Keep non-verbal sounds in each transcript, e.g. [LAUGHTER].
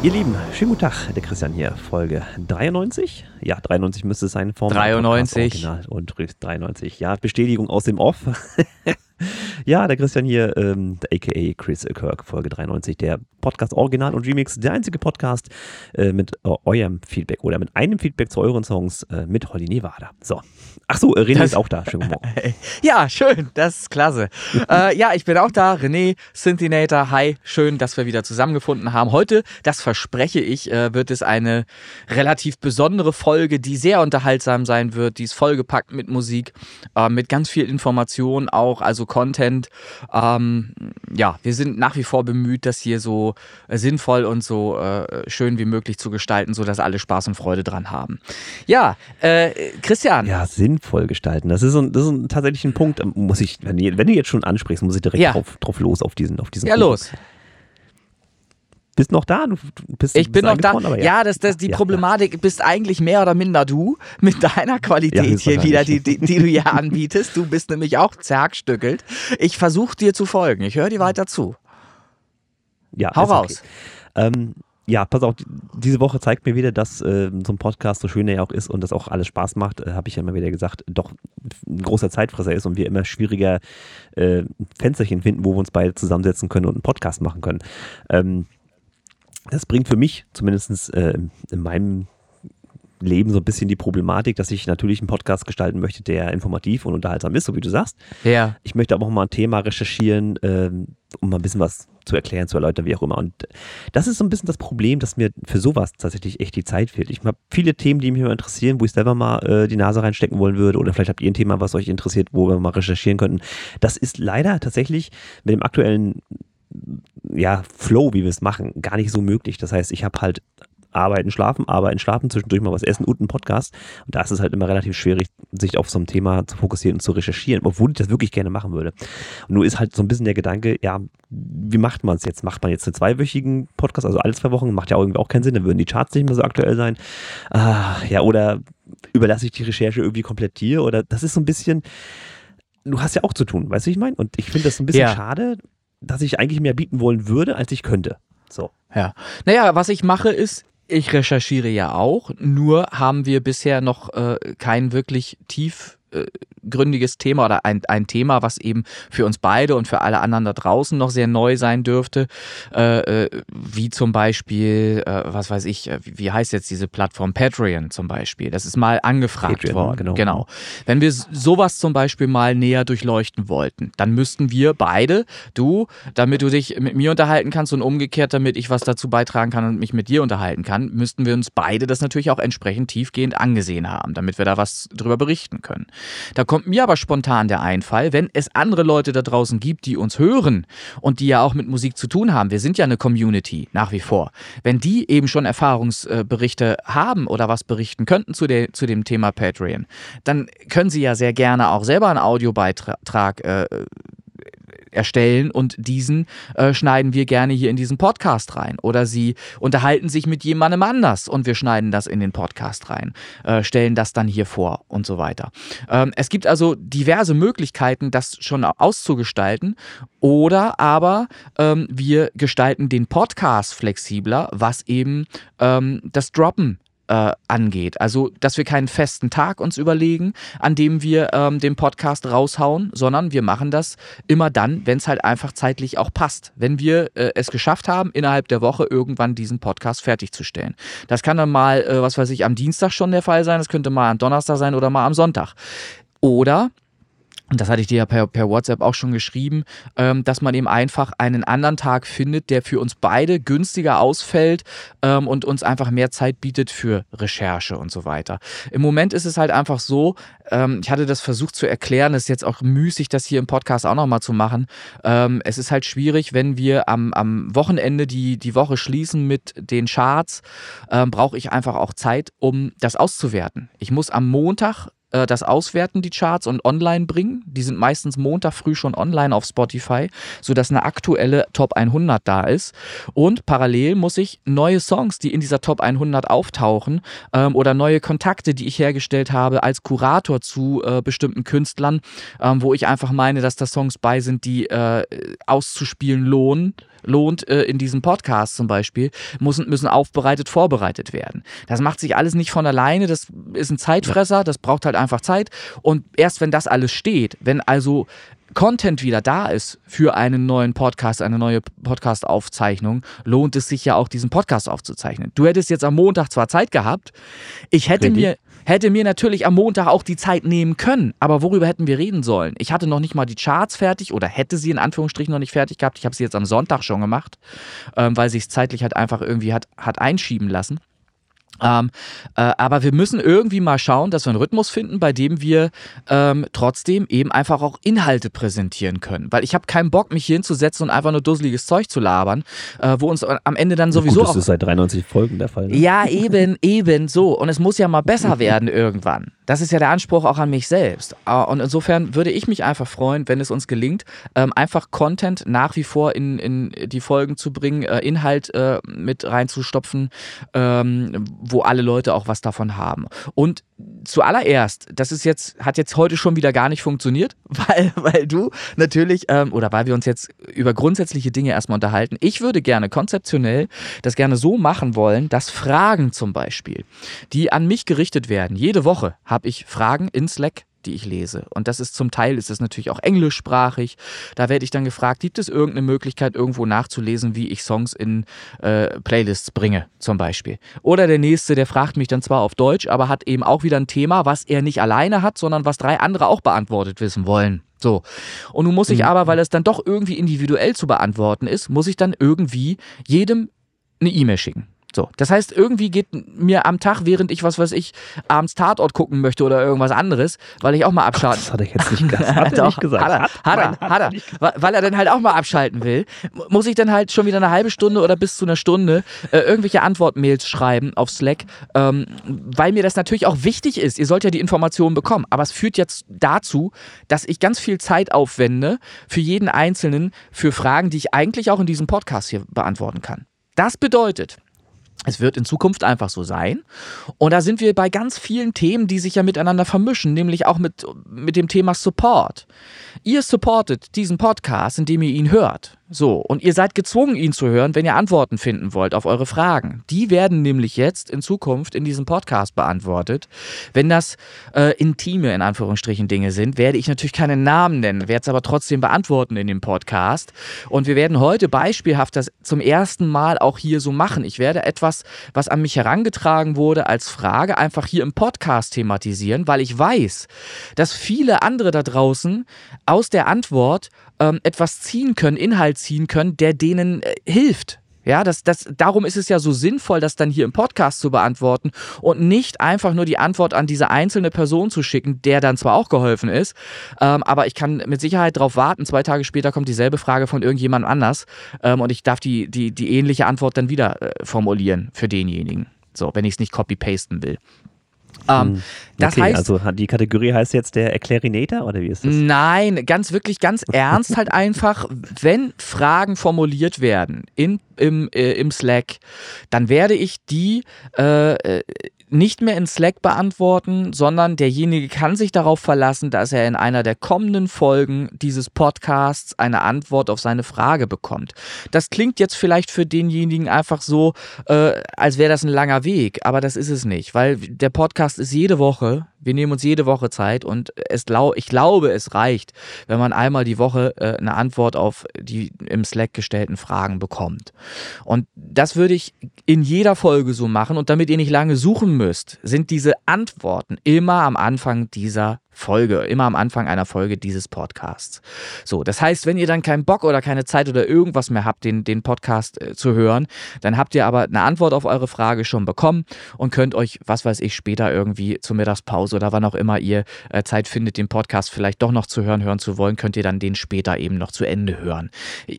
Ihr Lieben, schönen guten Tag, der Christian hier, Folge 93. Ja, 93 müsste es sein. Form 93. Original und 93. Ja, Bestätigung aus dem Off. [LAUGHS] ja, der Christian hier, ähm, der aka Chris Kirk, Folge 93, der Podcast Original und Remix, der einzige Podcast äh, mit äh, eurem Feedback oder mit einem Feedback zu euren Songs äh, mit Holly Nevada. So. Ach so, äh, René das, ist auch da. Schönen guten Morgen. [LAUGHS] ja, schön, das ist klasse. [LAUGHS] äh, ja, ich bin auch da. René, Synthinator, hi. Schön, dass wir wieder zusammengefunden haben. Heute, das verspreche ich, äh, wird es eine relativ besondere Folge, die sehr unterhaltsam sein wird. Die ist vollgepackt mit Musik, mit ganz viel Information auch, also Content. Ähm, ja, wir sind nach wie vor bemüht, das hier so äh, sinnvoll und so äh, schön wie möglich zu gestalten, sodass alle Spaß und Freude dran haben. Ja, äh, Christian. Ja, sinnvoll gestalten. Das ist, ein, das ist ein, tatsächlich ein Punkt, ähm, muss ich, wenn, wenn du jetzt schon ansprichst, muss ich direkt ja. drauf, drauf los auf diesen, auf diesen Ja, Punkt. los. Bist noch da? Du bist, ich bin noch da. Ja. ja, das, das die ja, Problematik ja. bist eigentlich mehr oder minder du mit deiner Qualität hier wieder, die, die, die, du hier anbietest. Du bist nämlich auch zergstückelt. Ich versuche dir zu folgen. Ich höre dir weiter zu. Ja, Hau raus. Okay. Ähm, ja, pass auf, diese Woche zeigt mir wieder, dass äh, so ein Podcast, so schön er ja auch ist und das auch alles Spaß macht, äh, habe ich ja immer wieder gesagt, doch ein großer Zeitfresser ist und wir immer schwieriger äh, Fensterchen finden, wo wir uns beide zusammensetzen können und einen Podcast machen können. Ähm, das bringt für mich, zumindest äh, in meinem Leben so ein bisschen die Problematik, dass ich natürlich einen Podcast gestalten möchte, der informativ und unterhaltsam ist, so wie du sagst. Ja. Ich möchte aber auch mal ein Thema recherchieren, äh, um mal ein bisschen was zu erklären, zu erläutern, wie auch immer. Und das ist so ein bisschen das Problem, dass mir für sowas tatsächlich echt die Zeit fehlt. Ich habe viele Themen, die mich mal interessieren, wo ich selber mal äh, die Nase reinstecken wollen würde. Oder vielleicht habt ihr ein Thema, was euch interessiert, wo wir mal recherchieren könnten. Das ist leider tatsächlich mit dem aktuellen ja, Flow, wie wir es machen, gar nicht so möglich. Das heißt, ich habe halt arbeiten, schlafen, arbeiten, schlafen, zwischendurch mal was essen und einen Podcast. Und da ist es halt immer relativ schwierig, sich auf so ein Thema zu fokussieren und zu recherchieren, obwohl ich das wirklich gerne machen würde. Und nur ist halt so ein bisschen der Gedanke, ja, wie macht man es jetzt? Macht man jetzt einen zweiwöchigen Podcast, also alle zwei Wochen? Macht ja irgendwie auch keinen Sinn, dann würden die Charts nicht mehr so aktuell sein. Ah, ja, oder überlasse ich die Recherche irgendwie komplett dir? Oder das ist so ein bisschen, du hast ja auch zu tun, weißt du, ich meine? Und ich finde das so ein bisschen ja. schade, dass ich eigentlich mehr bieten wollen würde, als ich könnte. So. Ja. Naja, was ich mache ist, ich recherchiere ja auch, nur haben wir bisher noch äh, kein wirklich tief äh, gründiges Thema oder ein, ein Thema, was eben für uns beide und für alle anderen da draußen noch sehr neu sein dürfte, äh, äh, wie zum Beispiel, äh, was weiß ich, äh, wie, wie heißt jetzt diese Plattform Patreon zum Beispiel? Das ist mal angefragt Patreon, worden. Genau. genau. Wenn wir sowas zum Beispiel mal näher durchleuchten wollten, dann müssten wir beide, du, damit du dich mit mir unterhalten kannst und umgekehrt, damit ich was dazu beitragen kann und mich mit dir unterhalten kann, müssten wir uns beide das natürlich auch entsprechend tiefgehend angesehen haben, damit wir da was drüber berichten können. Da kommt mir aber spontan der Einfall, wenn es andere Leute da draußen gibt, die uns hören und die ja auch mit Musik zu tun haben. Wir sind ja eine Community nach wie vor. Wenn die eben schon Erfahrungsberichte haben oder was berichten könnten zu, der, zu dem Thema Patreon, dann können sie ja sehr gerne auch selber einen Audiobeitrag äh, erstellen und diesen äh, schneiden wir gerne hier in diesen Podcast rein. Oder sie unterhalten sich mit jemandem anders und wir schneiden das in den Podcast rein, äh, stellen das dann hier vor und so weiter. Ähm, es gibt also diverse Möglichkeiten, das schon auszugestalten. Oder aber ähm, wir gestalten den Podcast flexibler, was eben ähm, das Droppen äh, angeht. Also, dass wir keinen festen Tag uns überlegen, an dem wir ähm, den Podcast raushauen, sondern wir machen das immer dann, wenn es halt einfach zeitlich auch passt. Wenn wir äh, es geschafft haben, innerhalb der Woche irgendwann diesen Podcast fertigzustellen. Das kann dann mal, äh, was weiß ich, am Dienstag schon der Fall sein, das könnte mal am Donnerstag sein oder mal am Sonntag. Oder und das hatte ich dir ja per, per WhatsApp auch schon geschrieben, ähm, dass man eben einfach einen anderen Tag findet, der für uns beide günstiger ausfällt ähm, und uns einfach mehr Zeit bietet für Recherche und so weiter. Im Moment ist es halt einfach so, ähm, ich hatte das versucht zu erklären, es ist jetzt auch müßig, das hier im Podcast auch nochmal zu machen. Ähm, es ist halt schwierig, wenn wir am, am Wochenende die, die Woche schließen mit den Charts, ähm, brauche ich einfach auch Zeit, um das auszuwerten. Ich muss am Montag äh, das auswerten, die Charts und online bringen. Die sind meistens Montag früh schon online auf Spotify, sodass eine aktuelle Top 100 da ist. Und parallel muss ich neue Songs, die in dieser Top 100 auftauchen ähm, oder neue Kontakte, die ich hergestellt habe als Kurator zu äh, bestimmten Künstlern, ähm, wo ich einfach meine, dass da Songs bei sind, die äh, auszuspielen lohnen, lohnt äh, in diesem Podcast zum Beispiel, müssen, müssen aufbereitet, vorbereitet werden. Das macht sich alles nicht von alleine, das ist ein Zeitfresser, das braucht halt einfach Zeit. Und erst wenn das alles steht, wenn also Content wieder da ist für einen neuen Podcast, eine neue Podcast-Aufzeichnung, lohnt es sich ja auch, diesen Podcast aufzuzeichnen. Du hättest jetzt am Montag zwar Zeit gehabt, ich hätte mir hätte mir natürlich am Montag auch die Zeit nehmen können. Aber worüber hätten wir reden sollen? Ich hatte noch nicht mal die Charts fertig oder hätte sie in Anführungsstrichen noch nicht fertig gehabt. Ich habe sie jetzt am Sonntag schon gemacht, ähm, weil sich es zeitlich halt einfach irgendwie hat, hat einschieben lassen. Ähm, äh, aber wir müssen irgendwie mal schauen, dass wir einen Rhythmus finden, bei dem wir ähm, trotzdem eben einfach auch Inhalte präsentieren können. Weil ich habe keinen Bock, mich hier hinzusetzen und einfach nur dusseliges Zeug zu labern, äh, wo uns am Ende dann sowieso. Gut, das ist seit 93 Folgen der Fall. Ne? Ja, eben, [LAUGHS] eben so. Und es muss ja mal besser werden irgendwann. Das ist ja der Anspruch auch an mich selbst. Äh, und insofern würde ich mich einfach freuen, wenn es uns gelingt, ähm, einfach Content nach wie vor in, in die Folgen zu bringen, äh, Inhalt äh, mit reinzustopfen, ähm, wo alle Leute auch was davon haben. Und zuallererst, das ist jetzt, hat jetzt heute schon wieder gar nicht funktioniert, [LAUGHS] weil, weil du natürlich, ähm, oder weil wir uns jetzt über grundsätzliche Dinge erstmal unterhalten. Ich würde gerne konzeptionell das gerne so machen wollen, dass Fragen zum Beispiel, die an mich gerichtet werden, jede Woche habe ich Fragen in Slack die ich lese. Und das ist zum Teil ist es natürlich auch englischsprachig. Da werde ich dann gefragt, gibt es irgendeine Möglichkeit, irgendwo nachzulesen, wie ich Songs in äh, Playlists bringe, zum Beispiel. Oder der nächste, der fragt mich dann zwar auf Deutsch, aber hat eben auch wieder ein Thema, was er nicht alleine hat, sondern was drei andere auch beantwortet wissen wollen. So. Und nun muss ich mhm. aber, weil es dann doch irgendwie individuell zu beantworten ist, muss ich dann irgendwie jedem eine E-Mail schicken. So, das heißt, irgendwie geht mir am Tag, während ich, was weiß ich, abends Tatort gucken möchte oder irgendwas anderes, weil ich auch mal abschalten. Das [LAUGHS] hat er jetzt nicht, das hat er nicht gesagt. Hat er, hat er, hat er, weil er dann halt auch mal abschalten will, muss ich dann halt schon wieder eine halbe Stunde oder bis zu einer Stunde äh, irgendwelche Antwortmails schreiben auf Slack, ähm, weil mir das natürlich auch wichtig ist. Ihr sollt ja die Informationen bekommen, aber es führt jetzt dazu, dass ich ganz viel Zeit aufwende für jeden Einzelnen für Fragen, die ich eigentlich auch in diesem Podcast hier beantworten kann. Das bedeutet, es wird in Zukunft einfach so sein. Und da sind wir bei ganz vielen Themen, die sich ja miteinander vermischen, nämlich auch mit, mit dem Thema Support. Ihr supportet diesen Podcast, indem ihr ihn hört. So, und ihr seid gezwungen, ihn zu hören, wenn ihr Antworten finden wollt auf eure Fragen. Die werden nämlich jetzt in Zukunft in diesem Podcast beantwortet. Wenn das äh, intime, in Anführungsstrichen, Dinge sind, werde ich natürlich keinen Namen nennen, werde es aber trotzdem beantworten in dem Podcast. Und wir werden heute beispielhaft das zum ersten Mal auch hier so machen. Ich werde etwas, was an mich herangetragen wurde, als Frage einfach hier im Podcast thematisieren, weil ich weiß, dass viele andere da draußen aus der Antwort ähm, etwas ziehen können, Inhalt ziehen können, der denen äh, hilft. Ja, das, das, darum ist es ja so sinnvoll, das dann hier im Podcast zu beantworten und nicht einfach nur die Antwort an diese einzelne Person zu schicken, der dann zwar auch geholfen ist, ähm, aber ich kann mit Sicherheit darauf warten, zwei Tage später kommt dieselbe Frage von irgendjemand anders ähm, und ich darf die, die, die ähnliche Antwort dann wieder äh, formulieren für denjenigen. So, wenn ich es nicht copy-pasten will. Ähm, hm. das okay, heißt, also die Kategorie heißt jetzt der Erklärinäter oder wie ist das? Nein, ganz wirklich ganz [LAUGHS] ernst halt einfach, wenn Fragen formuliert werden in, im, äh, im Slack, dann werde ich die äh, äh nicht mehr in Slack beantworten, sondern derjenige kann sich darauf verlassen, dass er in einer der kommenden Folgen dieses Podcasts eine Antwort auf seine Frage bekommt. Das klingt jetzt vielleicht für denjenigen einfach so, äh, als wäre das ein langer Weg, aber das ist es nicht, weil der Podcast ist jede Woche wir nehmen uns jede Woche Zeit und es, ich glaube, es reicht, wenn man einmal die Woche äh, eine Antwort auf die im Slack gestellten Fragen bekommt. Und das würde ich in jeder Folge so machen. Und damit ihr nicht lange suchen müsst, sind diese Antworten immer am Anfang dieser Folge, immer am Anfang einer Folge dieses Podcasts. So, das heißt, wenn ihr dann keinen Bock oder keine Zeit oder irgendwas mehr habt, den, den Podcast äh, zu hören, dann habt ihr aber eine Antwort auf eure Frage schon bekommen und könnt euch, was weiß ich, später irgendwie zur Mittagspause oder wann auch immer ihr äh, Zeit findet, den Podcast vielleicht doch noch zu hören, hören zu wollen, könnt ihr dann den später eben noch zu Ende hören.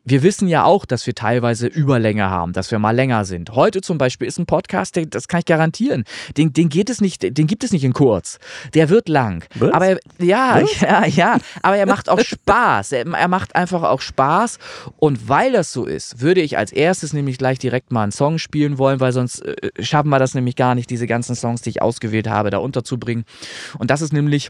Wir wissen ja auch, dass wir teilweise Überlänge haben, dass wir mal länger sind. Heute zum Beispiel ist ein Podcast, der, das kann ich garantieren, den, den geht es nicht, den gibt es nicht in kurz. Der wird lang. Was? Aber er, ja, Was? [LAUGHS] ja, ja, aber er macht auch [LAUGHS] Spaß. Er, er, macht einfach auch Spaß. Und weil das so ist, würde ich als erstes nämlich gleich direkt mal einen Song spielen wollen, weil sonst äh, schaffen wir das nämlich gar nicht, diese ganzen Songs, die ich ausgewählt habe, da unterzubringen. Und das ist nämlich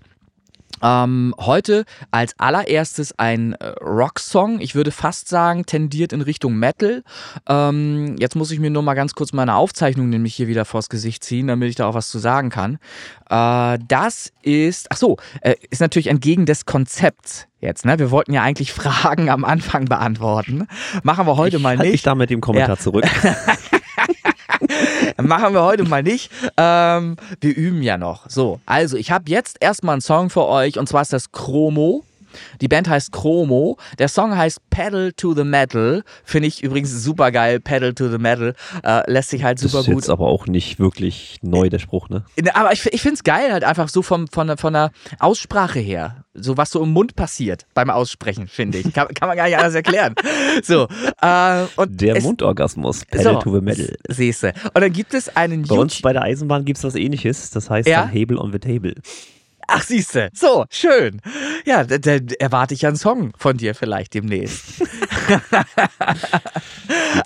Ähm, heute als allererstes ein äh, Rocksong. Ich würde fast sagen, tendiert in Richtung Metal. Ähm, jetzt muss ich mir nur mal ganz kurz meine Aufzeichnung nämlich hier wieder vors Gesicht ziehen, damit ich da auch was zu sagen kann. Äh, das ist, ach so, äh, ist natürlich entgegen des Konzepts jetzt. Ne? Wir wollten ja eigentlich [LAUGHS] Fragen am Anfang beantworten. Machen wir heute ich mal nicht. Ich da mit dem Kommentar ja. zurück. [LAUGHS] Machen wir heute mal nicht. Ähm, wir üben ja noch. So, also ich habe jetzt erstmal einen Song für euch und zwar ist das Chromo. Die Band heißt Chromo. Der Song heißt Pedal to the Metal. Finde ich übrigens super geil. Pedal to the Metal. Äh, lässt sich halt super gut. Das ist jetzt aber auch nicht wirklich neu, der Spruch, ne? Aber ich, ich finde es geil, halt einfach so vom, von, von der Aussprache her. So was so im Mund passiert beim Aussprechen, finde ich. Kann, kann man gar nicht anders erklären. [LAUGHS] So, äh, und der es, Mundorgasmus. Pedal so, to the Metal. Siehst du. Und dann gibt es einen Bei uns bei der Eisenbahn gibt es was ähnliches. Das heißt ja? dann Hebel on the Table. Ach, siehste. So, schön. Ja, da, erwarte ich einen Song von dir vielleicht demnächst. [LAUGHS]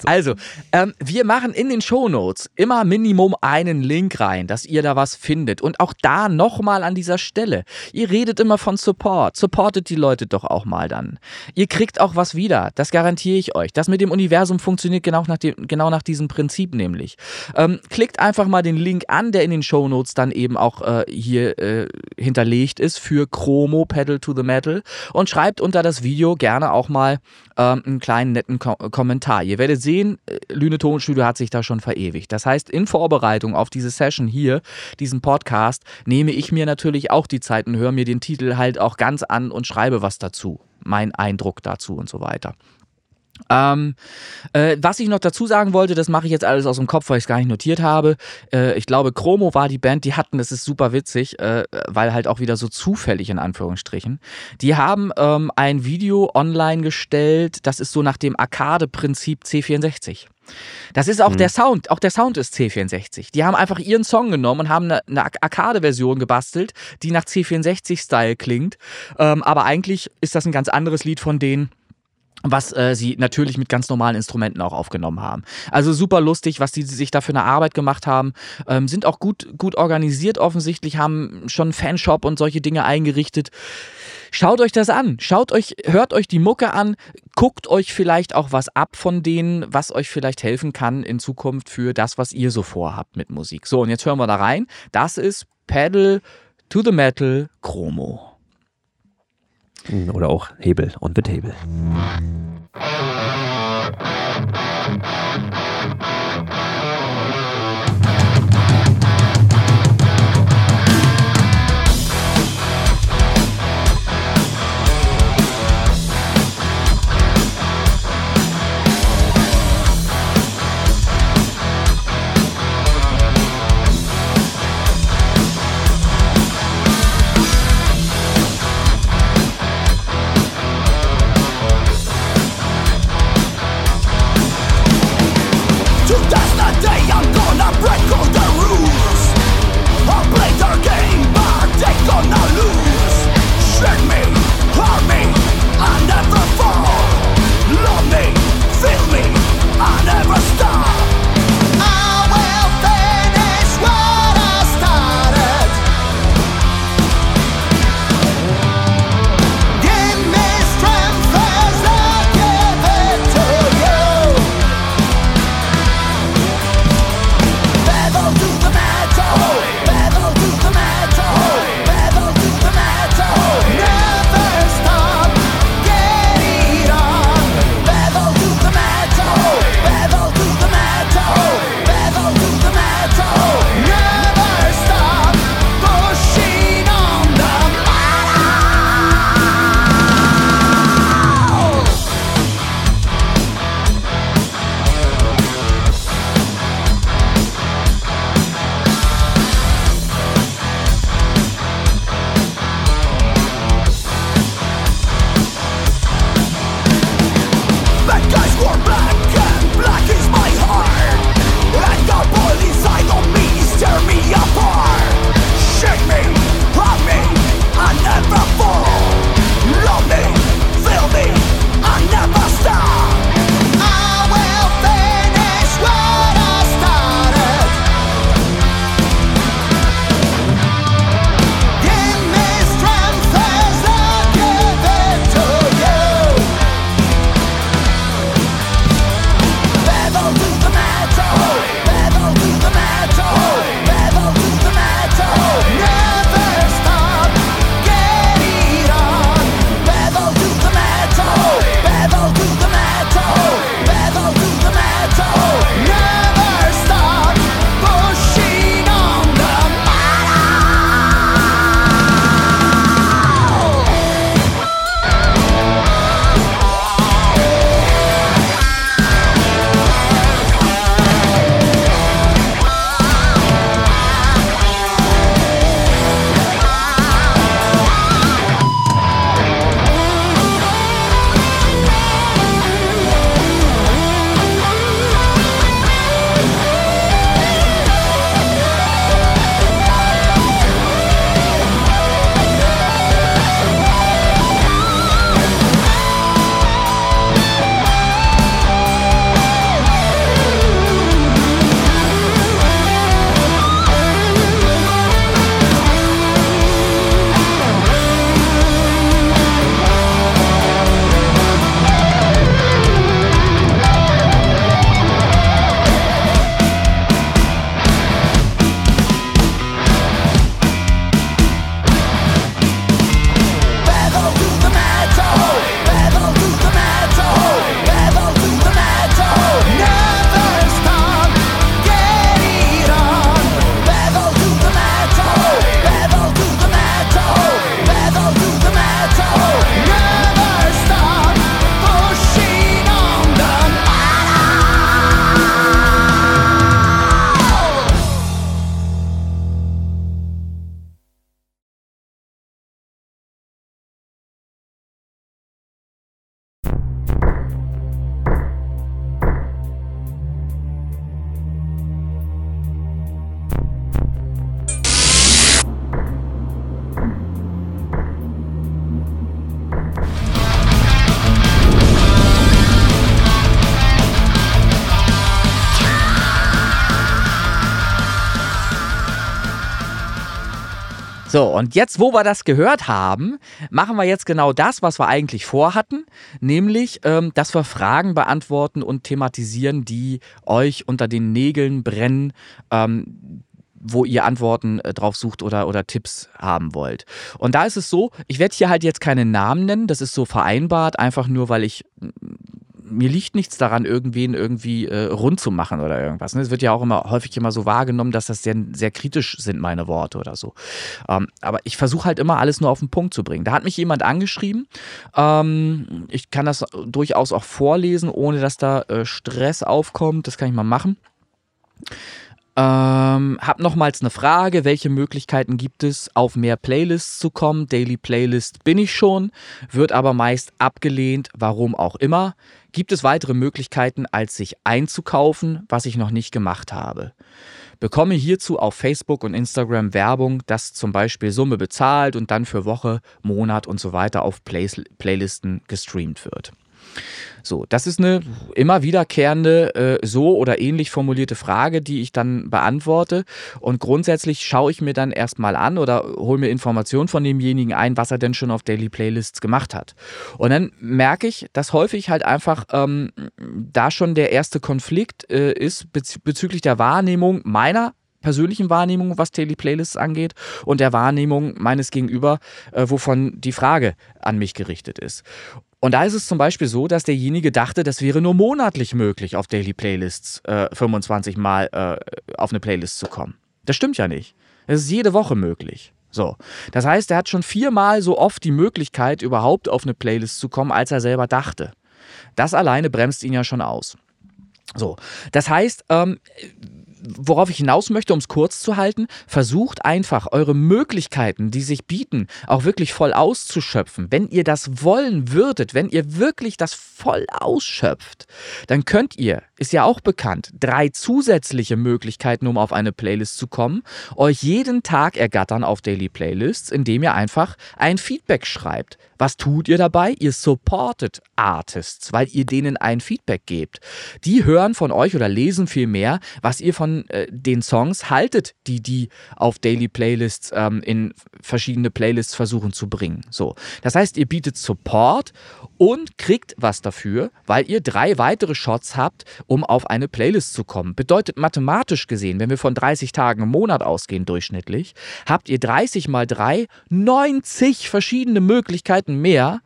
also, ähm, wir machen in den Shownotes immer Minimum einen Link rein, dass ihr da was findet. Und auch da nochmal an dieser Stelle. Ihr redet immer von Support. Supportet die Leute doch auch mal dann. Ihr kriegt auch was wieder. Das garantiere ich euch. Das mit dem Universum funktioniert genau nach, dem, genau nach diesem Prinzip nämlich. Ähm, klickt einfach mal den Link an, der in den Shownotes dann eben auch äh, hier äh, hinterlegt ist für Chromo Pedal to the Metal und schreibt unter das Video gerne auch mal ähm, einen kleinen netten Ko Kommentar. Ihr werdet sehen, äh, Lüne Tonstudio hat sich da schon verewigt. Das heißt, in Vorbereitung auf diese Session hier, diesen Podcast, nehme ich mir natürlich auch die Zeit und höre mir den Titel halt auch ganz an und schreibe was dazu. Mein Eindruck dazu und so weiter. Ähm, äh, was ich noch dazu sagen wollte, das mache ich jetzt alles aus dem Kopf, weil ich es gar nicht notiert habe. Äh, ich glaube, Chromo war die Band, die hatten, das ist super witzig, äh, weil halt auch wieder so zufällig in Anführungsstrichen. Die haben ähm, ein Video online gestellt, das ist so nach dem Arcade-Prinzip C64. Das ist auch mhm. der Sound, auch der Sound ist C64. Die haben einfach ihren Song genommen und haben eine, eine Arcade-Version gebastelt, die nach C64-Style klingt. Ähm, aber eigentlich ist das ein ganz anderes Lied von denen was äh, sie natürlich mit ganz normalen Instrumenten auch aufgenommen haben. Also super lustig, was die sich da für eine Arbeit gemacht haben. Ähm, sind auch gut, gut organisiert offensichtlich, haben schon Fanshop und solche Dinge eingerichtet. Schaut euch das an. Schaut euch, hört euch die Mucke an. Guckt euch vielleicht auch was ab von denen, was euch vielleicht helfen kann in Zukunft für das, was ihr so vorhabt mit Musik. So, und jetzt hören wir da rein. Das ist Pedal to the Metal Chromo. Oder auch Hebel on the Table. So, und jetzt, wo wir das gehört haben, machen wir jetzt genau das, was wir eigentlich vorhatten, nämlich, ähm, dass wir Fragen beantworten und thematisieren, die euch unter den Nägeln brennen. Ähm, wo ihr Antworten äh, drauf sucht oder, oder Tipps haben wollt. Und da ist es so, ich werde hier halt jetzt keinen Namen nennen, das ist so vereinbart, einfach nur, weil ich mir liegt nichts daran, irgendwen irgendwie äh, rund zu machen oder irgendwas. Ne? Es wird ja auch immer häufig immer so wahrgenommen, dass das sehr, sehr kritisch sind, meine Worte oder so. Ähm, aber ich versuche halt immer alles nur auf den Punkt zu bringen. Da hat mich jemand angeschrieben. Ähm, ich kann das durchaus auch vorlesen, ohne dass da äh, Stress aufkommt. Das kann ich mal machen. Ähm, hab nochmals eine Frage. Welche Möglichkeiten gibt es, auf mehr Playlists zu kommen? Daily Playlist bin ich schon, wird aber meist abgelehnt, warum auch immer. Gibt es weitere Möglichkeiten, als sich einzukaufen, was ich noch nicht gemacht habe? Bekomme hierzu auf Facebook und Instagram Werbung, dass zum Beispiel Summe bezahlt und dann für Woche, Monat und so weiter auf Play Playlisten gestreamt wird. So, das ist eine immer wiederkehrende, äh, so oder ähnlich formulierte Frage, die ich dann beantworte. Und grundsätzlich schaue ich mir dann erstmal an oder hole mir Informationen von demjenigen ein, was er denn schon auf Daily Playlists gemacht hat. Und dann merke ich, dass häufig halt einfach ähm, da schon der erste Konflikt äh, ist bez bezüglich der Wahrnehmung meiner persönlichen Wahrnehmung, was Daily Playlists angeht, und der Wahrnehmung meines Gegenüber, äh, wovon die Frage an mich gerichtet ist. Und da ist es zum Beispiel so, dass derjenige dachte, das wäre nur monatlich möglich, auf Daily Playlists äh, 25 Mal äh, auf eine Playlist zu kommen. Das stimmt ja nicht. Es ist jede Woche möglich. So. Das heißt, er hat schon viermal so oft die Möglichkeit, überhaupt auf eine Playlist zu kommen, als er selber dachte. Das alleine bremst ihn ja schon aus. So. Das heißt, ähm, worauf ich hinaus möchte, um es kurz zu halten, versucht einfach eure Möglichkeiten, die sich bieten, auch wirklich voll auszuschöpfen. Wenn ihr das wollen würdet, wenn ihr wirklich das voll ausschöpft, dann könnt ihr, ist ja auch bekannt, drei zusätzliche Möglichkeiten, um auf eine Playlist zu kommen, euch jeden Tag ergattern auf Daily Playlists, indem ihr einfach ein Feedback schreibt. Was tut ihr dabei? Ihr supportet Artists, weil ihr denen ein Feedback gebt. Die hören von euch oder lesen viel mehr, was ihr von äh, den Songs haltet, die die auf Daily Playlists ähm, in verschiedene Playlists versuchen zu bringen. So, das heißt, ihr bietet Support und kriegt was dafür, weil ihr drei weitere Shots habt, um auf eine Playlist zu kommen. Bedeutet mathematisch gesehen, wenn wir von 30 Tagen im Monat ausgehen durchschnittlich, habt ihr 30 mal 3 90 verschiedene Möglichkeiten mehr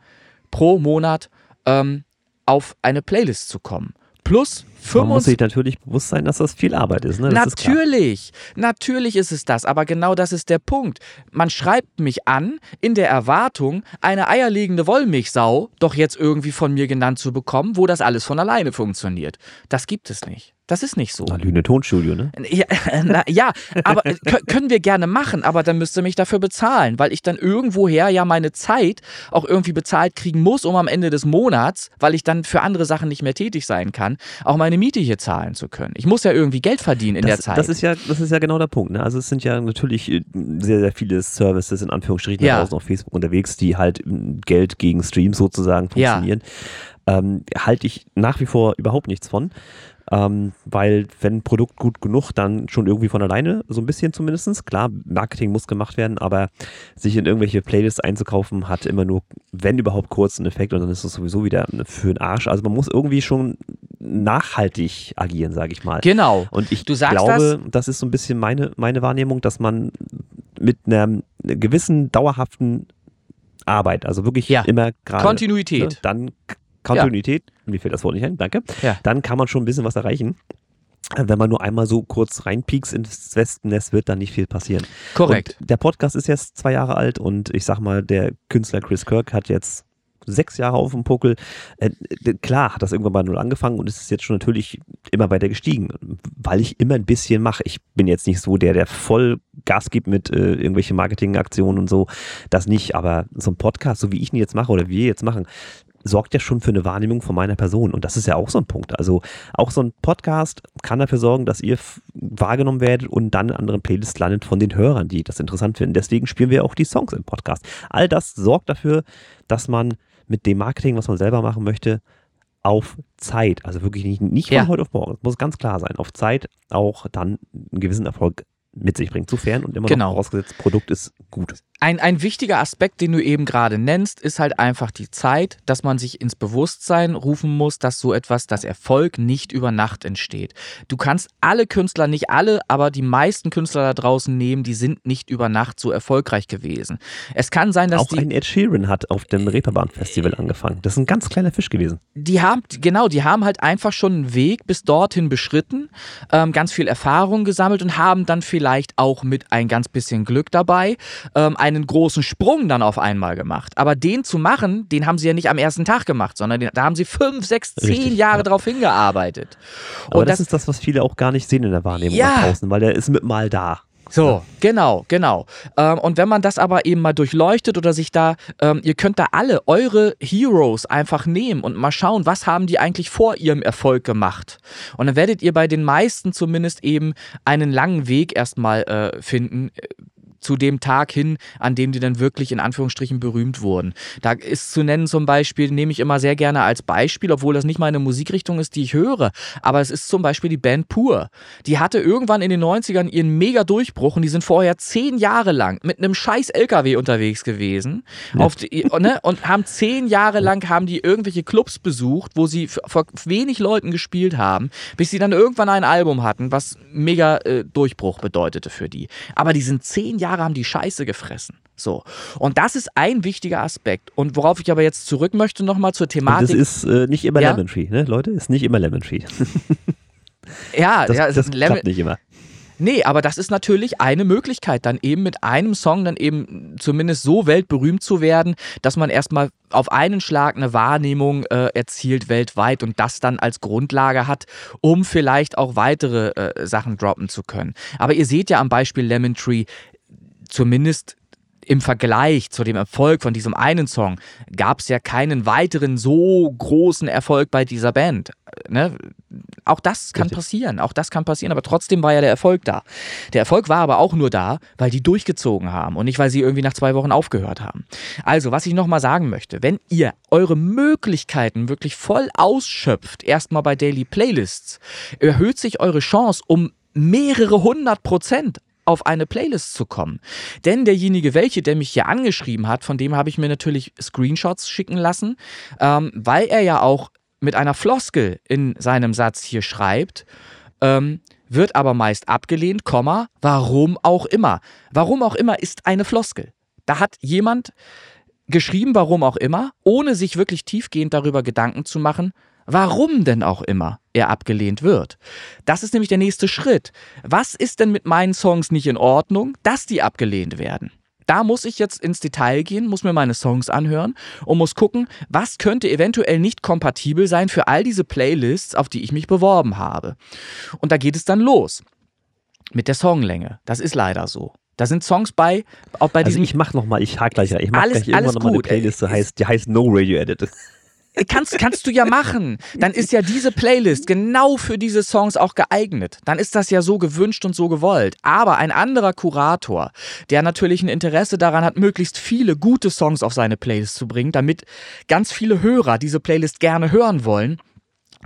pro Monat ähm, auf eine Playlist zu kommen. Plus 25. Man muss sich natürlich bewusst sein, dass das viel Arbeit ist. Ne? Natürlich, ist natürlich ist es das, aber genau das ist der Punkt. Man schreibt mich an in der Erwartung, eine eierlegende Wollmilchsau doch jetzt irgendwie von mir genannt zu bekommen, wo das alles von alleine funktioniert. Das gibt es nicht. Das ist nicht so. Na, Lüne Tonstudio, ne? Ja, na, ja aber äh, können wir gerne machen, aber dann müsst ihr mich dafür bezahlen, weil ich dann irgendwoher ja meine Zeit auch irgendwie bezahlt kriegen muss, um am Ende des Monats, weil ich dann für andere Sachen nicht mehr tätig sein kann, auch meine Miete hier zahlen zu können. Ich muss ja irgendwie Geld verdienen in das, der Zeit. Das ist ja, das ist ja genau der Punkt. Ne? Also es sind ja natürlich äh, sehr, sehr viele Services in Anführungsstrichen ja. draußen auf Facebook unterwegs, die halt Geld gegen Streams sozusagen funktionieren. Ja. Ähm, halte ich nach wie vor überhaupt nichts von. Ähm, weil wenn ein Produkt gut genug, dann schon irgendwie von alleine, so ein bisschen zumindest. Klar, Marketing muss gemacht werden, aber sich in irgendwelche Playlists einzukaufen, hat immer nur, wenn überhaupt, kurz einen Effekt und dann ist es sowieso wieder für den Arsch. Also man muss irgendwie schon nachhaltig agieren, sage ich mal. Genau. Und ich glaube, das? das ist so ein bisschen meine, meine Wahrnehmung, dass man mit einer, einer gewissen dauerhaften Arbeit, also wirklich ja. immer gerade. Kontinuität. Ne, dann Kontinuität, ja. mir fällt das Wort nicht ein, danke, ja. dann kann man schon ein bisschen was erreichen. Wenn man nur einmal so kurz reinpiekst ins Wespennest, wird dann nicht viel passieren. Korrekt. Und der Podcast ist jetzt zwei Jahre alt und ich sag mal, der Künstler Chris Kirk hat jetzt sechs Jahre auf dem Puckel. Äh, klar hat das irgendwann bei null angefangen und es ist jetzt schon natürlich immer weiter gestiegen, weil ich immer ein bisschen mache. Ich bin jetzt nicht so der, der voll Gas gibt mit äh, irgendwelchen Marketingaktionen und so. Das nicht, aber so ein Podcast, so wie ich ihn jetzt mache oder wir jetzt machen, sorgt ja schon für eine Wahrnehmung von meiner Person. Und das ist ja auch so ein Punkt. Also auch so ein Podcast kann dafür sorgen, dass ihr wahrgenommen werdet und dann in anderen Playlists landet von den Hörern, die das interessant finden. Deswegen spielen wir auch die Songs im Podcast. All das sorgt dafür, dass man mit dem Marketing, was man selber machen möchte, auf Zeit, also wirklich nicht, nicht von ja. heute auf morgen, das muss ganz klar sein, auf Zeit auch dann einen gewissen Erfolg mit sich bringt. Sofern und immer Genau. noch vorausgesetzt, Produkt ist gut. Ein, ein wichtiger Aspekt, den du eben gerade nennst, ist halt einfach die Zeit, dass man sich ins Bewusstsein rufen muss, dass so etwas, dass Erfolg nicht über Nacht entsteht. Du kannst alle Künstler, nicht alle, aber die meisten Künstler da draußen nehmen, die sind nicht über Nacht so erfolgreich gewesen. Es kann sein, dass Auch die. ein Ed Sheeran hat auf dem Reeperbahn-Festival angefangen. Das ist ein ganz kleiner Fisch gewesen. die haben, genau, die haben halt einfach schon einen Weg bis dorthin beschritten, ähm, ganz viel Erfahrung gesammelt und haben dann vielleicht auch mit ein ganz bisschen Glück dabei ähm, einen großen Sprung dann auf einmal gemacht. Aber den zu machen, den haben sie ja nicht am ersten Tag gemacht, sondern den, da haben sie fünf, sechs, zehn Richtig, Jahre ja. drauf hingearbeitet. Aber Und das, ist das, was viele auch gar nicht sehen in der Wahrnehmung Ja. nach draußen, weil der ist mit mal da. So, genau, genau. Ähm, und wenn man das aber eben mal durchleuchtet oder sich da, ähm, ihr könnt da alle eure Heroes einfach nehmen und mal schauen, was haben die eigentlich vor ihrem Erfolg gemacht. Und dann werdet ihr bei den meisten zumindest eben einen langen Weg erstmal äh, finden. Zu dem Tag hin, an dem die dann wirklich in Anführungsstrichen berühmt wurden. Da ist zu nennen zum Beispiel, nehme ich immer sehr gerne als Beispiel, obwohl das nicht meine Musikrichtung ist, die ich höre, aber es ist zum Beispiel die Band Pur. Die hatte irgendwann in den 90ern ihren mega Durchbruch und die sind vorher zehn Jahre lang mit einem scheiß LKW unterwegs gewesen auf die, ne, und haben zehn Jahre lang haben die irgendwelche Clubs besucht, wo sie vor wenig Leuten gespielt haben, bis sie dann irgendwann ein Album hatten, was mega äh, Durchbruch bedeutete für die. Aber die sind zehn Jahre haben die Scheiße gefressen. So. Und das ist ein wichtiger Aspekt. Und worauf ich aber jetzt zurück möchte, nochmal zur Und das Thematik. ist äh, nicht immer Ja? Lemon Tree, ne? Leute, ist nicht immer Lemon Tree. [LAUGHS] ja, Das, ja, es das Lemon- klappt nicht immer. Nee, aber das ist natürlich eine Möglichkeit, dann eben mit einem Song dann eben zumindest so weltberühmt zu werden, dass man erstmal auf einen Schlag eine Wahrnehmung äh, erzielt weltweit und das dann als Grundlage hat, um vielleicht auch weitere äh, Sachen droppen zu können. Aber ihr seht ja am Beispiel Lemon Tree, zumindest im Vergleich zu dem Erfolg von diesem einen Song gab es ja keinen weiteren so großen Erfolg bei dieser Band. Ne? Auch das kann passieren, auch das kann passieren, aber trotzdem war ja der Erfolg da. Der Erfolg war aber auch nur da, weil die durchgezogen haben und nicht, weil sie irgendwie nach zwei Wochen aufgehört haben. Also, was ich nochmal sagen möchte, wenn ihr eure Möglichkeiten wirklich voll ausschöpft, erstmal bei Daily Playlists, erhöht sich eure Chance um mehrere hundert Prozent auf eine Playlist zu kommen. Denn derjenige, welche, der mich hier angeschrieben hat, von dem habe ich mir natürlich Screenshots schicken lassen, ähm, weil er ja auch mit einer Floskel in seinem Satz hier schreibt, ähm, wird aber meist abgelehnt, Komma, warum auch immer. Warum auch immer ist eine Floskel. Da hat jemand geschrieben, warum auch immer, ohne sich wirklich tiefgehend darüber Gedanken zu machen, warum denn auch immer er abgelehnt wird. Das ist nämlich der nächste Schritt. Was ist denn mit meinen Songs nicht in Ordnung, dass die abgelehnt werden? Da muss ich jetzt ins Detail gehen, muss mir meine Songs anhören und muss gucken, was könnte eventuell nicht kompatibel sein für all diese Playlists, auf die ich mich beworben habe. Und da geht es dann los mit der Songlänge. Das ist leider so. Da sind Songs bei, auch bei Also diesem ich mach noch mal, ich hake gleich, ich mach Alles- gleich irgendwann alles noch mal eine. Playlist, die Äh, heißt, die heißt No Radio Edit. Kannst, kannst du ja machen. Dann ist ja diese Playlist genau für diese Songs auch geeignet. Dann ist das ja so gewünscht und so gewollt. Aber ein anderer Kurator, der natürlich ein Interesse daran hat, möglichst viele gute Songs auf seine Playlist zu bringen, damit ganz viele Hörer diese Playlist gerne hören wollen,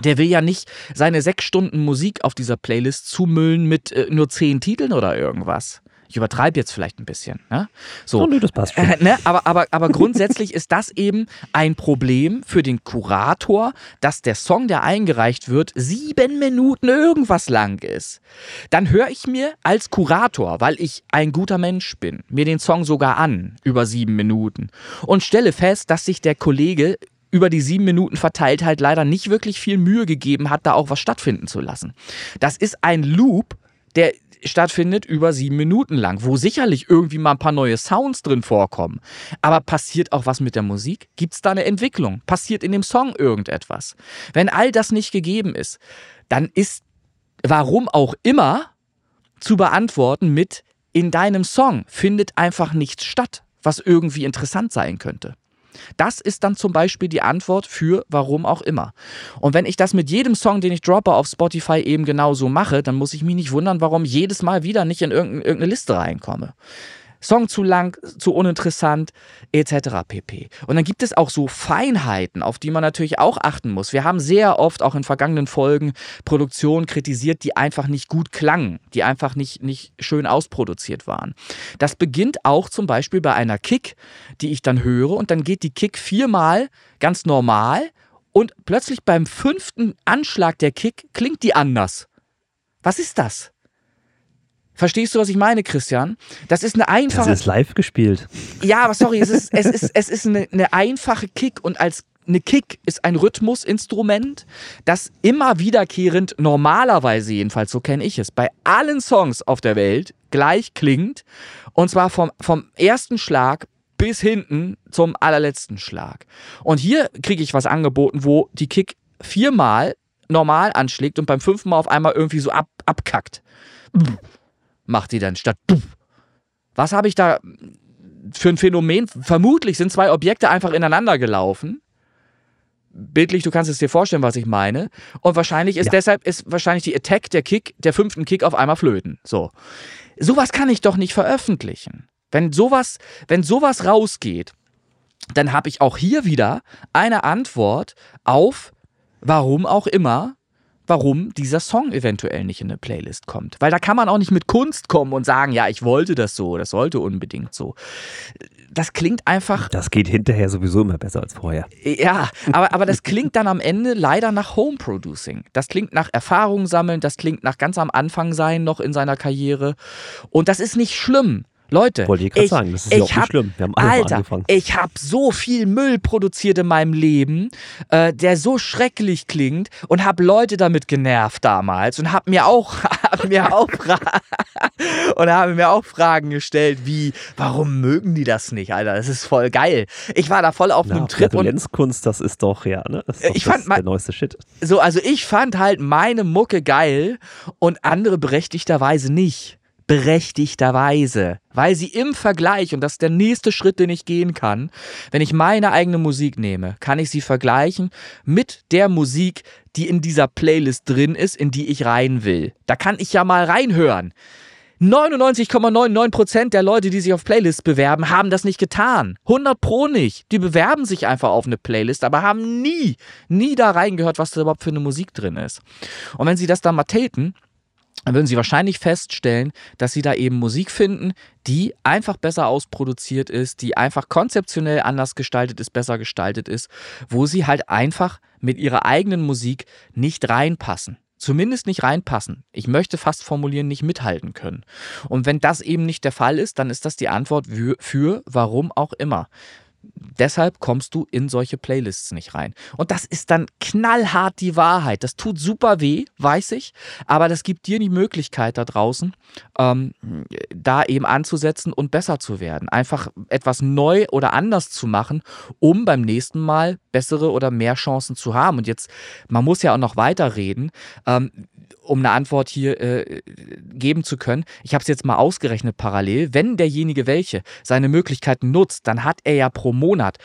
der will ja nicht seine sechs Stunden Musik auf dieser Playlist zumüllen mit äh, nur zehn Titeln oder irgendwas. Ich übertreibe jetzt vielleicht ein bisschen. Ne? So. Oh, nö, das passt schon. Äh, [LAUGHS] ne? aber, aber, aber grundsätzlich ist das eben ein Problem für den Kurator, dass der Song, der eingereicht wird, sieben Minuten irgendwas lang ist. Dann höre ich mir als Kurator, weil ich ein guter Mensch bin, mir den Song sogar an, über sieben Minuten, und stelle fest, dass sich der Kollege über die sieben Minuten verteilt halt leider nicht wirklich viel Mühe gegeben hat, da auch was stattfinden zu lassen. Das ist ein Loop, der stattfindet über sieben Minuten lang, wo sicherlich irgendwie mal ein paar neue Sounds drin vorkommen. Aber passiert auch was mit der Musik? Gibt es da eine Entwicklung? Passiert in dem Song irgendetwas? Wenn all das nicht gegeben ist, dann ist, warum auch immer, zu beantworten mit, in deinem Song findet einfach nichts statt, was irgendwie interessant sein könnte. Das ist dann zum Beispiel die Antwort für warum auch immer. Und wenn ich das mit jedem Song, den ich droppe auf Spotify eben genauso mache, dann muss ich mich nicht wundern, warum jedes Mal wieder nicht in irgendeine, Liste reinkomme. Song zu lang, zu uninteressant, etc. pp. Und dann gibt es auch so Feinheiten, auf die man natürlich auch achten muss. Wir haben sehr oft auch in vergangenen Folgen Produktionen kritisiert, die einfach nicht gut klangen, die einfach nicht, nicht schön ausproduziert waren. Das beginnt auch zum Beispiel bei einer Kick, die ich dann höre und dann geht die Kick viermal ganz normal und plötzlich beim fünften Anschlag der Kick klingt die anders. Was ist das? Verstehst du, was ich meine, Christian? Das ist eine einfache. Das ist live gespielt. Ja, aber sorry, es ist, es ist, es ist eine, eine einfache Kick und als eine Kick ist ein Rhythmusinstrument, das immer wiederkehrend, normalerweise jedenfalls, so kenne ich es, bei allen Songs auf der Welt gleich klingt. Und zwar vom, vom ersten Schlag bis hinten zum allerletzten Schlag. Und hier kriege ich was angeboten, wo die Kick viermal normal anschlägt und beim fünften Mal auf einmal irgendwie so ab, abkackt macht die dann statt. Was habe ich da für ein Phänomen? Vermutlich sind zwei Objekte einfach ineinander gelaufen. Bildlich, du kannst es dir vorstellen, was ich meine. Und wahrscheinlich ist ja. deshalb ist wahrscheinlich die Attack, der Kick, der fünften Kick auf einmal flöten. So. Sowas kann ich doch nicht veröffentlichen. Wenn sowas, wenn sowas rausgeht, dann habe ich auch hier wieder eine Antwort auf, warum auch immer, warum dieser Song eventuell nicht in eine Playlist kommt. Weil da kann man auch nicht mit Kunst kommen und sagen, ja, ich wollte das so, das sollte unbedingt so. Das klingt einfach. Das geht hinterher sowieso immer besser als vorher. Ja, [LAUGHS] aber, aber das klingt dann am Ende leider nach Home Producing. Das klingt nach Erfahrung sammeln, das klingt nach ganz am Anfang sein noch in seiner Karriere. Und das ist nicht schlimm. Leute, Wollte ich, ich sagen, das ist ich hab, schlimm. Wir haben alle Alter, angefangen. Ich habe so viel Müll produziert in meinem Leben, äh, der so schrecklich klingt und habe Leute damit genervt damals und habe mir auch hab mir auch [LAUGHS] [LAUGHS] und habe mir auch Fragen gestellt, wie warum mögen die das nicht, Alter? Das ist voll geil. Ich war da voll auf ja, einem Trip und das ist doch ja, ne? Das ist doch ich das, fand der neueste Shit. So, also ich fand halt meine Mucke geil und andere berechtigterweise nicht berechtigterweise, weil sie im Vergleich, und das ist der nächste Schritt, den ich gehen kann, wenn ich meine eigene Musik nehme, kann ich sie vergleichen mit der Musik, die in dieser Playlist drin ist, in die ich rein will. Da kann ich ja mal reinhören. 99,99% der Leute, die sich auf Playlists bewerben, haben das nicht getan. 100 Pro nicht. Die bewerben sich einfach auf eine Playlist, aber haben nie, nie da reingehört, was da überhaupt für eine Musik drin ist. Und wenn sie das dann mal täten, dann würden Sie wahrscheinlich feststellen, dass Sie da eben Musik finden, die einfach besser ausproduziert ist, die einfach konzeptionell anders gestaltet ist, besser gestaltet ist, wo Sie halt einfach mit Ihrer eigenen Musik nicht reinpassen. Zumindest nicht reinpassen. Ich möchte fast formulieren, nicht mithalten können. Und wenn das eben nicht der Fall ist, dann ist das die Antwort für, warum auch immer deshalb kommst du in solche Playlists nicht rein. Und das ist dann knallhart die Wahrheit. Das tut super weh, weiß ich, aber das gibt dir die Möglichkeit da draußen, ähm, da eben anzusetzen und besser zu werden. Einfach etwas neu oder anders zu machen, um beim nächsten Mal bessere oder mehr Chancen zu haben. Und jetzt, man muss ja auch noch weiterreden. Ähm, um eine Antwort hier äh, geben zu können. Ich habe es jetzt mal ausgerechnet parallel. Wenn derjenige welche seine Möglichkeiten nutzt, dann hat er ja pro Monat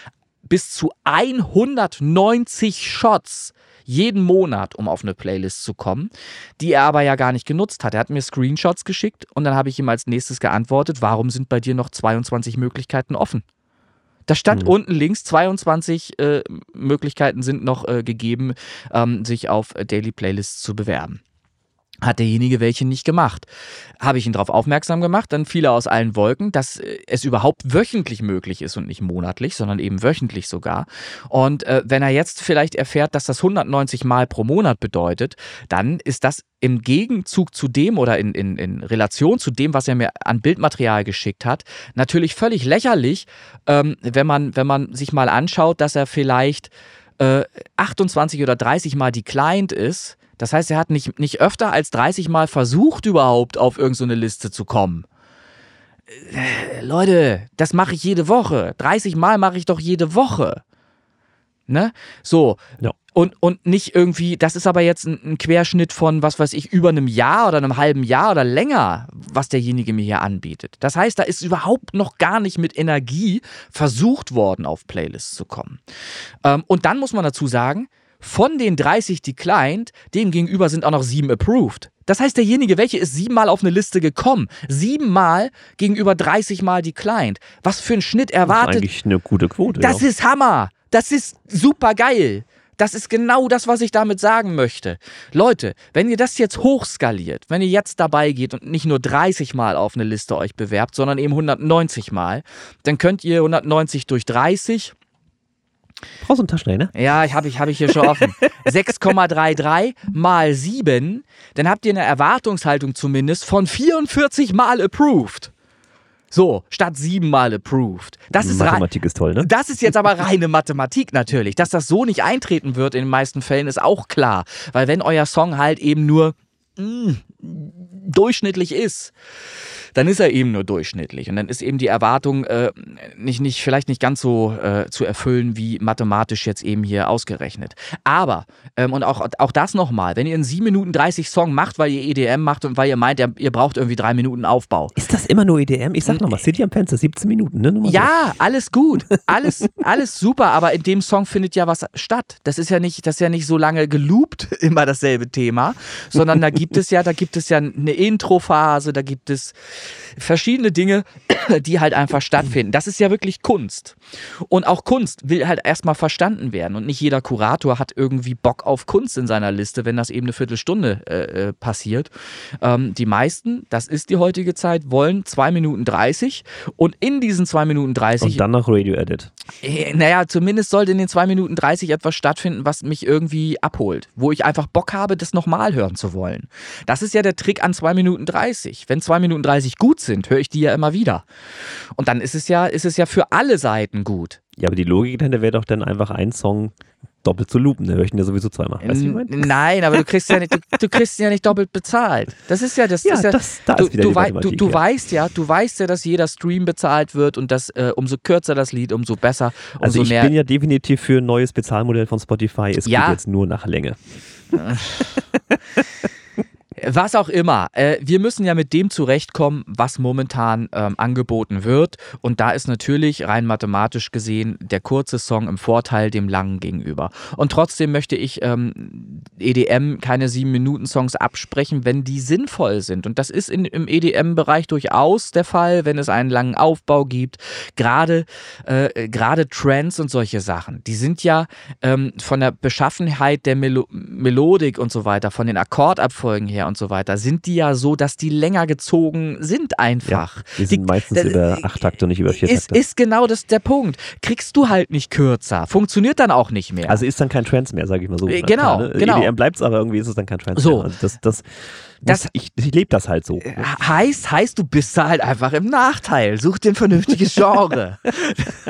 bis zu 190 Shots jeden Monat, um auf eine Playlist zu kommen, die er aber ja gar nicht genutzt hat. Er hat mir Screenshots geschickt und dann habe ich ihm als nächstes geantwortet, warum sind bei dir noch 22 Möglichkeiten offen? Da stand mhm. unten links 22 äh, Möglichkeiten sind noch äh, gegeben, ähm, sich auf Daily Playlists zu bewerben hat derjenige welche nicht gemacht. Habe ich ihn darauf aufmerksam gemacht, dann fiel er aus allen Wolken, dass äh, es überhaupt wöchentlich möglich ist und nicht monatlich, sondern eben wöchentlich sogar. Und äh, wenn er jetzt vielleicht erfährt, dass das 190 Mal pro Monat bedeutet, dann ist das im Gegenzug zu dem oder in, in, in Relation zu dem, was er mir an Bildmaterial geschickt hat, natürlich völlig lächerlich, ähm, wenn, man, wenn man sich mal anschaut, dass er vielleicht äh, 28 oder 30 Mal declined ist das heißt, er hat nicht, nicht öfter als 30 Mal versucht, überhaupt auf irgendeine so Liste zu kommen. Äh, Leute, das mache ich jede Woche. 30 Mal mache ich doch jede Woche. Ne? So. Ja. Und, und nicht irgendwie, das ist aber jetzt ein, ein, Querschnitt von, was weiß ich, über einem Jahr oder einem halben Jahr oder länger, was derjenige mir hier anbietet. Das heißt, da ist überhaupt noch gar nicht mit Energie versucht worden, auf Playlists zu kommen. Ähm, und dann muss man dazu sagen, von den 30 declined, dem gegenüber sind auch noch sieben approved. Das heißt, derjenige, welche ist siebenmal auf eine Liste gekommen, siebenmal gegenüber 30 Mal declined. Was für ein Schnitt erwartet. Das ist eigentlich eine gute Quote. Das ja. ist Hammer. Das ist super geil. Das ist genau das, was ich damit sagen möchte. Leute, wenn ihr das jetzt hochskaliert, wenn ihr jetzt dabei geht und nicht nur 30 Mal auf eine Liste euch bewerbt, sondern eben 190 Mal, dann könnt ihr 190 durch 30 Brauchst du einen Taschenrechner? Ja, ich habe ich, hab ich hier schon offen. [LAUGHS] 6,33 mal 7, dann habt ihr eine Erwartungshaltung zumindest von 44 mal approved. So, statt siebenmal approved. Das ist Mathematik ist toll, ne? Das ist jetzt aber reine Mathematik natürlich. Dass das so nicht eintreten wird in den meisten Fällen, ist auch klar. Weil wenn euer Song halt eben nur mm, durchschnittlich ist, dann ist er eben nur durchschnittlich. Und dann ist eben die Erwartung äh, nicht, nicht, vielleicht nicht ganz so äh, zu erfüllen, wie mathematisch jetzt eben hier ausgerechnet. Aber, ähm, und auch, auch das nochmal, wenn ihr einen 7 Minuten 30 Song macht, weil ihr EDM macht und weil ihr meint, ihr, ihr braucht irgendwie drei Minuten Aufbau. Ist das immer nur EDM? Ich sag nochmal, City am Fenster, 17 Minuten, ne? Ja, so. alles gut. Alles, alles super, aber in dem Song findet ja was statt. Das ist ja nicht, das ist ja nicht so lange geloopt, [LAUGHS] immer dasselbe Thema, sondern da gibt es ja, da gibt es ja eine Introphase, da gibt es verschiedene Dinge, [CLEARS THROAT] die halt einfach stattfinden. Das ist ja wirklich Kunst. Und auch Kunst will halt erstmal verstanden werden. Und nicht jeder Kurator hat irgendwie Bock auf Kunst in seiner Liste, wenn das eben eine Viertelstunde äh, äh passiert. Ähm, die meisten, das ist die heutige Zeit, wollen 2 Minuten 30 und in diesen 2 Minuten 30. Und dann noch Radio Edit. Äh, naja, zumindest sollte in den 2 Minuten 30 etwas stattfinden, was mich irgendwie abholt. Wo ich einfach Bock habe, das nochmal hören zu wollen. Das ist ja der Trick an 2 Minuten 30. Wenn 2 Minuten 30 gut sind, höre ich die ja immer wieder. Und dann ist es ja, ist es ja für alle Seiten gut. Ja, aber die Logik dahinter wäre doch dann einfach ein Song doppelt zu loopen. Dann höre ich ihn ja sowieso zweimal. Weißt du, Nein, aber du kriegst ja nicht, du, du, kriegst ja nicht doppelt bezahlt. Das ist ja das. Ja, das, ja, das da du, du, wei du, du ja. weißt ja, du weißt ja, dass jeder Stream bezahlt wird und dass äh, umso kürzer das Lied, umso besser. Umso also ich mehr bin ja definitiv für ein neues Bezahlmodell von Spotify. Es ja. geht jetzt nur nach Länge. [LAUGHS] Was auch immer. Äh, wir müssen ja mit dem zurechtkommen, was momentan ähm, angeboten wird. Und da ist natürlich rein mathematisch gesehen der kurze Song im Vorteil dem langen gegenüber. Und trotzdem möchte ich ähm, EDM keine sieben Minuten Songs absprechen, wenn die sinnvoll sind. Und das ist in, im EDM-Bereich durchaus der Fall, wenn es einen langen Aufbau gibt. Gerade äh, Trends und solche Sachen, die sind ja ähm, von der Beschaffenheit der Melo Melodik und so weiter, von den Akkordabfolgen her und so weiter, sind die ja so, dass die länger gezogen sind einfach. Ja, die sind die, meistens die, über acht Takte und nicht über vier ist, Takte. Ist genau das der Punkt. Kriegst du halt nicht kürzer. Funktioniert dann auch nicht mehr. Also ist dann kein Trends mehr, sage ich mal so. Äh, genau, Klar, ne? genau. EDM bleibt es, aber irgendwie ist es dann kein Trends so. mehr. Also das, das das, ich, ich lebe das halt so. Heißt, heißt, du bist da halt einfach im Nachteil. Such dir ein vernünftiges Genre. [LAUGHS]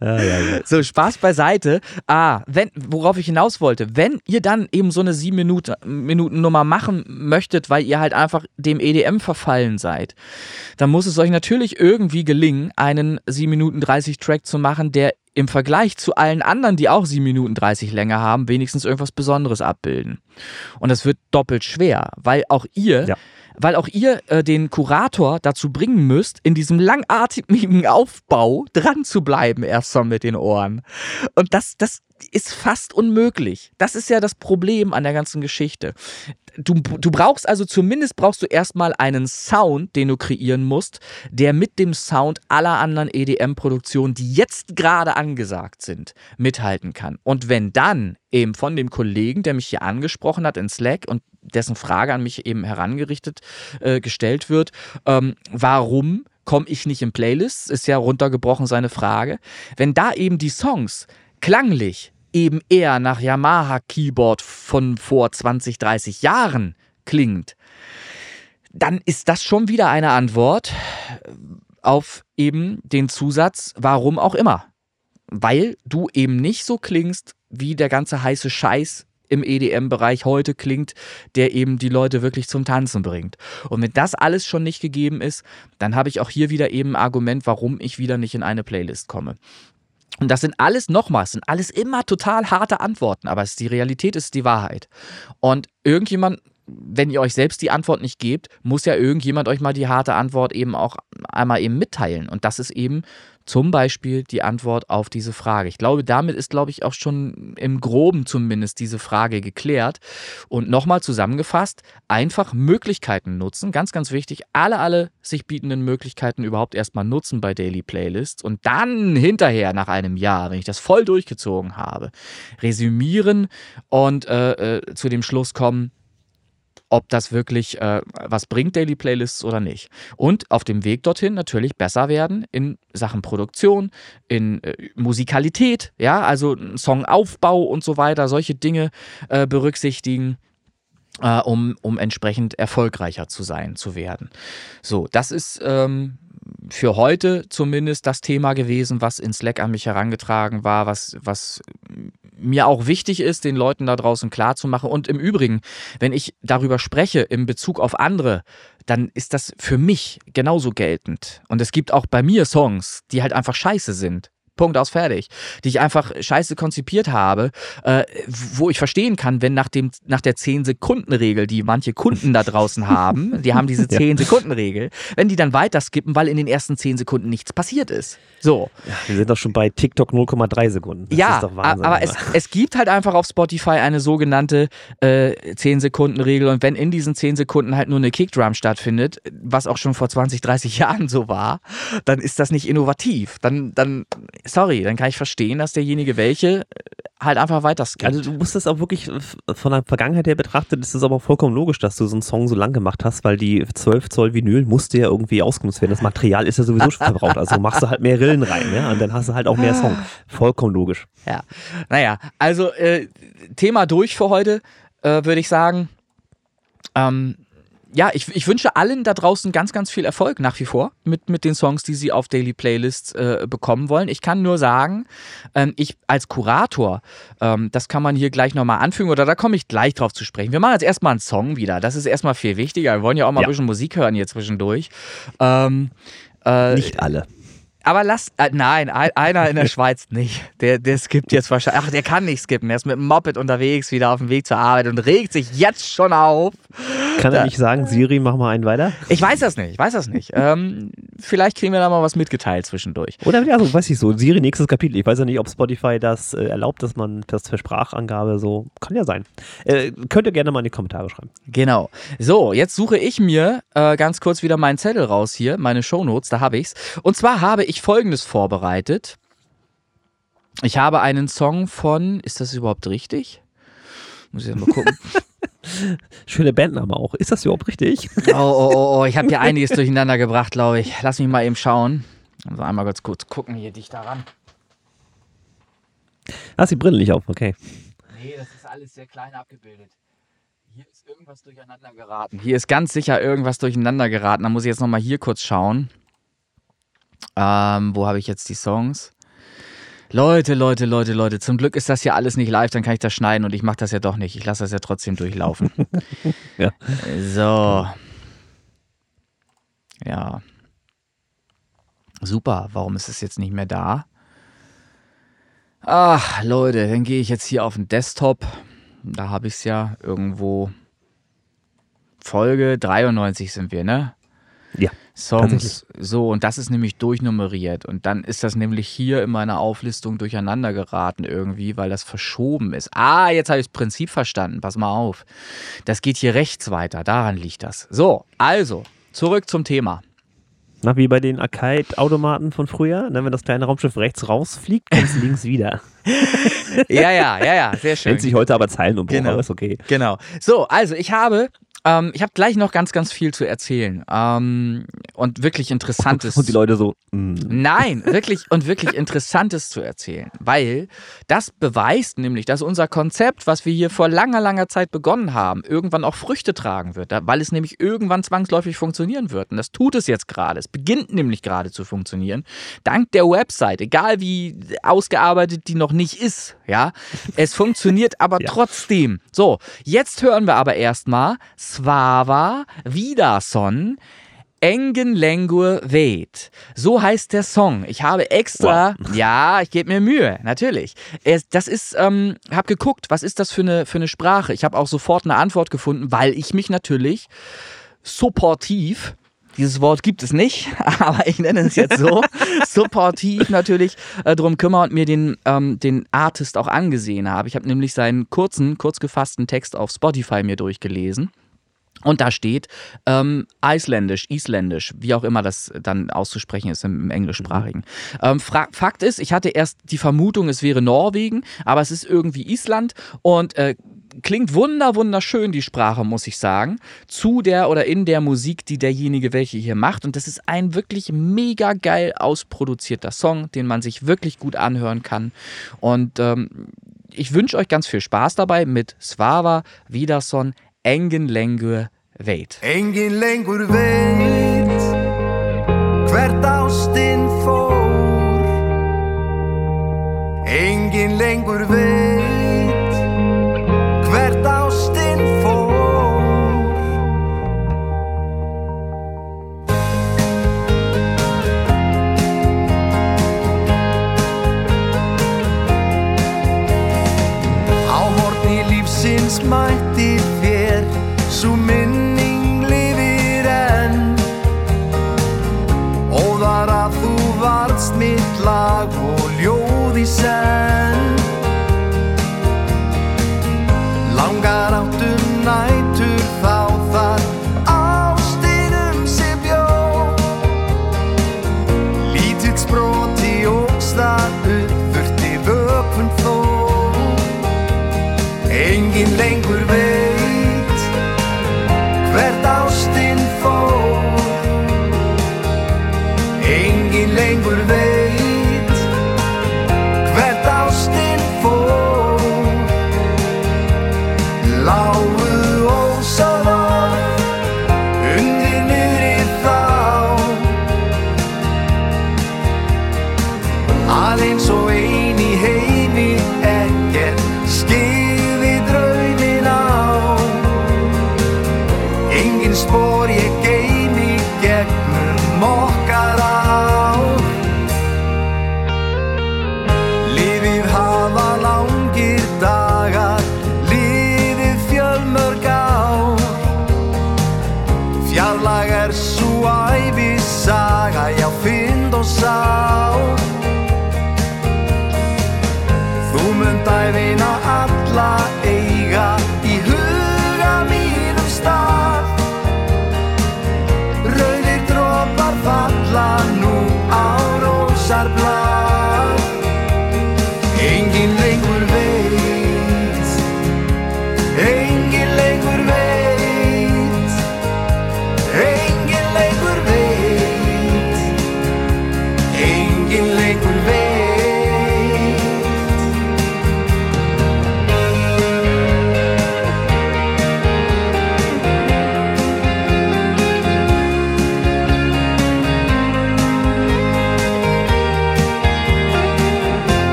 ja, ja, ja. So, Spaß beiseite. Ah, wenn, worauf ich hinaus wollte, wenn ihr dann eben so eine 7 Minuten, Minuten Nummer machen möchtet, weil ihr halt einfach dem EDM verfallen seid, dann muss es euch natürlich irgendwie gelingen, einen 7 Minuten 30 Track zu machen, der im Vergleich zu allen anderen, die auch 7 Minuten 30 länger haben, wenigstens irgendwas Besonderes abbilden. Und das wird doppelt schwer, weil auch ihr, ja. weil auch ihr äh, den Kurator dazu bringen müsst, in diesem langatmigen [LAUGHS] Aufbau dran zu bleiben, erst mal mit den Ohren. Und das, das ist fast unmöglich. Das ist ja das Problem an der ganzen Geschichte du, du brauchst also zumindest brauchst du erstmal einen Sound, den du kreieren musst, der mit dem Sound aller anderen EDM-Produktionen, die jetzt gerade angesagt sind, mithalten kann. Und wenn dann eben von dem Kollegen, der mich hier angesprochen hat in Slack und dessen Frage an mich eben herangerichtet äh, gestellt wird, ähm, warum komme ich nicht in Playlists, ist ja runtergebrochen seine Frage. Wenn da eben die Songs klanglich eben eher nach Yamaha Keyboard von vor 20, 30 Jahren klingt, dann ist das schon wieder eine Antwort auf eben den Zusatz, warum auch immer. Weil du eben nicht so klingst, wie der ganze heiße Scheiß im EDM-Bereich heute klingt, der eben die Leute wirklich zum Tanzen bringt. Und wenn das alles schon nicht gegeben ist, dann habe ich auch hier wieder eben ein Argument, warum ich wieder nicht in eine Playlist komme. Und das sind alles nochmals, sind alles immer total harte Antworten, aber es ist die Realität ist die Wahrheit. Und irgendjemand, wenn ihr euch selbst die Antwort nicht gebt, muss ja irgendjemand euch mal die harte Antwort eben auch einmal eben mitteilen. Und das ist eben Zum Beispiel die Antwort auf diese Frage. Ich glaube, damit ist, glaube ich, auch schon im Groben zumindest diese Frage geklärt. Und nochmal zusammengefasst, einfach Möglichkeiten nutzen. Ganz, ganz wichtig, alle, alle sich bietenden Möglichkeiten überhaupt erstmal nutzen bei Daily Playlists und dann hinterher nach einem Jahr, wenn ich das voll durchgezogen habe, resümieren und äh, äh, zu dem Schluss kommen, ob das wirklich äh, was bringt, Daily Playlists oder nicht. Und auf dem Weg dorthin natürlich besser werden in Sachen Produktion, in äh, Musikalität, ja, also Songaufbau und so weiter, solche Dinge äh, berücksichtigen. Äh, um, um entsprechend erfolgreicher zu sein, zu werden. So, das ist ähm, für heute zumindest das Thema gewesen, was in Slack an mich herangetragen war, was, was mir auch wichtig ist, den Leuten da draußen klarzumachen. Und im Übrigen, wenn ich darüber spreche in Bezug auf andere, dann ist das für mich genauso geltend. Und es gibt auch bei mir Songs, die halt einfach scheiße sind. Punkt aus fertig. Die ich einfach scheiße konzipiert habe, äh, wo ich verstehen kann, wenn nach, dem, nach der 10-Sekunden-Regel, die manche Kunden da draußen [LAUGHS] haben, die haben diese 10-Sekunden-Regel, wenn die dann weiter skippen, weil in den ersten 10 Sekunden nichts passiert ist. So. Ja, wir sind doch schon bei TikTok 0,3 Sekunden. Das ja, aber es, es gibt halt einfach auf Spotify eine sogenannte äh, 10-Sekunden-Regel und wenn in diesen 10 Sekunden halt nur eine Kickdrum stattfindet, was auch schon vor 20, 30 Jahren so war, dann ist das nicht innovativ. Dann, dann sorry, dann kann ich verstehen, dass derjenige welche äh, halt einfach weiter skippt. Also du musst das auch wirklich von der Vergangenheit her betrachtet, ist es aber auch vollkommen logisch, dass du so einen Song so lang gemacht hast, weil die 12 Zoll Vinyl musste ja irgendwie ausgenutzt werden. Das Material ist ja sowieso schon verbraucht, also machst du halt mehr Rillen rein, ja, und dann hast du halt auch mehr Song. Vollkommen logisch. Ja, naja, also äh, Thema durch für heute, äh, würde ich sagen. Ähm, ja, ich, ich wünsche allen da draußen ganz, ganz viel Erfolg nach wie vor mit, mit den Songs, die sie auf Daily Playlists äh, bekommen wollen. Ich kann nur sagen, ähm, ich als Kurator, ähm, das kann man hier gleich nochmal anfügen oder da komme ich gleich drauf zu sprechen. Wir machen jetzt erstmal einen Song wieder. Das ist erstmal viel wichtiger. Wir wollen ja auch mal ja. ein bisschen Musik hören hier zwischendurch. Ähm, äh, Nicht alle. Aber lass, äh, nein, einer in der [LAUGHS] Schweiz nicht. Der, der skippt jetzt wahrscheinlich. Ach, der kann nicht skippen. Er ist mit dem Moped unterwegs, wieder auf dem Weg zur Arbeit und regt sich jetzt schon auf. Kann er nicht sagen, Siri, mach mal einen weiter? Ich weiß das nicht, ich weiß das nicht. Ähm, vielleicht kriegen wir da mal was mitgeteilt zwischendurch. Oder, also, weiß ich so, Siri, nächstes Kapitel. Ich weiß ja nicht, ob Spotify das äh, erlaubt, dass man das für Sprachangabe so. Kann ja sein. Äh, könnt ihr gerne mal in die Kommentare schreiben. Genau. So, jetzt suche ich mir äh, ganz kurz wieder meinen Zettel raus hier, meine Shownotes, da habe ich's. Und zwar habe ich folgendes vorbereitet. Ich habe einen Song von, ist das überhaupt richtig? Muss ich mal gucken. [LAUGHS] Schöne Bandname auch. Ist das überhaupt richtig? Oh, oh, oh, oh. ich habe hier einiges durcheinander gebracht, glaube ich. Lass mich mal eben schauen. Also einmal ganz kurz gucken hier dich daran. Hast die Brille nicht auf, okay. Nee, das ist alles sehr klein abgebildet. Hier ist irgendwas durcheinander geraten. Hier ist ganz sicher irgendwas durcheinander geraten. Da muss ich jetzt nochmal hier kurz schauen. Ähm, wo habe ich jetzt die Songs? Leute, Leute, Leute, Leute, zum Glück ist das ja alles nicht live, dann kann ich das schneiden und ich mache das ja doch nicht. Ich lasse das ja trotzdem durchlaufen. [LAUGHS] ja. So. Ja. Super, warum ist es jetzt nicht mehr da? Ach, Leute, dann gehe ich jetzt hier auf den Desktop. Da habe ich es ja irgendwo. Folge 93 sind wir, ne? Ja. Songs. So, und das ist nämlich durchnummeriert. Und dann ist das nämlich hier in meiner Auflistung durcheinander geraten irgendwie, weil das verschoben ist. Ah, jetzt habe ich das Prinzip verstanden. Pass mal auf. Das geht hier rechts weiter. Daran liegt das. So, also, zurück zum Thema. Na, wie bei den Arcade-Automaten von früher, ne, wenn das kleine Raumschiff rechts rausfliegt, kommt es [LAUGHS] links wieder. ja, ja, ja, ja, sehr schön. Nennt sich heute aber Zeilenumbruch, genau. aber ist okay. Genau. So, also ich habe ähm, ich habe gleich noch ganz, ganz viel zu erzählen. Ähm, und wirklich Interessantes. Und die Leute so. Mm. Nein, wirklich und wirklich Interessantes zu erzählen. Weil das beweist nämlich, dass unser Konzept, was wir hier vor langer, langer Zeit begonnen haben, irgendwann auch Früchte tragen wird. Weil es nämlich irgendwann zwangsläufig funktionieren wird. Und das tut es jetzt gerade. Es beginnt nämlich gerade zu funktionieren. Dank der Website, egal wie ausgearbeitet die noch nicht ist. Ja, es funktioniert aber [LAUGHS] ja. trotzdem. So, jetzt hören wir aber erstmal Svava Vidason Engen Lengur Wait. So heißt der Song. Ich habe extra, wow. [LAUGHS] ja, ich gebe mir Mühe, natürlich. Das ist, ähm, hab geguckt, was ist das für eine, für eine Sprache? Ich habe auch sofort eine Antwort gefunden, weil ich mich natürlich supportiv Dieses Wort gibt es nicht, [LAUGHS] aber ich nenne es jetzt so, supportiv natürlich äh, drum kümmere und mir den, ähm, den Artist auch angesehen habe. Ich habe nämlich seinen kurzen, kurz gefassten Text auf Spotify mir durchgelesen. Und da steht ähm, Isländisch, Isländisch, wie auch immer das dann auszusprechen ist im, im Englischsprachigen. Mhm. Ähm, Fakt ist, ich hatte erst die Vermutung, es wäre Norwegen, aber es ist irgendwie Island und äh, klingt wunder, wunderschön, die Sprache, muss ich sagen, zu der oder in der Musik, die derjenige welche hier macht. Und das ist ein wirklich mega geil ausproduzierter Song, den man sich wirklich gut anhören kann. Und ähm, ich wünsche euch ganz viel Spaß dabei mit Svava Widerson Engin lengur veit. Engin lengur veit hvert ástinn fór Engin lengur veit hvert ástinn fór Á morgni lífsins mætti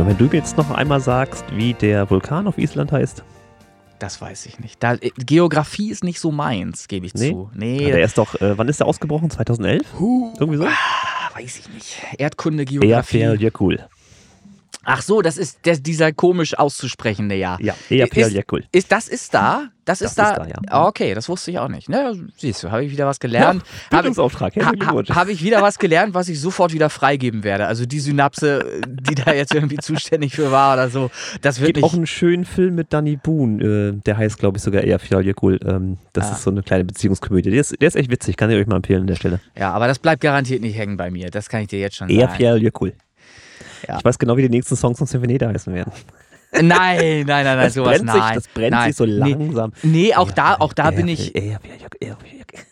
Glückwunsch. Und wenn du mir jetzt noch einmal sagst, wie der Vulkan auf Island heißt. Das weiß ich nicht. Da, äh, Geografie ist nicht so meins, gebe ich Nee? zu. Nee, Ja, der ist doch, äh, wann ist der ausgebrochen? 2011? Irgendwie so? ah, weiß ich nicht. Erdkunde, Geografie. fair, ja cool. Ach so, das ist der, dieser komisch auszusprechende, ja. Ja, eher fair, ist, ja cool. ist, das ist da? Das, Das ist da? ist da, ja. Ah, Okay, das wusste ich auch nicht. Ne, siehst du, habe ich wieder was gelernt. Habe ich, Bildungsauftrag, ha, herzlichen Glückwunsch. ha, hab ich wieder was gelernt, was ich sofort wieder freigeben werde. Also die Synapse, die da jetzt irgendwie zuständig für war oder so, das wird Gibt auch einen schönen Film mit Danny Boone, äh, der heißt, glaube ich, sogar eher ja cool. Ähm, das Ah. ist so eine kleine Beziehungskomödie. Der ist, der ist echt witzig, kann ich euch mal empfehlen an der Stelle. Ja, aber das bleibt garantiert nicht hängen bei mir. Das kann ich dir jetzt schon Eher sagen. fair, ja. Ich weiß genau, wie die nächsten Songs von Symphonida heißen werden. Nein, nein, nein, nein, Das sowas brennt, nein. sich, das brennt nein. sich so Nee, langsam. Nee, auch Eher da, fair, auch da bin ich,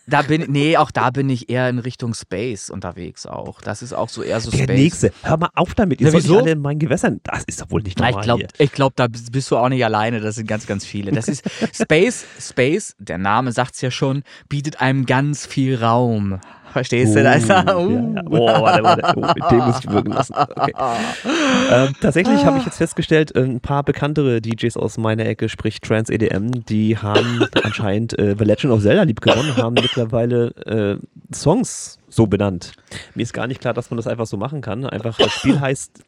da bin, nee, auch da bin ich eher in Richtung Space unterwegs auch. Das ist auch so eher so Der Space. nächste. Hör mal auf damit. Ihr wieso? alle in meinen Gewässern. Das ist doch wohl nicht Na, normal ich glaube, glaub, da bist bist du auch nicht alleine. Das sind ganz, ganz viele. Das ist [LAUGHS] Space. Space, der Name sagt's ja schon, bietet einem ganz viel Raum. Verstehst du? Da ist er, uh. ja, ja. Oh, warte, warte. Oh, mit dem muss ich wirken lassen. Okay. ähm, tatsächlich habe ich jetzt festgestellt, äh, ein paar bekanntere DJs aus meiner Ecke, sprich Trans EDM, die haben [LAUGHS] anscheinend äh, The Legend of Zelda lieb gewonnen, haben mittlerweile äh, Songs so benannt. Mir ist gar nicht klar, dass man das einfach so machen kann. Einfach das Spiel [LAUGHS] heißt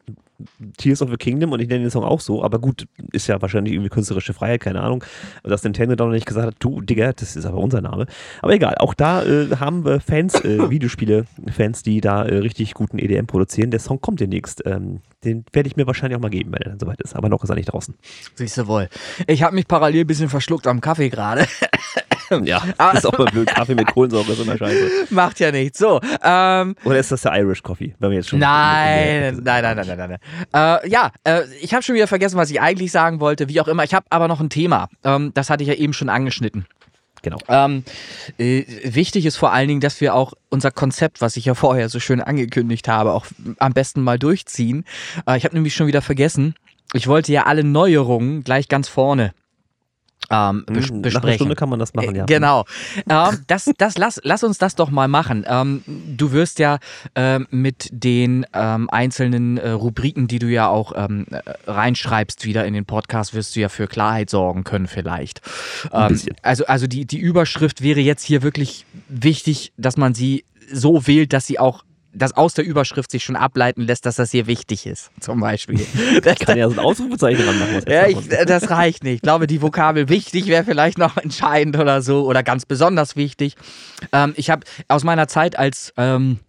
Tears of the Kingdom und ich nenne den Song auch so, aber gut, ist ja wahrscheinlich irgendwie künstlerische Freiheit, keine Ahnung. Dass Nintendo da noch nicht gesagt hat, du, Digga, das ist aber unser Name. Aber egal, auch da äh, haben wir Fans, äh, [LAUGHS] Videospiele-Fans, die da äh, richtig guten EDM produzieren. Der Song kommt demnächst. Ähm, den werde ich mir wahrscheinlich auch mal geben, wenn er dann soweit ist. Aber noch ist er nicht draußen. Siehst du wohl. Ich habe mich parallel ein bisschen verschluckt am Kaffee gerade. [LAUGHS] Ja, Aber- ist auch mal blöd. Kaffee mit Kohlensäure ist immer scheiße. Macht ja nichts. So, ähm, Oder ist das der Irish Coffee? Wenn wir jetzt schon Nein, nein, nein, nein, nein, nein. nein. Äh, ja, äh, ich habe schon wieder vergessen, was ich eigentlich sagen wollte. Wie auch immer. Ich habe aber noch ein Thema. Ähm, das hatte ich ja eben schon angeschnitten. Genau. Ähm, äh, wichtig ist vor allen Dingen, dass wir auch unser Konzept, was ich ja vorher so schön angekündigt habe, auch am besten mal durchziehen. Äh, ich habe nämlich schon wieder vergessen. Ich wollte ja alle Neuerungen gleich ganz vorne ähm, bes Hm, Nach einer besprechen. Stunde kann man das machen, ja. Äh, Genau. ähm, das, das, lass, lass uns das doch mal machen. Ähm, du wirst ja ähm, mit den ähm, einzelnen äh, Rubriken, die du ja auch ähm, äh, reinschreibst, wieder in den Podcast, wirst du ja für Klarheit sorgen können, vielleicht. Ähm, also, also die, die Überschrift wäre jetzt hier wirklich wichtig, dass man sie so wählt, dass sie auch dass aus der Überschrift sich schon ableiten lässt, dass das hier wichtig ist, zum Beispiel. [LAUGHS] Das, Kann ja so ein Ausrufezeichen dran machen. ja, ich, das reicht nicht. Ich glaube, die Vokabel wichtig wäre vielleicht noch entscheidend oder so oder ganz besonders wichtig. Ähm, ich habe aus meiner Zeit als ähm,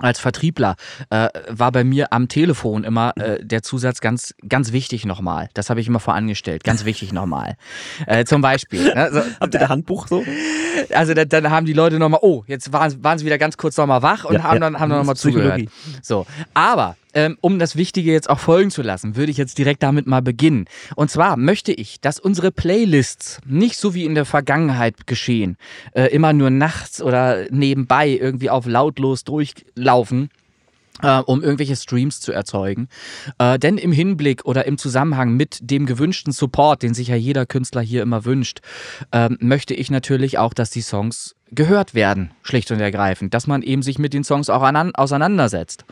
als Vertriebler äh, war bei mir am Telefon immer äh, der Zusatz ganz ganz wichtig nochmal. Das habe ich immer vorangestellt. Ganz wichtig nochmal. Äh, zum Beispiel. Ne? So, [LAUGHS] Habt ihr da Handbuch so? also dann, dann haben die Leute nochmal, oh, jetzt waren, waren sie wieder ganz kurz nochmal wach und Ja, haben ja. dann, haben dann nochmal zugehört. So, aber ähm, um das Wichtige jetzt auch folgen zu lassen, würde ich jetzt direkt damit mal beginnen. Und zwar möchte ich, dass unsere Playlists nicht so wie in der Vergangenheit geschehen, äh, immer nur nachts oder nebenbei irgendwie auf lautlos durchlaufen äh, um irgendwelche Streams zu erzeugen. Äh, denn im Hinblick oder im Zusammenhang mit dem gewünschten Support, den sich ja jeder Künstler hier immer wünscht, ähm, möchte ich natürlich auch, dass die Songs gehört werden, schlicht und ergreifend, dass man eben sich mit den Songs auch auseinandersetzt.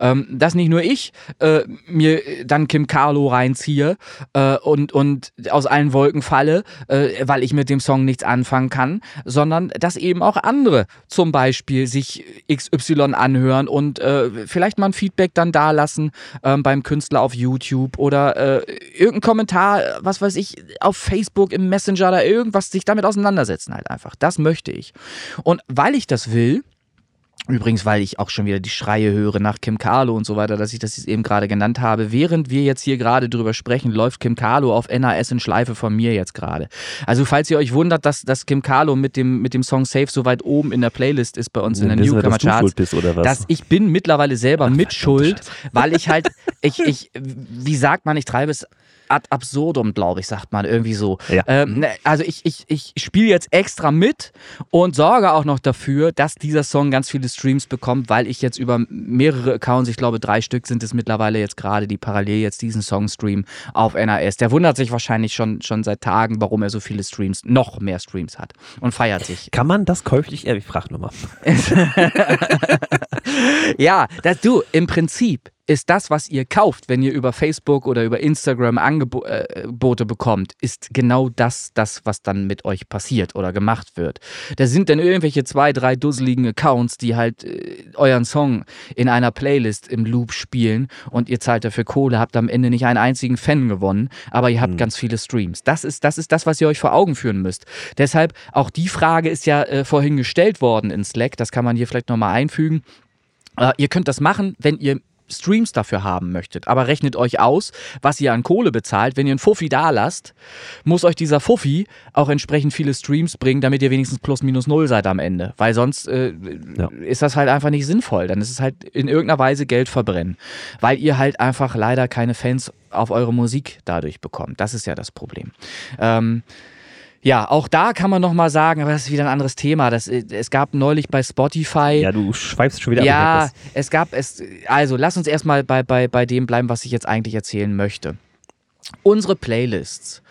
Ähm, dass nicht nur ich äh, mir dann Kim Carlo reinziehe äh, und, und aus allen Wolken falle, äh, weil ich mit dem Song nichts anfangen kann, sondern dass eben auch andere zum Beispiel sich XY anhören und äh, vielleicht mal ein Feedback dann da lassen ähm, beim Künstler auf YouTube oder äh, irgendein Kommentar, was weiß ich, auf Facebook, im Messenger oder irgendwas, sich damit auseinandersetzen halt einfach. Das möchte ich. Und weil ich das will, Übrigens, weil ich auch schon wieder die Schreie höre nach Kim Carlo und so weiter, dass ich das jetzt eben gerade genannt habe. Während wir jetzt hier gerade drüber sprechen, läuft Kim Carlo auf NAS in Schleife von mir jetzt gerade. Also falls ihr euch wundert, dass, dass Kim Carlo mit dem, mit dem Song Safe so weit oben in der Playlist ist bei uns in der Wissen Newcomer Charts, bist oder was? dass ich bin mittlerweile selber mit schuld, weil ich halt, ich, ich, wie sagt man, ich treibe es ad absurdum, glaube ich, sagt man irgendwie so. Ja. Ähm, ne, also ich, ich, ich spiele jetzt extra mit und sorge auch noch dafür, dass dieser Song ganz viele Streams bekommt, weil ich jetzt über mehrere Accounts, ich glaube drei Stück sind es mittlerweile jetzt gerade, die parallel jetzt diesen Song streamen auf NAS. Der wundert sich wahrscheinlich schon, schon seit Tagen, warum er so viele Streams, noch mehr Streams hat und feiert sich. Kann man das käuflich? Ich frage nochmal. [LAUGHS] Ja, das, du, im Prinzip ist das, was ihr kauft, wenn ihr über Facebook oder über Instagram Angebote bekommt, ist genau das, das, was dann mit euch passiert oder gemacht wird. Da sind dann irgendwelche zwei, drei dusseligen Accounts, die halt äh, euren Song in einer Playlist im Loop spielen und ihr zahlt dafür Kohle, habt am Ende nicht einen einzigen Fan gewonnen, aber ihr habt mhm. ganz viele Streams. Das ist, das ist das, was ihr euch vor Augen führen müsst. Deshalb, auch die Frage ist ja äh, vorhin gestellt worden in Slack, das kann man hier vielleicht nochmal einfügen. Uh, ihr könnt das machen, wenn ihr Streams dafür haben möchtet. Aber rechnet euch aus, was ihr an Kohle bezahlt. Wenn ihr einen Fuffi da lasst, muss euch dieser Fuffi auch entsprechend viele Streams bringen, damit ihr wenigstens plus minus null seid am Ende. Weil sonst äh, ja. ist das halt einfach nicht sinnvoll. Dann ist es halt in irgendeiner Weise Geld verbrennen. Weil ihr halt einfach leider keine Fans auf eure Musik dadurch bekommt. Das ist ja das Problem. Ähm, ja, auch da kann man nochmal sagen, aber das ist wieder ein anderes Thema. Das, äh, es gab neulich bei Spotify. Ja, du schweifst schon wieder Ja, es gab es. Also, lass uns erstmal bei, bei, bei dem bleiben, was ich jetzt eigentlich erzählen möchte. Unsere Playlists.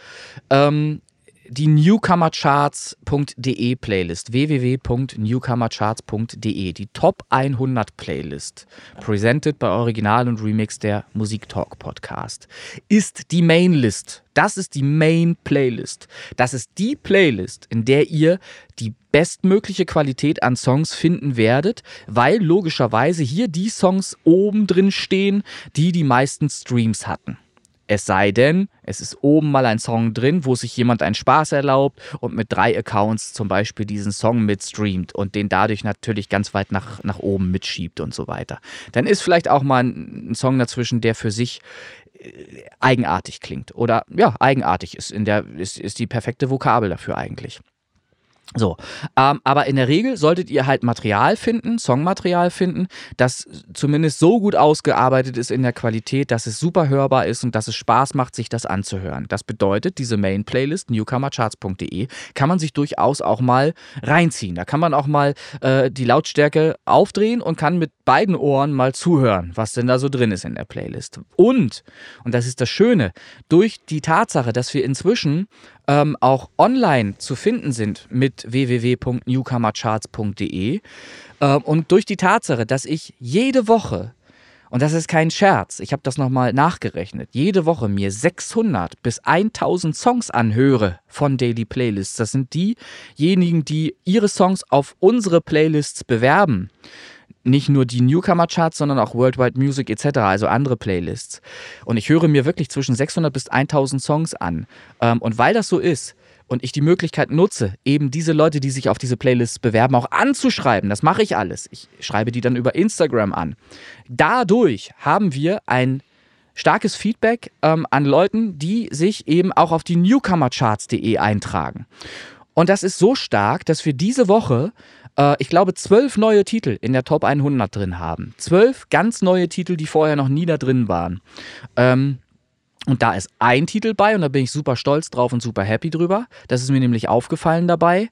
Ähm, die newcomercharts.de Playlist, www.newcomercharts.de, die Top 100 Playlist, presented bei Original und Remix der Musik Talk Podcast, ist die Mainlist. Das ist die Main Playlist. Das ist die Playlist, in der ihr die bestmögliche Qualität an Songs finden werdet, weil logischerweise hier die Songs oben drin stehen, die die meisten Streams hatten. Es sei denn, es ist oben mal ein Song drin, wo sich jemand einen Spaß erlaubt und mit drei Accounts zum Beispiel diesen Song mitstreamt und den dadurch natürlich ganz weit nach, nach oben mitschiebt und so weiter. Dann ist vielleicht auch mal ein, ein Song dazwischen, der für sich äh, eigenartig klingt oder ja, eigenartig ist, in der, ist, ist die perfekte Vokabel dafür eigentlich. So, ähm, aber in der Regel solltet ihr halt Material finden, Songmaterial finden, das zumindest so gut ausgearbeitet ist in der Qualität, dass es super hörbar ist und dass es Spaß macht, sich das anzuhören. Das bedeutet, diese Main-Playlist, newcomercharts.de, kann man sich durchaus auch mal reinziehen. Da kann man auch mal äh, die Lautstärke aufdrehen und kann mit beiden Ohren mal zuhören, was denn da so drin ist in der Playlist. Und, und das ist das Schöne, durch die Tatsache, dass wir inzwischen ähm, auch online zu finden sind mit www.newcomercharts.de. Äh, und durch die Tatsache, dass ich jede Woche, und das ist kein Scherz, ich habe das nochmal nachgerechnet, jede Woche mir 600 bis 1000 Songs anhöre von Daily Playlists. Das sind diejenigen, die ihre Songs auf unsere Playlists bewerben nicht nur die Newcomer-Charts, sondern auch Worldwide Music etc., also andere Playlists. Und ich höre mir wirklich zwischen 600 bis 1000 Songs an. Ähm, und weil das so ist und ich die Möglichkeit nutze, eben diese Leute, die sich auf diese Playlists bewerben, auch anzuschreiben, das mache ich alles. Ich schreibe die dann über Instagram an. Dadurch haben wir ein starkes Feedback ähm, an Leuten, die sich eben auch auf die Newcomercharts.de eintragen. Und das ist so stark, dass wir diese Woche äh, ich glaube, zwölf neue Titel in der Top 100 drin haben. Zwölf ganz neue Titel, die vorher noch nie da drin waren. Ähm, und da ist ein Titel bei und da bin ich super stolz drauf und super happy drüber. Das ist mir nämlich aufgefallen dabei.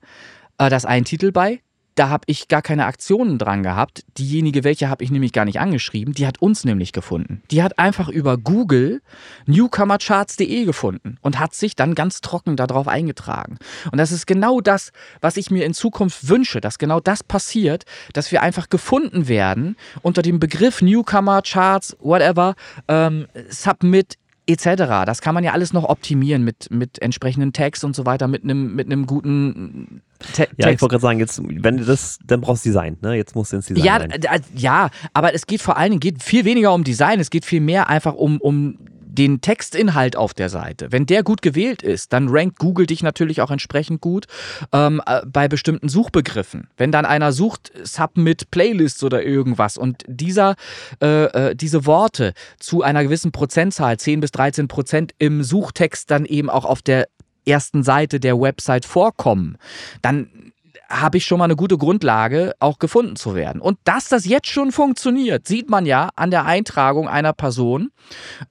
Äh, da ist ein Titel bei, da habe ich gar keine Aktionen dran gehabt. Diejenige, welche habe ich nämlich gar nicht angeschrieben, die hat uns nämlich gefunden. Die hat einfach über Google newcomercharts.de gefunden und hat sich dann ganz trocken darauf eingetragen. Und das ist genau das, was ich mir in Zukunft wünsche, dass genau das passiert, dass wir einfach gefunden werden unter dem Begriff Newcomer Charts, whatever, ähm, Submit etc. Das kann man ja alles noch optimieren mit, mit entsprechenden Tags und so weiter, mit einem mit einem guten Te ja, ich wollte gerade sagen, jetzt, wenn du das, dann brauchst du Design, ne? Jetzt musst du ins Design. Ja, ja, aber es geht vor allen Dingen geht viel weniger um Design, es geht viel mehr einfach um, um den Textinhalt auf der Seite. Wenn der gut gewählt ist, dann rankt Google dich natürlich auch entsprechend gut ähm, äh, bei bestimmten Suchbegriffen. Wenn dann einer sucht Submit Playlists oder irgendwas und dieser, äh, äh, diese Worte zu einer gewissen Prozentzahl, 10 bis 13 Prozent im Suchtext dann eben auch auf der ersten Seite der Website vorkommen, dann habe ich schon mal eine gute Grundlage, auch gefunden zu werden. Und dass das jetzt schon funktioniert, sieht man ja an der Eintragung einer Person,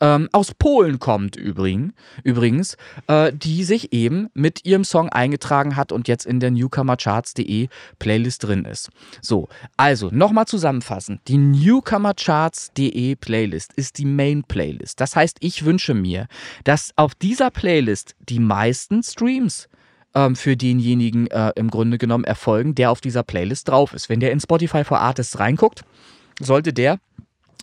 ähm, aus Polen kommt übrigens, übrigens äh, die sich eben mit ihrem Song eingetragen hat und jetzt in der newcomercharts.de Playlist drin ist. So, also nochmal zusammenfassen. Die newcomercharts.de Playlist ist die Main Playlist. Das heißt, ich wünsche mir, dass auf dieser Playlist die meisten Streams ähm, für denjenigen äh, im Grunde genommen erfolgen, der auf dieser Playlist drauf ist. Wenn der in Spotify for Artists reinguckt, sollte der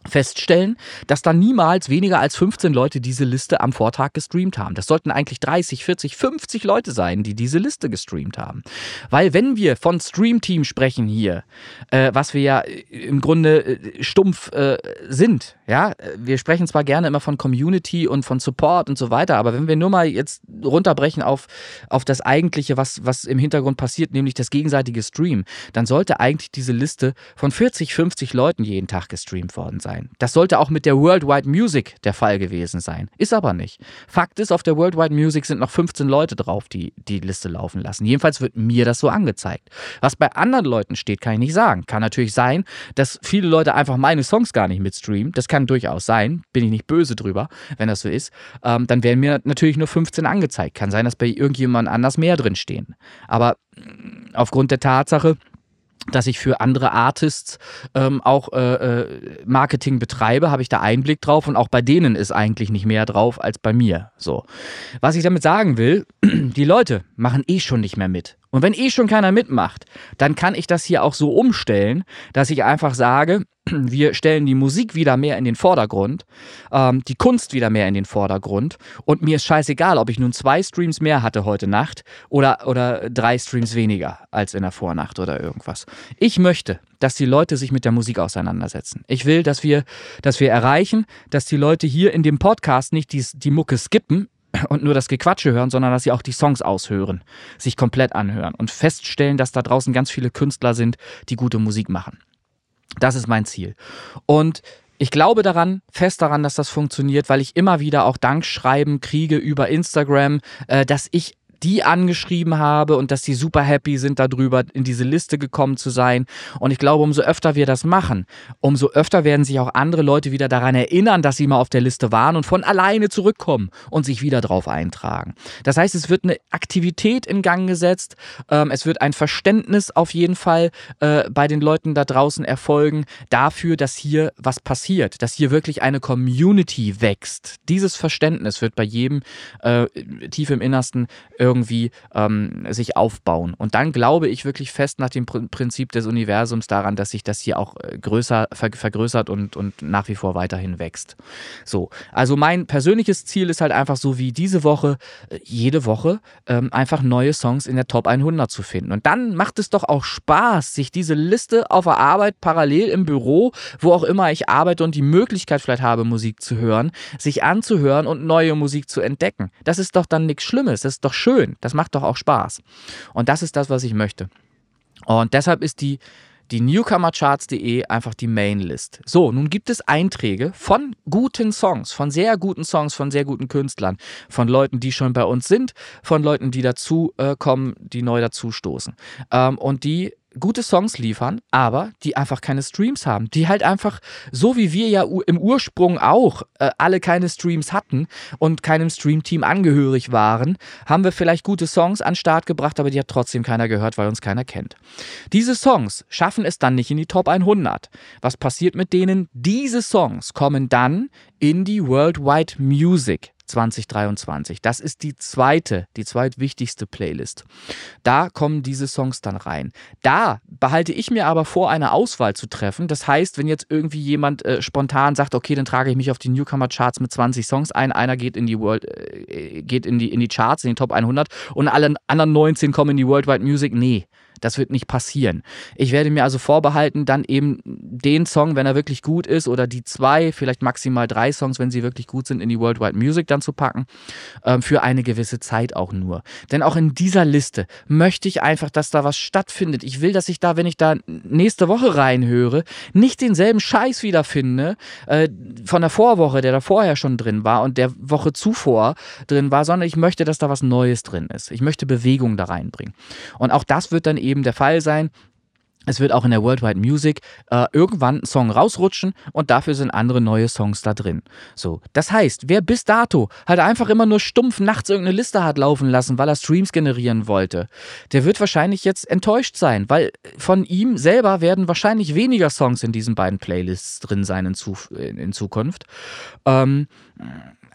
feststellen, dass da niemals weniger als 15 Leute diese Liste am Vortag gestreamt haben. Das sollten eigentlich 30, 40, 50 Leute sein, die diese Liste gestreamt haben. Weil wenn wir von Streamteam sprechen hier, äh, was wir ja im Grunde äh, stumpf äh, sind, ja, wir sprechen zwar gerne immer von Community und von Support und so weiter, aber wenn wir nur mal jetzt runterbrechen auf, auf das Eigentliche, was, was im Hintergrund passiert, nämlich das gegenseitige Stream, dann sollte eigentlich diese Liste von 40, 50 Leuten jeden Tag gestreamt worden sein sein. Das sollte auch mit der Worldwide Music der Fall gewesen sein. Ist aber nicht. Fakt ist, auf der Worldwide Music sind noch 15 Leute drauf, die die Liste laufen lassen. Jedenfalls wird mir das so angezeigt. Was bei anderen Leuten steht, kann ich nicht sagen. Kann natürlich sein, dass viele Leute einfach meine Songs gar nicht mitstreamen. Das kann durchaus sein. Bin ich nicht böse drüber, wenn das so ist. Ähm, dann werden mir natürlich nur 15 angezeigt. Kann sein, dass bei irgendjemand anders mehr drin stehen. Aber mm, aufgrund der Tatsache, dass ich für andere Artists ähm, auch äh, äh, Marketing betreibe, habe ich da Einblick drauf und auch bei denen ist eigentlich nicht mehr drauf als bei mir. So. Was ich damit sagen will, [CLEARS THROAT] die Leute machen eh schon nicht mehr mit. Und wenn eh schon keiner mitmacht, dann kann ich das hier auch so umstellen, dass ich einfach sage, [CLEARS THROAT] wir stellen die Musik wieder mehr in den Vordergrund, ähm, die Kunst wieder mehr in den Vordergrund und mir ist scheißegal, ob ich nun zwei Streams mehr hatte heute Nacht oder, oder drei Streams weniger als in der Vornacht oder irgendwas. Ich möchte, dass die Leute sich mit der Musik auseinandersetzen. Ich will, dass wir, dass wir erreichen, dass die Leute hier in dem Podcast nicht die, die Mucke skippen, und nur das Gequatsche hören, sondern dass sie auch die Songs aushören, sich komplett anhören und feststellen, dass da draußen ganz viele Künstler sind, die gute Musik machen. Das ist mein Ziel. Und ich glaube daran, fest daran, dass das funktioniert, weil ich immer wieder auch Dankschreiben kriege über Instagram, äh, dass ich die angeschrieben habe und dass die super happy sind darüber, in diese Liste gekommen zu sein. Und ich glaube, umso öfter wir das machen, umso öfter werden sich auch andere Leute wieder daran erinnern, dass sie mal auf der Liste waren und von alleine zurückkommen und sich wieder drauf eintragen. Das heißt, es wird eine Aktivität in Gang gesetzt, ähm, es wird ein Verständnis auf jeden Fall äh, bei den Leuten da draußen erfolgen dafür, dass hier was passiert, dass hier wirklich eine Community wächst. Dieses Verständnis wird bei jedem äh, tief im Innersten irgendwie irgendwie ähm, sich aufbauen. Und dann glaube ich wirklich fest nach dem Prinzip des Universums daran, dass sich das hier auch äh, größer ver vergrößert und, und nach wie vor weiterhin wächst. So, also mein persönliches Ziel ist halt einfach so wie diese Woche, äh, jede Woche ähm, einfach neue Songs in der Top 100 zu finden. Und dann macht es doch auch Spaß, sich diese Liste auf der Arbeit parallel im Büro, wo auch immer ich arbeite und die Möglichkeit vielleicht habe, Musik zu hören, sich anzuhören und neue Musik zu entdecken. Das ist doch dann nichts Schlimmes, das ist doch schön schön. Das macht doch auch Spaß. Und das ist das, was ich möchte. Und deshalb ist die, die Newcomercharts.de einfach die Mainlist. So, nun gibt es Einträge von guten Songs, von sehr guten Songs, von sehr guten Künstlern, von Leuten, die schon bei uns sind, von Leuten, die dazu äh, kommen, die neu dazustoßen. Ähm, und die gute Songs liefern, aber die einfach keine Streams haben. Die halt einfach, so wie wir ja im Ursprung auch äh, alle keine Streams hatten und keinem Streamteam angehörig waren, haben wir vielleicht gute Songs an Start gebracht, aber die hat trotzdem keiner gehört, weil uns keiner kennt. Diese Songs schaffen es dann nicht in die Top 100. Was passiert mit denen? Diese Songs kommen dann in die Worldwide Music 2023. Das ist die zweite, die zweitwichtigste Playlist. Da kommen diese Songs dann rein. Da behalte ich mir aber vor, eine Auswahl zu treffen. Das heißt, wenn jetzt irgendwie jemand äh, spontan sagt, okay, dann trage ich mich auf die Newcomer Charts mit 20 Songs ein, einer geht in die World, äh, geht in die, in die Charts, in die Top 100 und alle anderen 19 kommen in die Worldwide Music. Nee, das wird nicht passieren. Ich werde mir also vorbehalten, dann eben den Song, wenn er wirklich gut ist, oder die zwei, vielleicht maximal drei Songs, wenn sie wirklich gut sind, in die Worldwide Music dann zu packen, ähm, für eine gewisse Zeit auch nur. Denn auch in dieser Liste möchte ich einfach, dass da was stattfindet. Ich will, dass ich da, wenn ich da nächste Woche reinhöre, nicht denselben Scheiß wiederfinde äh, von der Vorwoche, der da vorher schon drin war und der Woche zuvor drin war, sondern ich möchte, dass da was Neues drin ist. Ich möchte Bewegung da reinbringen. Und auch das wird dann eben der Fall sein. Es wird auch in der Worldwide Music äh, irgendwann ein Song rausrutschen und dafür sind andere neue Songs da drin. So, das heißt, wer bis dato halt einfach immer nur stumpf nachts irgendeine Liste hat laufen lassen, weil er Streams generieren wollte, der wird wahrscheinlich jetzt enttäuscht sein, weil von ihm selber werden wahrscheinlich weniger Songs in diesen beiden Playlists drin sein in, Zuf in Zukunft. Ähm,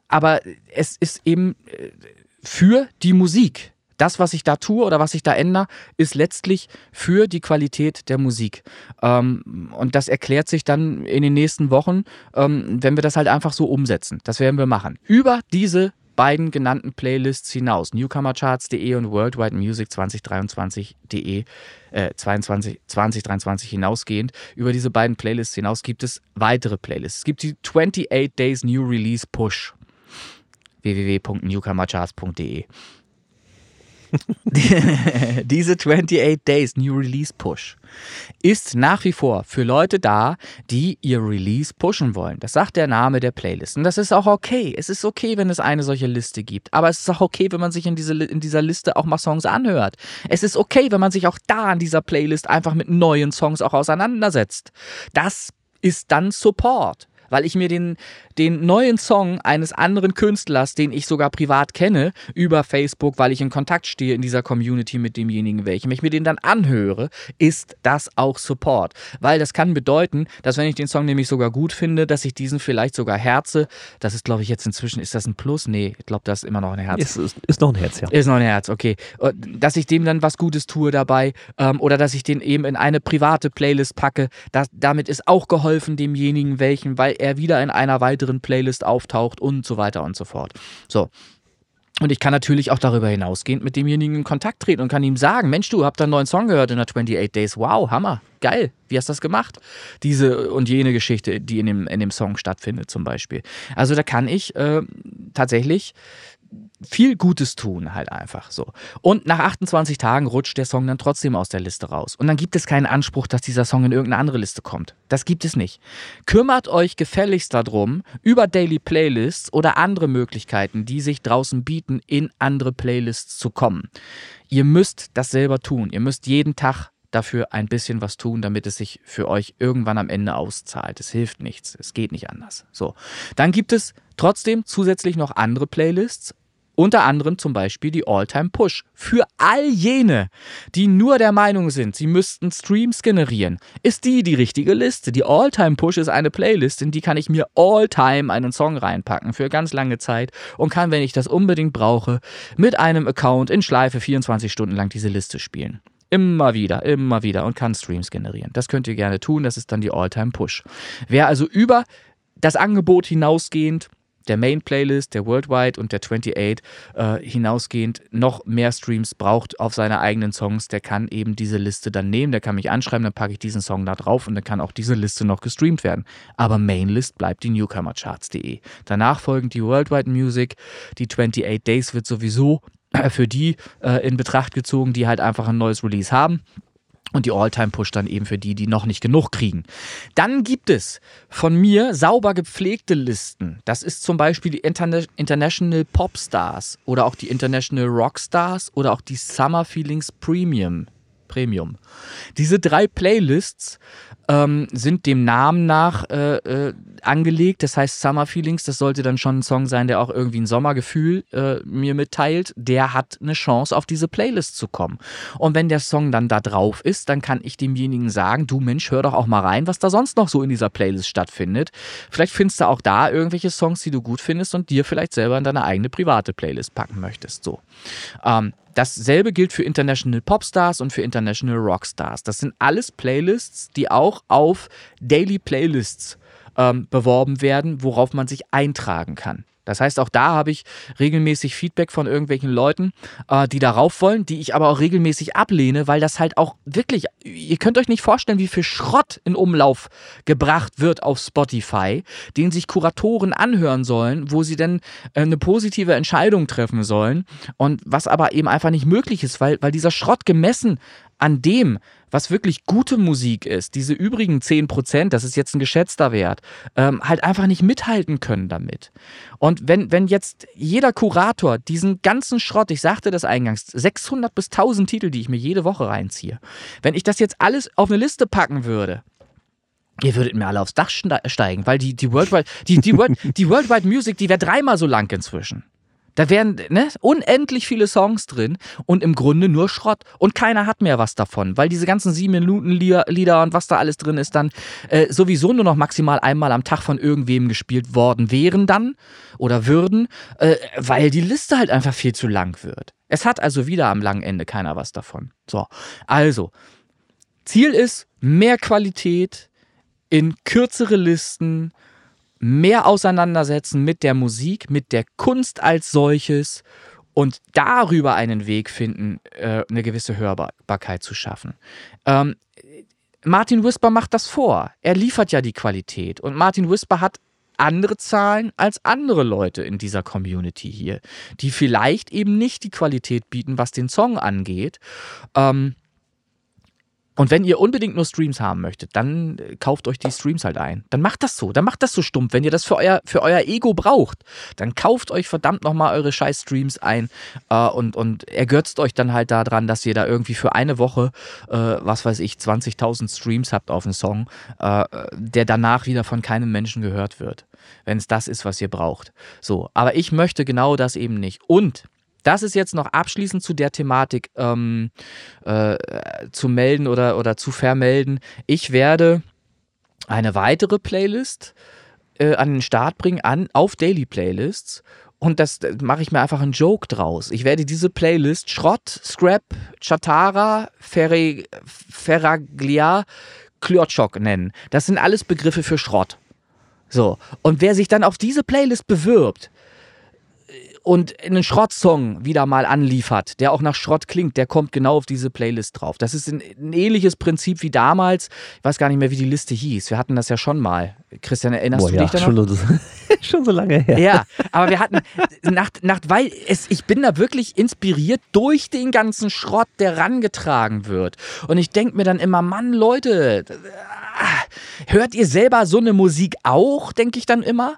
aber es ist eben äh, für die Musik das, was ich da tue oder was ich da ändere, ist letztlich für die Qualität der Musik. Ähm, und das erklärt sich dann in den nächsten Wochen, ähm, wenn wir das halt einfach so umsetzen. Das werden wir machen. Über diese beiden genannten Playlists hinaus, newcomercharts.de und worldwidemusic2023.de, äh, 22, 2023 hinausgehend, über diese beiden Playlists hinaus gibt es weitere Playlists. Es gibt die 28 Days New Release Push www.newcomercharts.de [LAUGHS] Diese 28 Days New Release Push ist nach wie vor für Leute da, die ihr Release pushen wollen. Das sagt der Name der Playlist. Und das ist auch okay. Es ist okay, wenn es eine solche Liste gibt. Aber es ist auch okay, wenn man sich in, diese, in dieser Liste auch mal Songs anhört. Es ist okay, wenn man sich auch da an dieser Playlist einfach mit neuen Songs auch auseinandersetzt. Das ist dann Support weil ich mir den, den neuen Song eines anderen Künstlers, den ich sogar privat kenne, über Facebook, weil ich in Kontakt stehe in dieser Community mit demjenigen, welchem ich mir den dann anhöre, ist das auch Support. Weil das kann bedeuten, dass wenn ich den Song nämlich sogar gut finde, dass ich diesen vielleicht sogar herze. Das ist, glaube ich, jetzt inzwischen, ist das ein Plus? Nee, ich glaube, das ist immer noch ein Herz. Ist, ist, ist, noch ein Herz, ja. Ist noch ein Herz, okay. Dass ich dem dann was Gutes tue dabei ähm, oder dass ich den eben in eine private Playlist packe, das, damit ist auch geholfen demjenigen welchen, weil er wieder in einer weiteren Playlist auftaucht und so weiter und so fort. So. Und ich kann natürlich auch darüber hinausgehend mit demjenigen in Kontakt treten und kann ihm sagen, Mensch, du habt einen neuen Song gehört in der 28 Days. Wow, Hammer, geil. Wie hast du das gemacht? Diese und jene Geschichte, die in dem, in dem Song stattfindet zum Beispiel. Also da kann ich äh, tatsächlich viel Gutes tun, halt einfach so. Und nach 28 Tagen rutscht der Song dann trotzdem aus der Liste raus. Und dann gibt es keinen Anspruch, dass dieser Song in irgendeine andere Liste kommt. Das gibt es nicht. Kümmert euch gefälligst darum, über Daily Playlists oder andere Möglichkeiten, die sich draußen bieten, in andere Playlists zu kommen. Ihr müsst das selber tun. Ihr müsst jeden Tag dafür ein bisschen was tun, damit es sich für euch irgendwann am Ende auszahlt. Es hilft nichts. Es geht nicht anders. So. Dann gibt es trotzdem zusätzlich noch andere Playlists, unter anderem zum Beispiel die All-Time Push. Für all jene, die nur der Meinung sind, sie müssten Streams generieren, ist die die richtige Liste. Die All-Time Push ist eine Playlist, in die kann ich mir All-Time einen Song reinpacken für ganz lange Zeit und kann, wenn ich das unbedingt brauche, mit einem Account in Schleife 24 Stunden lang diese Liste spielen. Immer wieder, immer wieder und kann Streams generieren. Das könnt ihr gerne tun, das ist dann die All-Time Push. Wer also über das Angebot hinausgehend der Main-Playlist, der Worldwide und der 28 äh, hinausgehend noch mehr Streams braucht auf seine eigenen Songs, der kann eben diese Liste dann nehmen, der kann mich anschreiben, dann packe ich diesen Song da drauf und dann kann auch diese Liste noch gestreamt werden. Aber Mainlist bleibt die Newcomercharts.de. Danach folgen die Worldwide Music, die 28 Days wird sowieso [CLEARS THROAT] für die äh, in Betracht gezogen, die halt einfach ein neues Release haben. Und die All-Time-Push dann eben für die, die noch nicht genug kriegen. Dann gibt es von mir sauber gepflegte Listen. Das ist zum Beispiel die Interna International Popstars oder auch die International Rockstars oder auch die Summer Feelings Premium. Premium. Diese drei Playlists ähm, sind dem Namen nach äh, äh, angelegt. Das heißt Summer Feelings, das sollte dann schon ein Song sein, der auch irgendwie ein Sommergefühl äh, mir mitteilt. Der hat eine Chance, auf diese Playlist zu kommen. Und wenn der Song dann da drauf ist, dann kann ich demjenigen sagen, du Mensch, hör doch auch mal rein, was da sonst noch so in dieser Playlist stattfindet. Vielleicht findest du auch da irgendwelche Songs, die du gut findest und dir vielleicht selber in deine eigene private Playlist packen möchtest. So. Ähm, Dasselbe gilt für International Popstars und für International Rockstars. Das sind alles Playlists, die auch auf Daily Playlists ähm, beworben werden, worauf man sich eintragen kann. Das heißt, auch da habe ich regelmäßig Feedback von irgendwelchen Leuten, äh, die darauf wollen, die ich aber auch regelmäßig ablehne, weil das halt auch wirklich, ihr könnt euch nicht vorstellen, wie viel Schrott in Umlauf gebracht wird auf Spotify, den sich Kuratoren anhören sollen, wo sie dann äh, eine positive Entscheidung treffen sollen und was aber eben einfach nicht möglich ist, weil, weil dieser Schrott gemessen an dem, was wirklich gute Musik ist, diese übrigen 10%, das ist jetzt ein geschätzter Wert, ähm, halt einfach nicht mithalten können damit. Und wenn, wenn jetzt jeder Kurator diesen ganzen Schrott, ich sagte das eingangs, 600 bis 1000 Titel, die ich mir jede Woche reinziehe, wenn ich das jetzt alles auf eine Liste packen würde, Ihr würdet mir alle aufs Dach steigen, weil die, die Worldwide, die, die, World, die Worldwide Music, die wäre dreimal so lang inzwischen. Da wären ne, unendlich viele Songs drin und im Grunde nur Schrott. Und keiner hat mehr was davon, weil diese ganzen sieben Minuten Lieder und was da alles drin ist, dann äh, sowieso nur noch maximal einmal am Tag von irgendwem gespielt worden wären dann oder würden, äh, weil die Liste halt einfach viel zu lang wird. Es hat also wieder am langen Ende keiner was davon. So, also, Ziel ist mehr Qualität in kürzere Listen, mehr auseinandersetzen mit der Musik, mit der Kunst als solches und darüber einen Weg finden, äh, eine gewisse Hörbarkeit zu schaffen. Ähm, Martin Whisper macht das vor. Er liefert ja die Qualität. Und Martin Whisper hat andere Zahlen als andere Leute in dieser Community hier, die vielleicht eben nicht die Qualität bieten, was den Song angeht. Ähm, und wenn ihr unbedingt nur Streams haben möchtet, dann äh, kauft euch die Streams halt ein. Dann macht das so. Dann macht das so stumpf. Wenn ihr das für euer, für euer Ego braucht, dann kauft euch verdammt nochmal eure scheiß Streams ein äh, und, und ergötzt euch dann halt daran, dass ihr da irgendwie für eine Woche, äh, was weiß ich, 20.000 Streams habt auf einen Song, äh, der danach wieder von keinem Menschen gehört wird. Wenn es das ist, was ihr braucht. So. Aber ich möchte genau das eben nicht. Und das ist jetzt noch abschließend zu der Thematik ähm, äh, zu melden oder, oder zu vermelden. Ich werde eine weitere Playlist äh, an den Start bringen, an, auf Daily Playlists. Und das, das mache ich mir einfach einen Joke draus. Ich werde diese Playlist Schrott, Scrap, Chatara, Ferre, Ferraglia, Klörtschok nennen. Das sind alles Begriffe für Schrott. So. Und wer sich dann auf diese Playlist bewirbt, und einen Schrottsong wieder mal anliefert, der auch nach Schrott klingt, der kommt genau auf diese Playlist drauf. Das ist ein, ein, ähnliches Prinzip wie damals. Ich weiß gar nicht mehr, wie die Liste hieß. Wir hatten das ja schon mal. Christian, erinnerst Boah, du dich ja, daran? Schon, [LAUGHS] schon so lange her. Ja, aber wir hatten, nach, nach, weil es, ich bin da wirklich inspiriert durch den ganzen Schrott, der rangetragen wird. Und ich denke mir dann immer, Mann, Leute, hört ihr selber so eine Musik auch, denke ich dann immer.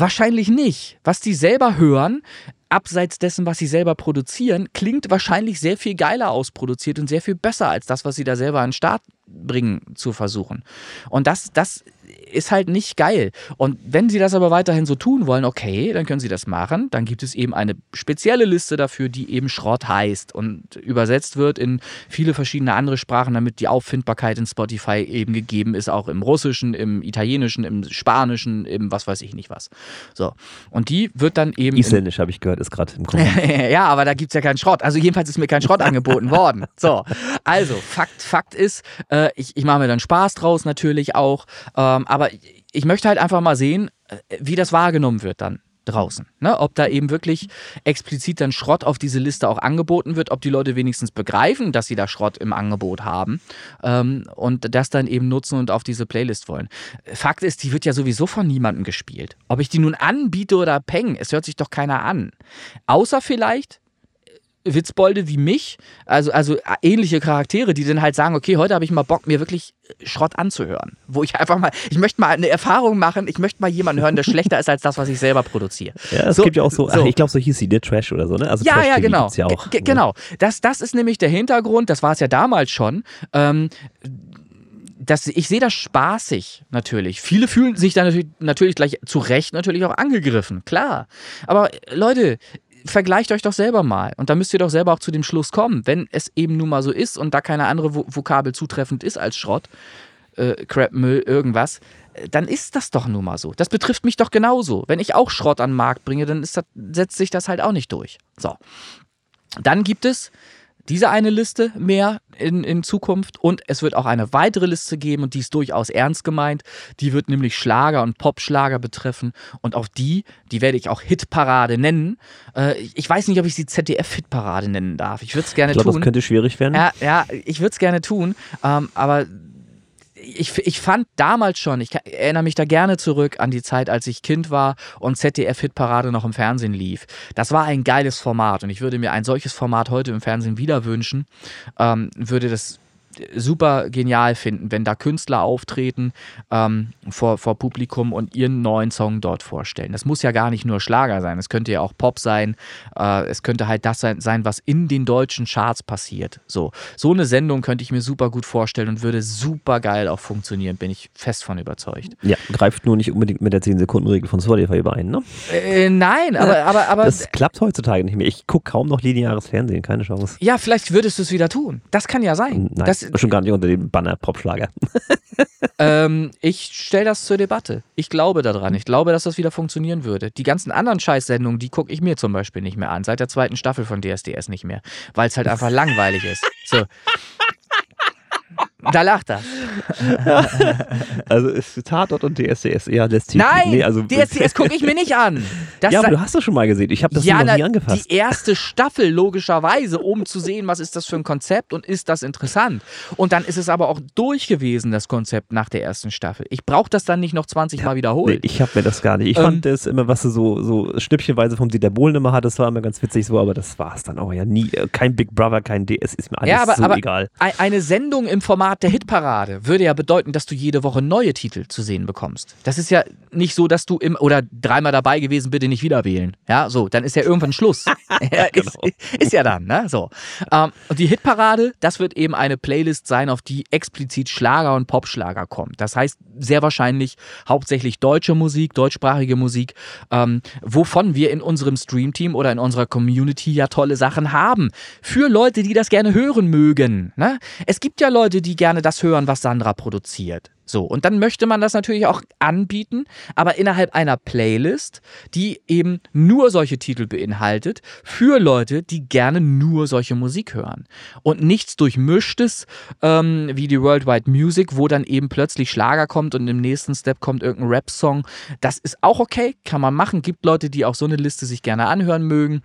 Wahrscheinlich nicht. Was die selber hören, abseits dessen, was sie selber produzieren, klingt wahrscheinlich sehr viel geiler ausproduziert und sehr viel besser als das, was sie da selber an den Start bringen zu versuchen. Und das, das ist halt nicht geil. Und wenn sie das aber weiterhin so tun wollen, okay, dann können sie das machen. Dann gibt es eben eine spezielle Liste dafür, die eben Schrott heißt und übersetzt wird in viele verschiedene andere Sprachen, damit die Auffindbarkeit in Spotify eben gegeben ist, auch im Russischen, im Italienischen, im Spanischen, im was weiß ich nicht was. So. Und die wird dann eben. Isländisch habe ich gehört, ist gerade im Kopf. [LAUGHS] ja, aber da gibt es ja keinen Schrott. Also jedenfalls ist mir kein Schrott [LAUGHS] angeboten worden. So. Also, Fakt, Fakt ist, äh, ich, ich mache mir dann Spaß draus natürlich auch. Ähm, aber ich möchte halt einfach mal sehen, äh, wie das wahrgenommen wird dann draußen. Ne? Ob da eben wirklich explizit dann Schrott auf diese Liste auch angeboten wird, ob die Leute wenigstens begreifen, dass sie da Schrott im Angebot haben ähm, und das dann eben nutzen und auf diese Playlist wollen. Fakt ist, die wird ja sowieso von niemandem gespielt. Ob ich die nun anbiete oder peng, es hört sich doch keiner an. Außer vielleicht Witzbolde wie mich, also, also ähnliche Charaktere, die dann halt sagen, okay, heute habe ich mal Bock, mir wirklich Schrott anzuhören. Wo ich einfach mal, ich möchte mal eine Erfahrung machen, ich möchte mal jemanden hören, der [LAUGHS] schlechter ist als das, was ich selber produziere. Ja, es so, gibt ja auch so, so. Ach, ich glaube, so hieß sie, der Trash oder so, ne? Also ja, ja, genau. Ja auch, genau. Das, das ist nämlich der Hintergrund, das war es ja damals schon. Ähm, das, ich sehe das spaßig natürlich. Viele fühlen sich da natürlich, natürlich gleich zu Recht natürlich auch angegriffen, klar. Aber Leute, vergleicht euch doch selber mal. Und da müsst ihr doch selber auch zu dem Schluss kommen. Wenn es eben nun mal so ist und da keine andere Vokabel zutreffend ist als Schrott, äh, Crap, Müll, irgendwas, äh, dann ist das doch nun mal so. Das betrifft mich doch genauso. Wenn ich auch Schrott an den Markt bringe, dann das, setzt sich das halt auch nicht durch. So. Dann gibt es diese eine Liste mehr in, in Zukunft und es wird auch eine weitere Liste geben und die ist durchaus ernst gemeint. Die wird nämlich Schlager und Popschlager betreffen und auch die, die werde ich auch Hitparade nennen. Äh, ich weiß nicht, ob ich sie ZDF-Hitparade nennen darf. Ich würde es gerne ich glaub, tun. Das könnte schwierig werden. Ja, ja ich würde es gerne tun, ähm, aber ich, ich fand damals schon, ich erinnere mich da gerne zurück an die Zeit, als ich Kind war und ZDF-Hitparade noch im Fernsehen lief. Das war ein geiles Format und ich würde mir ein solches Format heute im Fernsehen wieder wünschen. Ähm, würde das super genial finden, wenn da Künstler auftreten ähm, vor, vor Publikum und ihren neuen Song dort vorstellen. Das muss ja gar nicht nur Schlager sein, es könnte ja auch Pop sein, äh, es könnte halt das sein, sein, was in den deutschen Charts passiert. So, so eine Sendung könnte ich mir super gut vorstellen und würde super geil auch funktionieren, bin ich fest von überzeugt. Ja, greift nur nicht unbedingt mit der 10-Sekunden-Regel von Spotify überein, ne? Äh, nein, aber, aber, aber. Das klappt heutzutage nicht mehr. Ich gucke kaum noch lineares Fernsehen, keine Chance. Ja, vielleicht würdest du es wieder tun. Das kann ja sein. Nein, das, schon gar nicht unter dem Banner Popschlager. [LAUGHS] ähm, ich stelle das zur Debatte. Ich glaube daran. Ich glaube, dass das wieder funktionieren würde. Die ganzen anderen Scheißsendungen, die gucke ich mir zum Beispiel nicht mehr an. Seit der zweiten Staffel von DSDS nicht mehr. Weil es halt einfach [LAUGHS] langweilig ist. So. Da lacht er. [LAUGHS] also ist Tatort und DSDS eher lässt sich Nein, nee, also, DSDS gucke ich mir nicht an. Das ja, aber du hast das schon mal gesehen. Ich habe das ja, noch nie angefasst. die erste Staffel logischerweise, um zu sehen, was ist das für ein Konzept und ist das interessant. Und dann ist es aber auch durch gewesen, das Konzept nach der ersten Staffel. Ich brauche das dann nicht noch 20 Mal Nee, wiederholt. ich habe mir das gar nicht. Ich Ähm, fand das immer, was du so, so schnippchenweise vom Dieter Bohlen immer hat, das war immer ganz witzig so, aber das war es dann auch ja nie. Kein Big Brother, kein DS, ist mir alles ja, aber, so aber egal. ei- eine Sendung im Format der Hitparade würde ja bedeuten, dass du jede Woche neue Titel zu sehen bekommst. Das ist ja nicht so, dass du im oder dreimal dabei gewesen, bitte nicht wieder wählen. Ja, so, dann ist ja irgendwann Schluss. [LAUGHS] ja, ist, ist ja dann, ne? So. Ähm, und die Hitparade, das wird eben eine Playlist sein, auf die explizit Schlager und Popschlager kommt. Das heißt, sehr wahrscheinlich hauptsächlich deutsche Musik, deutschsprachige Musik, ähm, wovon wir in unserem Streamteam oder in unserer Community ja tolle Sachen haben. Für Leute, die das gerne hören mögen. Ne? Es gibt ja Leute, die gerne das hören, was Sandra produziert. So, und dann möchte man das natürlich auch anbieten, aber innerhalb einer Playlist, die eben nur solche Titel beinhaltet, für Leute, die gerne nur solche Musik hören. Und nichts durchmischtes, ähm, wie die Worldwide Music, wo dann eben plötzlich Schlager kommt und im nächsten Step kommt irgendein Rap-Song. Das ist auch okay, kann man machen. Gibt Leute, die auch so eine Liste sich gerne anhören mögen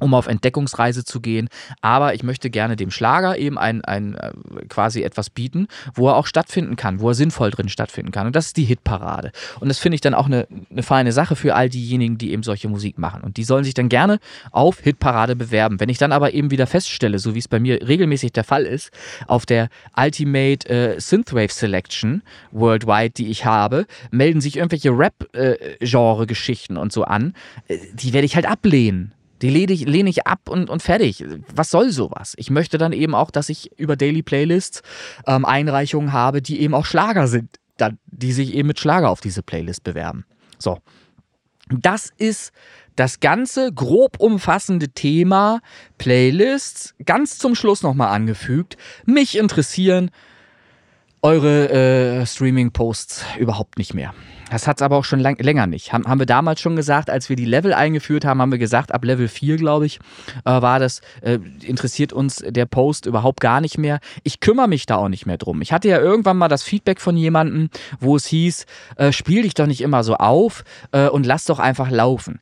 um auf Entdeckungsreise zu gehen. Aber ich möchte gerne dem Schlager eben ein, ein äh, quasi etwas bieten, wo er auch stattfinden kann, wo er sinnvoll drin stattfinden kann. Und das ist die Hitparade. Und das finde ich dann auch eine, eine feine Sache für all diejenigen, die eben solche Musik machen. Und die sollen sich dann gerne auf Hitparade bewerben. Wenn ich dann aber eben wieder feststelle, so wie es bei mir regelmäßig der Fall ist, auf der Ultimate äh, Synthwave Selection worldwide, die ich habe, melden sich irgendwelche Rap-Genre-Geschichten und so an. Äh, Die werde ich halt ablehnen. Die lehne ich, lehne ich ab und, und fertig. Was soll sowas? Ich möchte dann eben auch, dass ich über Daily Playlists ähm, Einreichungen habe, die eben auch Schlager sind, die sich eben mit Schlager auf diese Playlist bewerben. So. Das ist das ganze grob umfassende Thema Playlists. Ganz zum Schluss nochmal angefügt. Mich interessieren eure äh, Streaming-Posts überhaupt nicht mehr. Das hat es aber auch schon lang, länger nicht. Haben, haben wir damals schon gesagt, als wir die Level eingeführt haben, haben wir gesagt, ab Level 4, glaube ich, äh, war das, äh, interessiert uns der Post überhaupt gar nicht mehr. Ich kümmere mich da auch nicht mehr drum. Ich hatte ja irgendwann mal das Feedback von jemandem, wo es hieß, äh, spiel dich doch nicht immer so auf äh, und lass doch einfach laufen.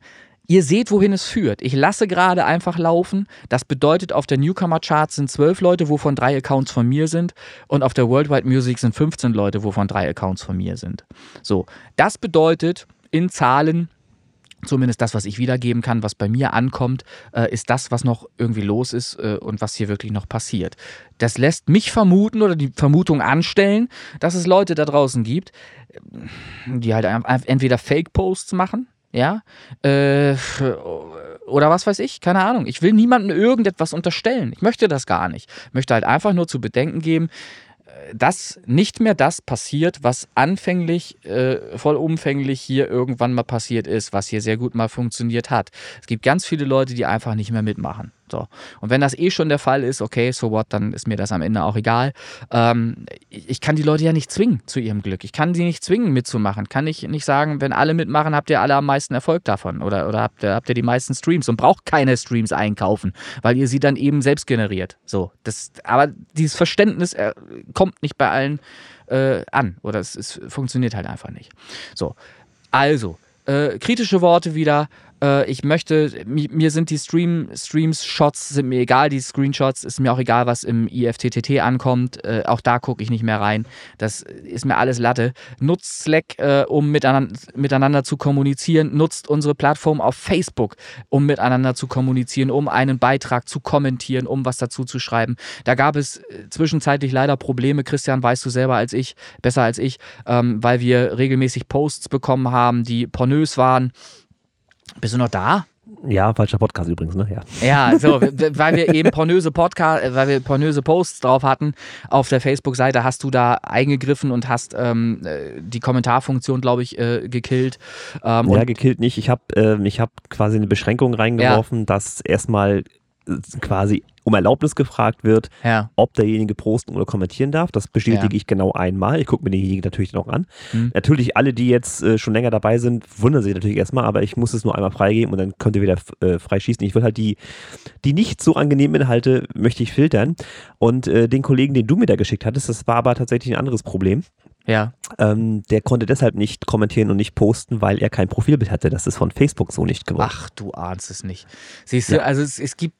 Ihr seht, wohin es führt. Ich lasse gerade einfach laufen. Das bedeutet, auf der Newcomer-Charts sind zwölf Leute, wovon drei Accounts von mir sind. Und auf der Worldwide Music sind 15 Leute, wovon drei Accounts von mir sind. So, das bedeutet in Zahlen, zumindest das, was ich wiedergeben kann, was bei mir ankommt, äh, ist das, was noch irgendwie los ist äh, und was hier wirklich noch passiert. Das lässt mich vermuten oder die Vermutung anstellen, dass es Leute da draußen gibt, die halt entweder Fake-Posts machen, ja, äh, oder was weiß ich, keine Ahnung. Ich will niemandem irgendetwas unterstellen. Ich möchte das gar nicht. Ich möchte halt einfach nur zu bedenken geben, äh, dass nicht mehr das passiert, was anfänglich, äh, vollumfänglich hier irgendwann mal passiert ist, was hier sehr gut mal funktioniert hat. Es gibt ganz viele Leute, die einfach nicht mehr mitmachen. So. Und wenn das eh schon der Fall ist, okay, so what, dann ist mir das am Ende auch egal. Ähm, ich kann die Leute ja nicht zwingen zu ihrem Glück. Ich kann sie nicht zwingen mitzumachen. Kann ich nicht sagen, wenn alle mitmachen, habt ihr alle am meisten Erfolg davon oder, oder habt, ihr, habt ihr die meisten Streams und braucht keine Streams einkaufen, weil ihr sie dann eben selbst generiert. So, das, aber dieses Verständnis äh, kommt nicht bei allen äh, an oder es, es funktioniert halt einfach nicht. So, also, äh, kritische Worte wieder. Äh, ich möchte, mi- mir sind die Stream, Streams, Shots sind mir egal, die Screenshots, ist mir auch egal, was im IFTTT ankommt. Äh, auch da gucke ich nicht mehr rein. Das ist mir alles Latte. Nutzt Slack, äh, um miteinander, miteinander zu kommunizieren. Nutzt unsere Plattform auf Facebook, um miteinander zu kommunizieren, um einen Beitrag zu kommentieren, um was dazu zu schreiben. Da gab es äh, zwischenzeitlich leider Probleme. Christian, weißt du selber als ich, besser als ich, ähm, weil wir regelmäßig Posts bekommen haben, die pornös waren. Bist du noch da? Ja, falscher Podcast übrigens, ne? Ja. Ja, so, [LAUGHS] weil wir eben pornöse Podcast, äh, weil wir pornöse Posts drauf hatten auf der Facebook-Seite, hast du da eingegriffen und hast ähm, äh, die Kommentarfunktion, glaube ich, äh, gekillt. Ähm, ja, gekillt nicht. Ich habe ich hab quasi eine Beschränkung reingeworfen, dass erstmal äh, quasi um Erlaubnis gefragt wird, ja. ob derjenige posten oder kommentieren darf. Das bestätige Ja. ich genau einmal. Ich gucke mir denjenigen natürlich noch an. Hm. Natürlich, alle, die jetzt äh, schon länger dabei sind, wundern sich natürlich erstmal, aber ich muss es nur einmal freigeben und dann könnt ihr wieder äh, freischießen. Ich will halt die, die nicht so angenehmen Inhalte, möchte ich filtern. Und äh, den Kollegen, den du mir da geschickt hattest, das war aber tatsächlich ein anderes Problem. ja. Ähm, der konnte deshalb nicht kommentieren und nicht posten, weil er kein Profilbild hatte. Das ist von Facebook so nicht gewollt. Ach, du ahnst es nicht. Siehst du, Ja. also es, es gibt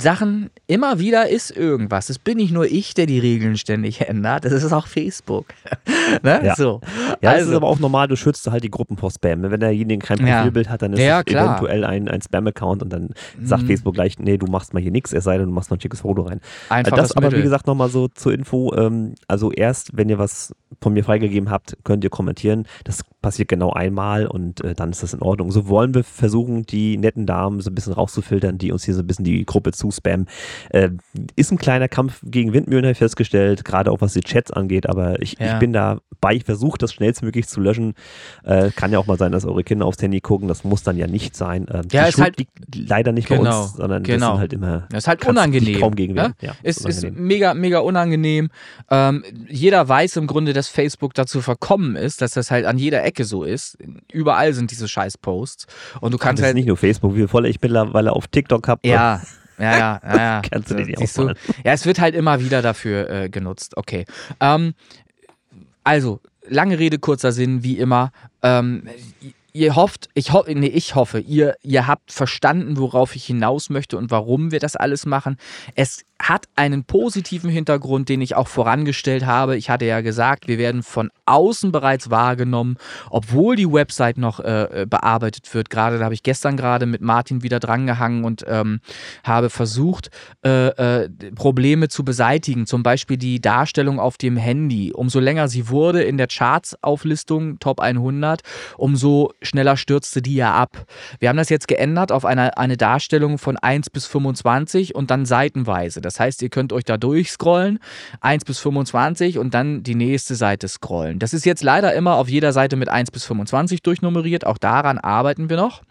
Sachen, immer wieder ist irgendwas. Es bin nicht nur ich, der die Regeln ständig ändert, das ist auch Facebook. [LAUGHS] ne? Ja. So. Ja, das also, ist aber auch normal, du schützt halt die Gruppen vor Spam. Wenn derjenige kein Ja. Profilbild hat, dann ist Ja, es klar. eventuell ein, ein Spam-Account und dann sagt Mhm. Facebook gleich, nee, du machst mal hier nichts, es sei denn, du machst mal ein schickes Foto rein. Einfaches das aber, Mittel. wie gesagt, nochmal so zur Info. Ähm, also erst, wenn ihr was von mir freigegeben habt, könnt ihr kommentieren. Das passiert genau einmal und äh, dann ist das in Ordnung. So wollen wir versuchen, die netten Damen so ein bisschen rauszufiltern, die uns hier so ein bisschen die Gruppe zuspammen. Äh, ist ein kleiner Kampf gegen Windmühlen, habe ich festgestellt, gerade auch was die Chats angeht, aber ich, Ja. ich bin da bei, ich versuche das schnellstmöglich zu löschen. Äh, kann ja auch mal sein, dass eure Kinder aufs Handy gucken, das muss dann ja nicht sein. Ähm, Ja, die ist Schuld halt- liegt leider nicht bei Genau, uns, sondern das genau. sind halt immer Das ist halt unangenehm. kaum gegen ne? wehren. Ja, ist, ist mega, mega unangenehm. Ähm, jeder weiß im Grunde, dass Facebook dazu verkommen ist, dass das halt an jeder Ecke so ist. Überall sind diese scheiß Posts. Und du kannst das ist halt. nicht nur Facebook, wie voll ich mittlerweile auf TikTok habe. Ja, ja, ja, ja. ja. [LAUGHS] Kannst du nicht Siehst du? Ja, es wird halt immer wieder dafür äh, genutzt. Okay. Ähm, also, lange Rede, kurzer Sinn, wie immer. Ähm, ihr hofft, ich hoffe, nee, ich hoffe, ihr, ihr habt verstanden, worauf ich hinaus möchte und warum wir das alles machen. Es hat einen positiven Hintergrund, den ich auch vorangestellt habe. Ich hatte ja gesagt, wir werden von außen bereits wahrgenommen, obwohl die Website noch äh, äh, bearbeitet wird. Gerade da habe ich gestern gerade mit Martin wieder drangehangen und ähm, habe versucht, äh, äh, Probleme zu beseitigen. Zum Beispiel die Darstellung auf dem Handy. Umso länger sie wurde in der Charts-Auflistung Top 100, umso schneller stürzte die ja ab. Wir haben das jetzt geändert auf eine, eine Darstellung von 1 bis 25 und dann seitenweise. Das heißt, ihr könnt euch da durchscrollen, 1 bis 25 und dann die nächste Seite scrollen. Das ist jetzt leider immer auf jeder Seite mit 1 bis 25 durchnummeriert. Auch daran arbeiten wir noch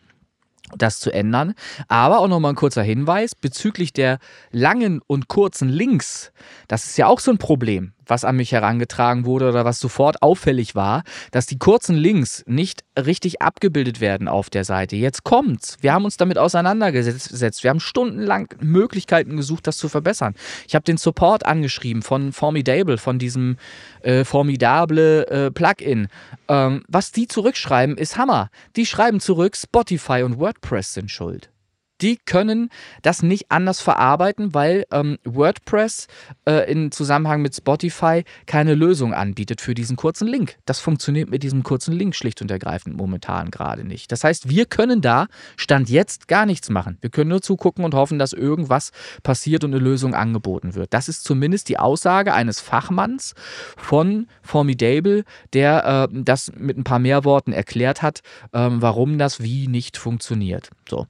das zu ändern. Aber auch nochmal ein kurzer Hinweis bezüglich der langen und kurzen Links. Das ist ja auch so ein Problem, was an mich herangetragen wurde oder was sofort auffällig war, dass die kurzen Links nicht richtig abgebildet werden auf der Seite. Jetzt kommt's. Wir haben uns damit auseinandergesetzt. Wir haben stundenlang Möglichkeiten gesucht, das zu verbessern. Ich habe den Support angeschrieben von Formidable, von diesem äh, formidable äh, Plugin. Ähm, was die zurückschreiben, ist Hammer. Die schreiben zurück, Spotify und WordPress sind schuld. Die können das nicht anders verarbeiten, weil ähm, WordPress äh, in Zusammenhang mit Spotify keine Lösung anbietet für diesen kurzen Link. Das funktioniert mit diesem kurzen Link schlicht und ergreifend momentan gerade nicht. Das heißt, wir können da Stand jetzt gar nichts machen. Wir können nur zugucken und hoffen, dass irgendwas passiert und eine Lösung angeboten wird. Das ist zumindest die Aussage eines Fachmanns von Formidable, der äh, das mit ein paar mehr Worten erklärt hat, ähm, warum das wie nicht funktioniert. So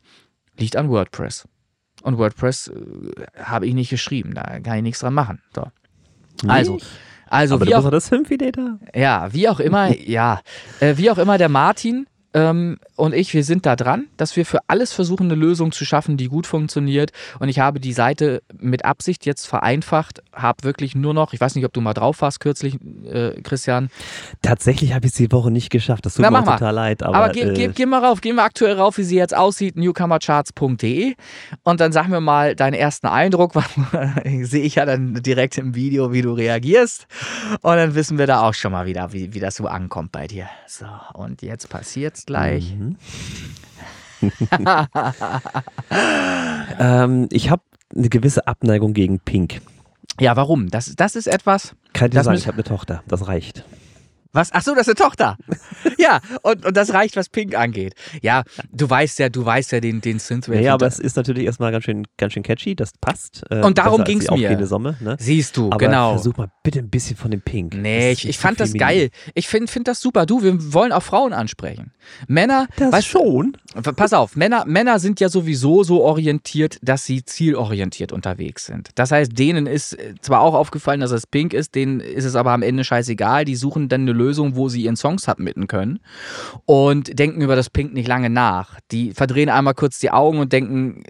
liegt an WordPress. Und WordPress äh, habe ich nicht geschrieben, da kann ich nichts dran machen. So. Also, also Aber wie auch, das Fünf-Idee ja, wie auch immer, ja, äh, wie auch immer der Martin ähm, und ich, wir sind da dran, dass wir für alles versuchen, eine Lösung zu schaffen, die gut funktioniert. Und ich habe die Seite mit Absicht jetzt vereinfacht, habe wirklich nur noch, ich weiß nicht, ob du mal drauf warst kürzlich, äh, Christian, Tatsächlich habe ich es die Woche nicht geschafft. Das tut Na, mir total leid. Aber, Aber, geh, äh, geh, geh mal rauf, geh mal aktuell rauf, wie sie jetzt aussieht, newcomercharts.de und dann sag mir mal deinen ersten Eindruck, [LAUGHS] sehe ich ja dann direkt im Video, wie du reagierst und dann wissen wir da auch schon mal wieder, wie, wie das so ankommt bei dir. So, und jetzt passiert's gleich. Mhm. [LAUGHS] ähm, ich habe eine gewisse Abneigung gegen Pink. Ja, warum? Das, das ist etwas. Kann ich Das sagen, ich habe eine Tochter. Das reicht. Was? Ach so, das ist eine Tochter. [LAUGHS] ja, und, und das reicht, was Pink angeht. Ja, du weißt ja, du weißt ja den, den Synthwave. Ja, ja, aber es ist natürlich erstmal ganz schön, ganz schön catchy. Das passt. Äh, Und darum die aufgehende mir. Sommer, ne? Siehst du, Aber genau. versuch mal bitte ein bisschen von dem Pink. Nee, ich, ich fand das geil. Ich finde find das super. Du, wir wollen auch Frauen ansprechen. Männer, Das weißt, schon. pass auf, Männer, Männer sind ja sowieso so orientiert, dass sie zielorientiert unterwegs sind. Das heißt, denen ist äh, zwar auch aufgefallen, dass es pink ist, denen ist es aber am Ende scheißegal. Die suchen dann eine Lösung, wo sie ihren Song submitten können und denken über das Pink nicht lange nach. Die verdrehen einmal kurz die Augen und denken,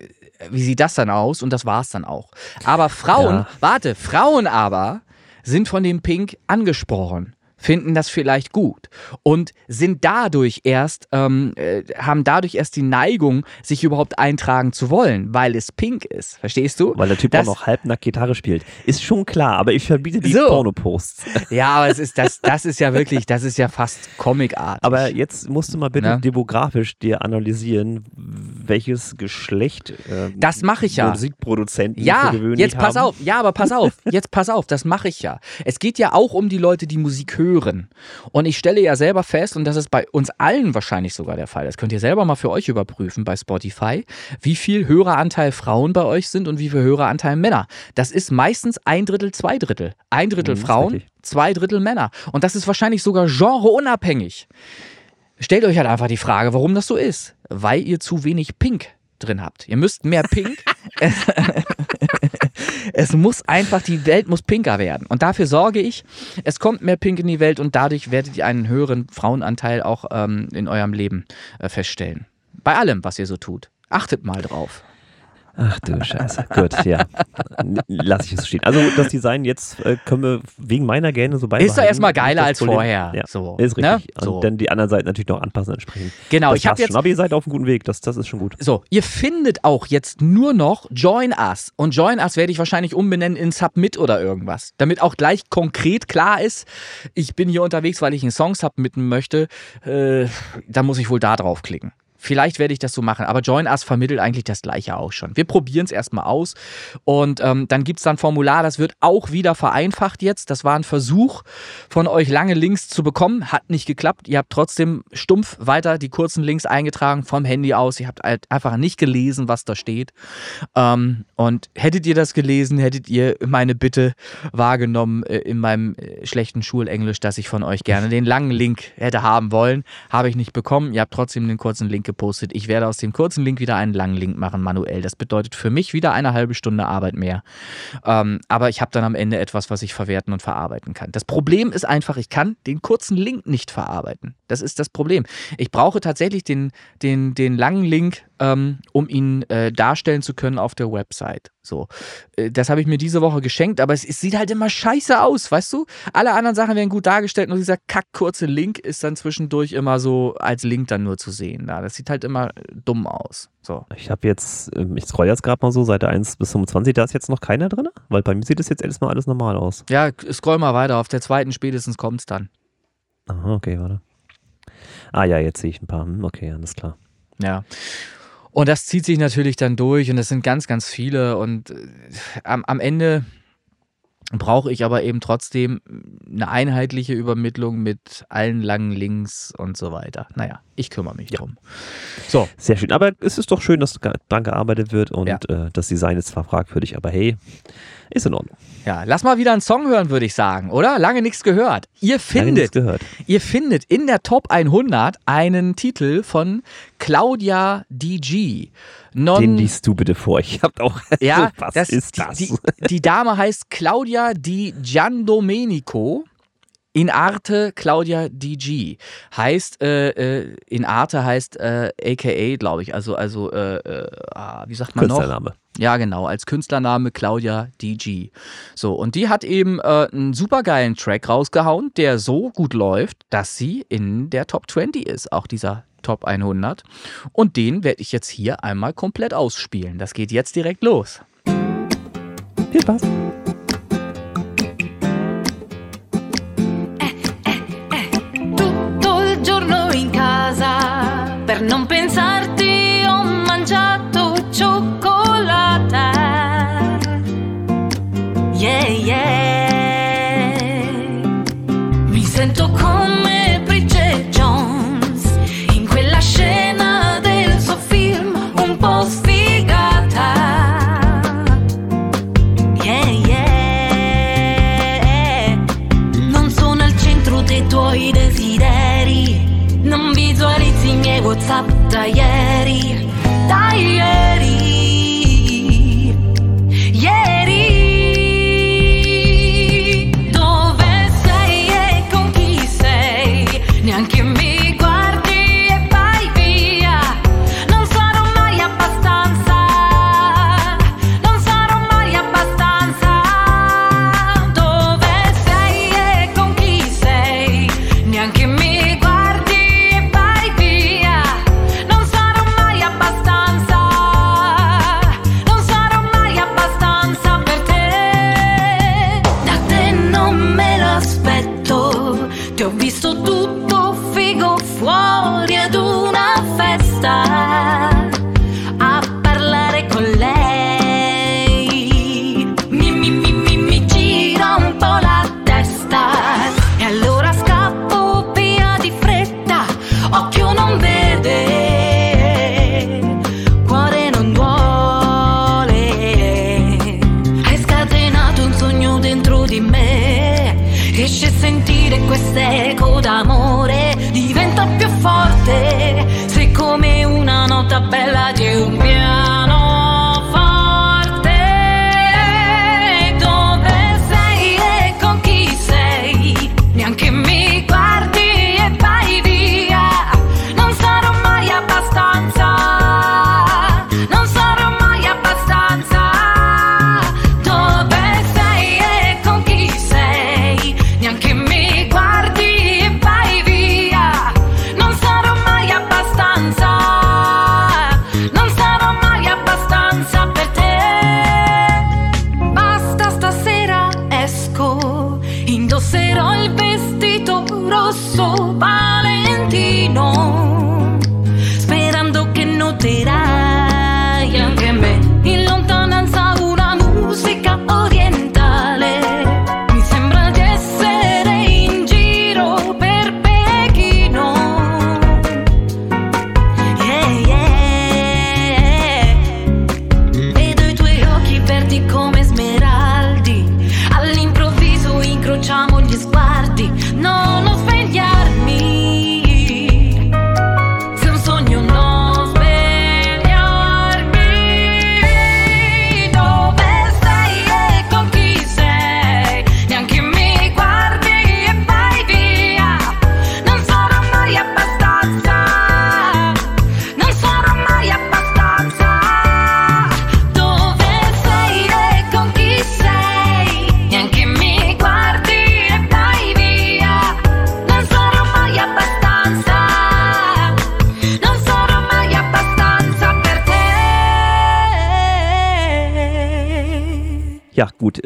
wie sieht das dann aus? Und das war's dann auch. Aber Frauen, Ja. warte, Frauen aber sind von dem Pink angesprochen, finden das vielleicht gut und sind dadurch erst, ähm, äh, haben dadurch erst die Neigung, sich überhaupt eintragen zu wollen, weil es pink ist. Verstehst du? Weil der Typ Das- auch noch halbnackt Gitarre spielt. Ist schon klar, aber ich verbiete die So. Pornoposts. [LAUGHS] Ja, aber es ist, das, das ist ja wirklich, das ist ja fast Comic-Art. Aber jetzt musst du mal bitte Ne? demografisch dir analysieren, welches Geschlecht ähm, Das mache ich ja. Musikproduzenten Ja, für gewöhnlich jetzt pass haben. auf. Ja, aber pass auf. Jetzt pass auf. Das mache ich ja. Es geht ja auch um die Leute, die Musik hören. Und ich stelle ja selber fest, und das ist bei uns allen wahrscheinlich sogar der Fall. Das könnt ihr selber mal für euch überprüfen bei Spotify, wie viel Höreranteil Frauen bei euch sind und wie viel Höreranteil Männer. Das ist meistens ein Drittel, zwei Drittel. Ein Drittel Mhm, Frauen, zwei Drittel Männer. Und das ist wahrscheinlich sogar genreunabhängig. Stellt euch halt einfach die Frage, warum das so ist. Weil ihr zu wenig Pink drin habt. Ihr müsst mehr Pink. [LAUGHS] [LAUGHS] es muss einfach, die Welt muss pinker werden. Und dafür sorge ich. Es kommt mehr Pink in die Welt und dadurch werdet ihr einen höheren Frauenanteil auch ähm, in eurem Leben äh, feststellen. Bei allem, was ihr so tut. Achtet mal drauf. Ach du Scheiße. Gut, ja. Lass ich es so stehen. Also das Design jetzt äh, können wir wegen meiner Gähne so beibehalten. Ist doch erstmal geiler als Problem- vorher. Ja, So, ist ne? richtig. Und So. dann die anderen Seiten natürlich noch anpassen entsprechend. Genau, das ich habe jetzt schon. Aber ihr seid auf einem guten Weg. Das, das ist schon gut. So, ihr findet auch jetzt nur noch Join Us. Und Join Us werde ich wahrscheinlich umbenennen in Submit oder irgendwas. Damit auch gleich konkret klar ist, ich bin hier unterwegs, weil ich einen Song submitten möchte. Äh, da muss ich wohl da draufklicken. Vielleicht werde ich das so machen, aber Join Us vermittelt eigentlich das Gleiche auch schon. Wir probieren es erstmal aus und ähm, dann gibt es dann ein Formular, das wird auch wieder vereinfacht jetzt. Das war ein Versuch von euch, lange Links zu bekommen. Hat nicht geklappt. Ihr habt trotzdem stumpf weiter die kurzen Links eingetragen vom Handy aus. Ihr habt halt einfach nicht gelesen, was da steht. Ähm, und hättet ihr das gelesen, hättet ihr meine Bitte wahrgenommen äh, in meinem äh, schlechten Schulenglisch, dass ich von euch gerne den langen Link hätte haben wollen. Habe ich nicht bekommen. Ihr habt trotzdem den kurzen Link gepostet. Ich werde aus dem kurzen Link wieder einen langen Link machen, manuell. Das bedeutet für mich wieder eine halbe Stunde Arbeit mehr. Ähm, aber ich habe dann am Ende etwas, was ich verwerten und verarbeiten kann. Das Problem ist einfach, ich kann den kurzen Link nicht verarbeiten. Das ist das Problem. Ich brauche tatsächlich den, den, den langen Link, ähm, um ihn äh, darstellen zu können auf der Website. So, äh, das habe ich mir diese Woche geschenkt, aber es, es sieht halt immer scheiße aus, weißt du? Alle anderen Sachen werden gut dargestellt, nur dieser kack kurze Link ist dann zwischendurch immer so als Link dann nur zu sehen. Da. Das sieht halt immer äh, dumm aus. So. Ich habe jetzt, ähm, ich scroll jetzt gerade mal so, Seite 1 bis 25, da ist jetzt noch keiner drin, weil bei mir sieht das jetzt erstmal alles normal aus. Ja, scroll mal weiter. Auf der zweiten spätestens kommt's dann. Aha, okay, warte. Ah ja, jetzt sehe ich ein paar. Hm, Okay, alles klar. Ja. Und das zieht sich natürlich dann durch und das sind ganz, ganz viele und äh, am, am Ende brauche ich aber eben trotzdem eine einheitliche Übermittlung mit allen langen Links und so weiter. Naja, ich kümmere mich drum. So, Sehr schön. Aber es ist doch schön, dass dran gearbeitet wird und Ja. äh, das Design ist zwar fragwürdig, aber hey, ist in Ordnung. ja, lass mal wieder einen Song hören, würde ich sagen, oder? Lange nichts gehört. Ihr Lange nichts findet gehört. Ihr findet in der Top 100 einen Titel von Claudia DG. Non Den liest du bitte vor. Ich hab auch. [LAUGHS] ja, was das, ist das? Die, die, Dame heißt Claudia Di Giandomenico. In Arte Claudia DG heißt äh, äh, in Arte heißt äh, AKA glaube ich also also äh, äh, ah, wie sagt man noch Künstlername. ja, genau, als Künstlername Claudia DG. So, und die hat eben äh, einen supergeilen Track rausgehauen, der so gut läuft, dass sie in der Top 20 ist, auch dieser Top 100. Und den werde ich jetzt hier einmal komplett ausspielen. Das geht jetzt direkt los. Viel Spaß. tutto il giorno in casa per non pensarti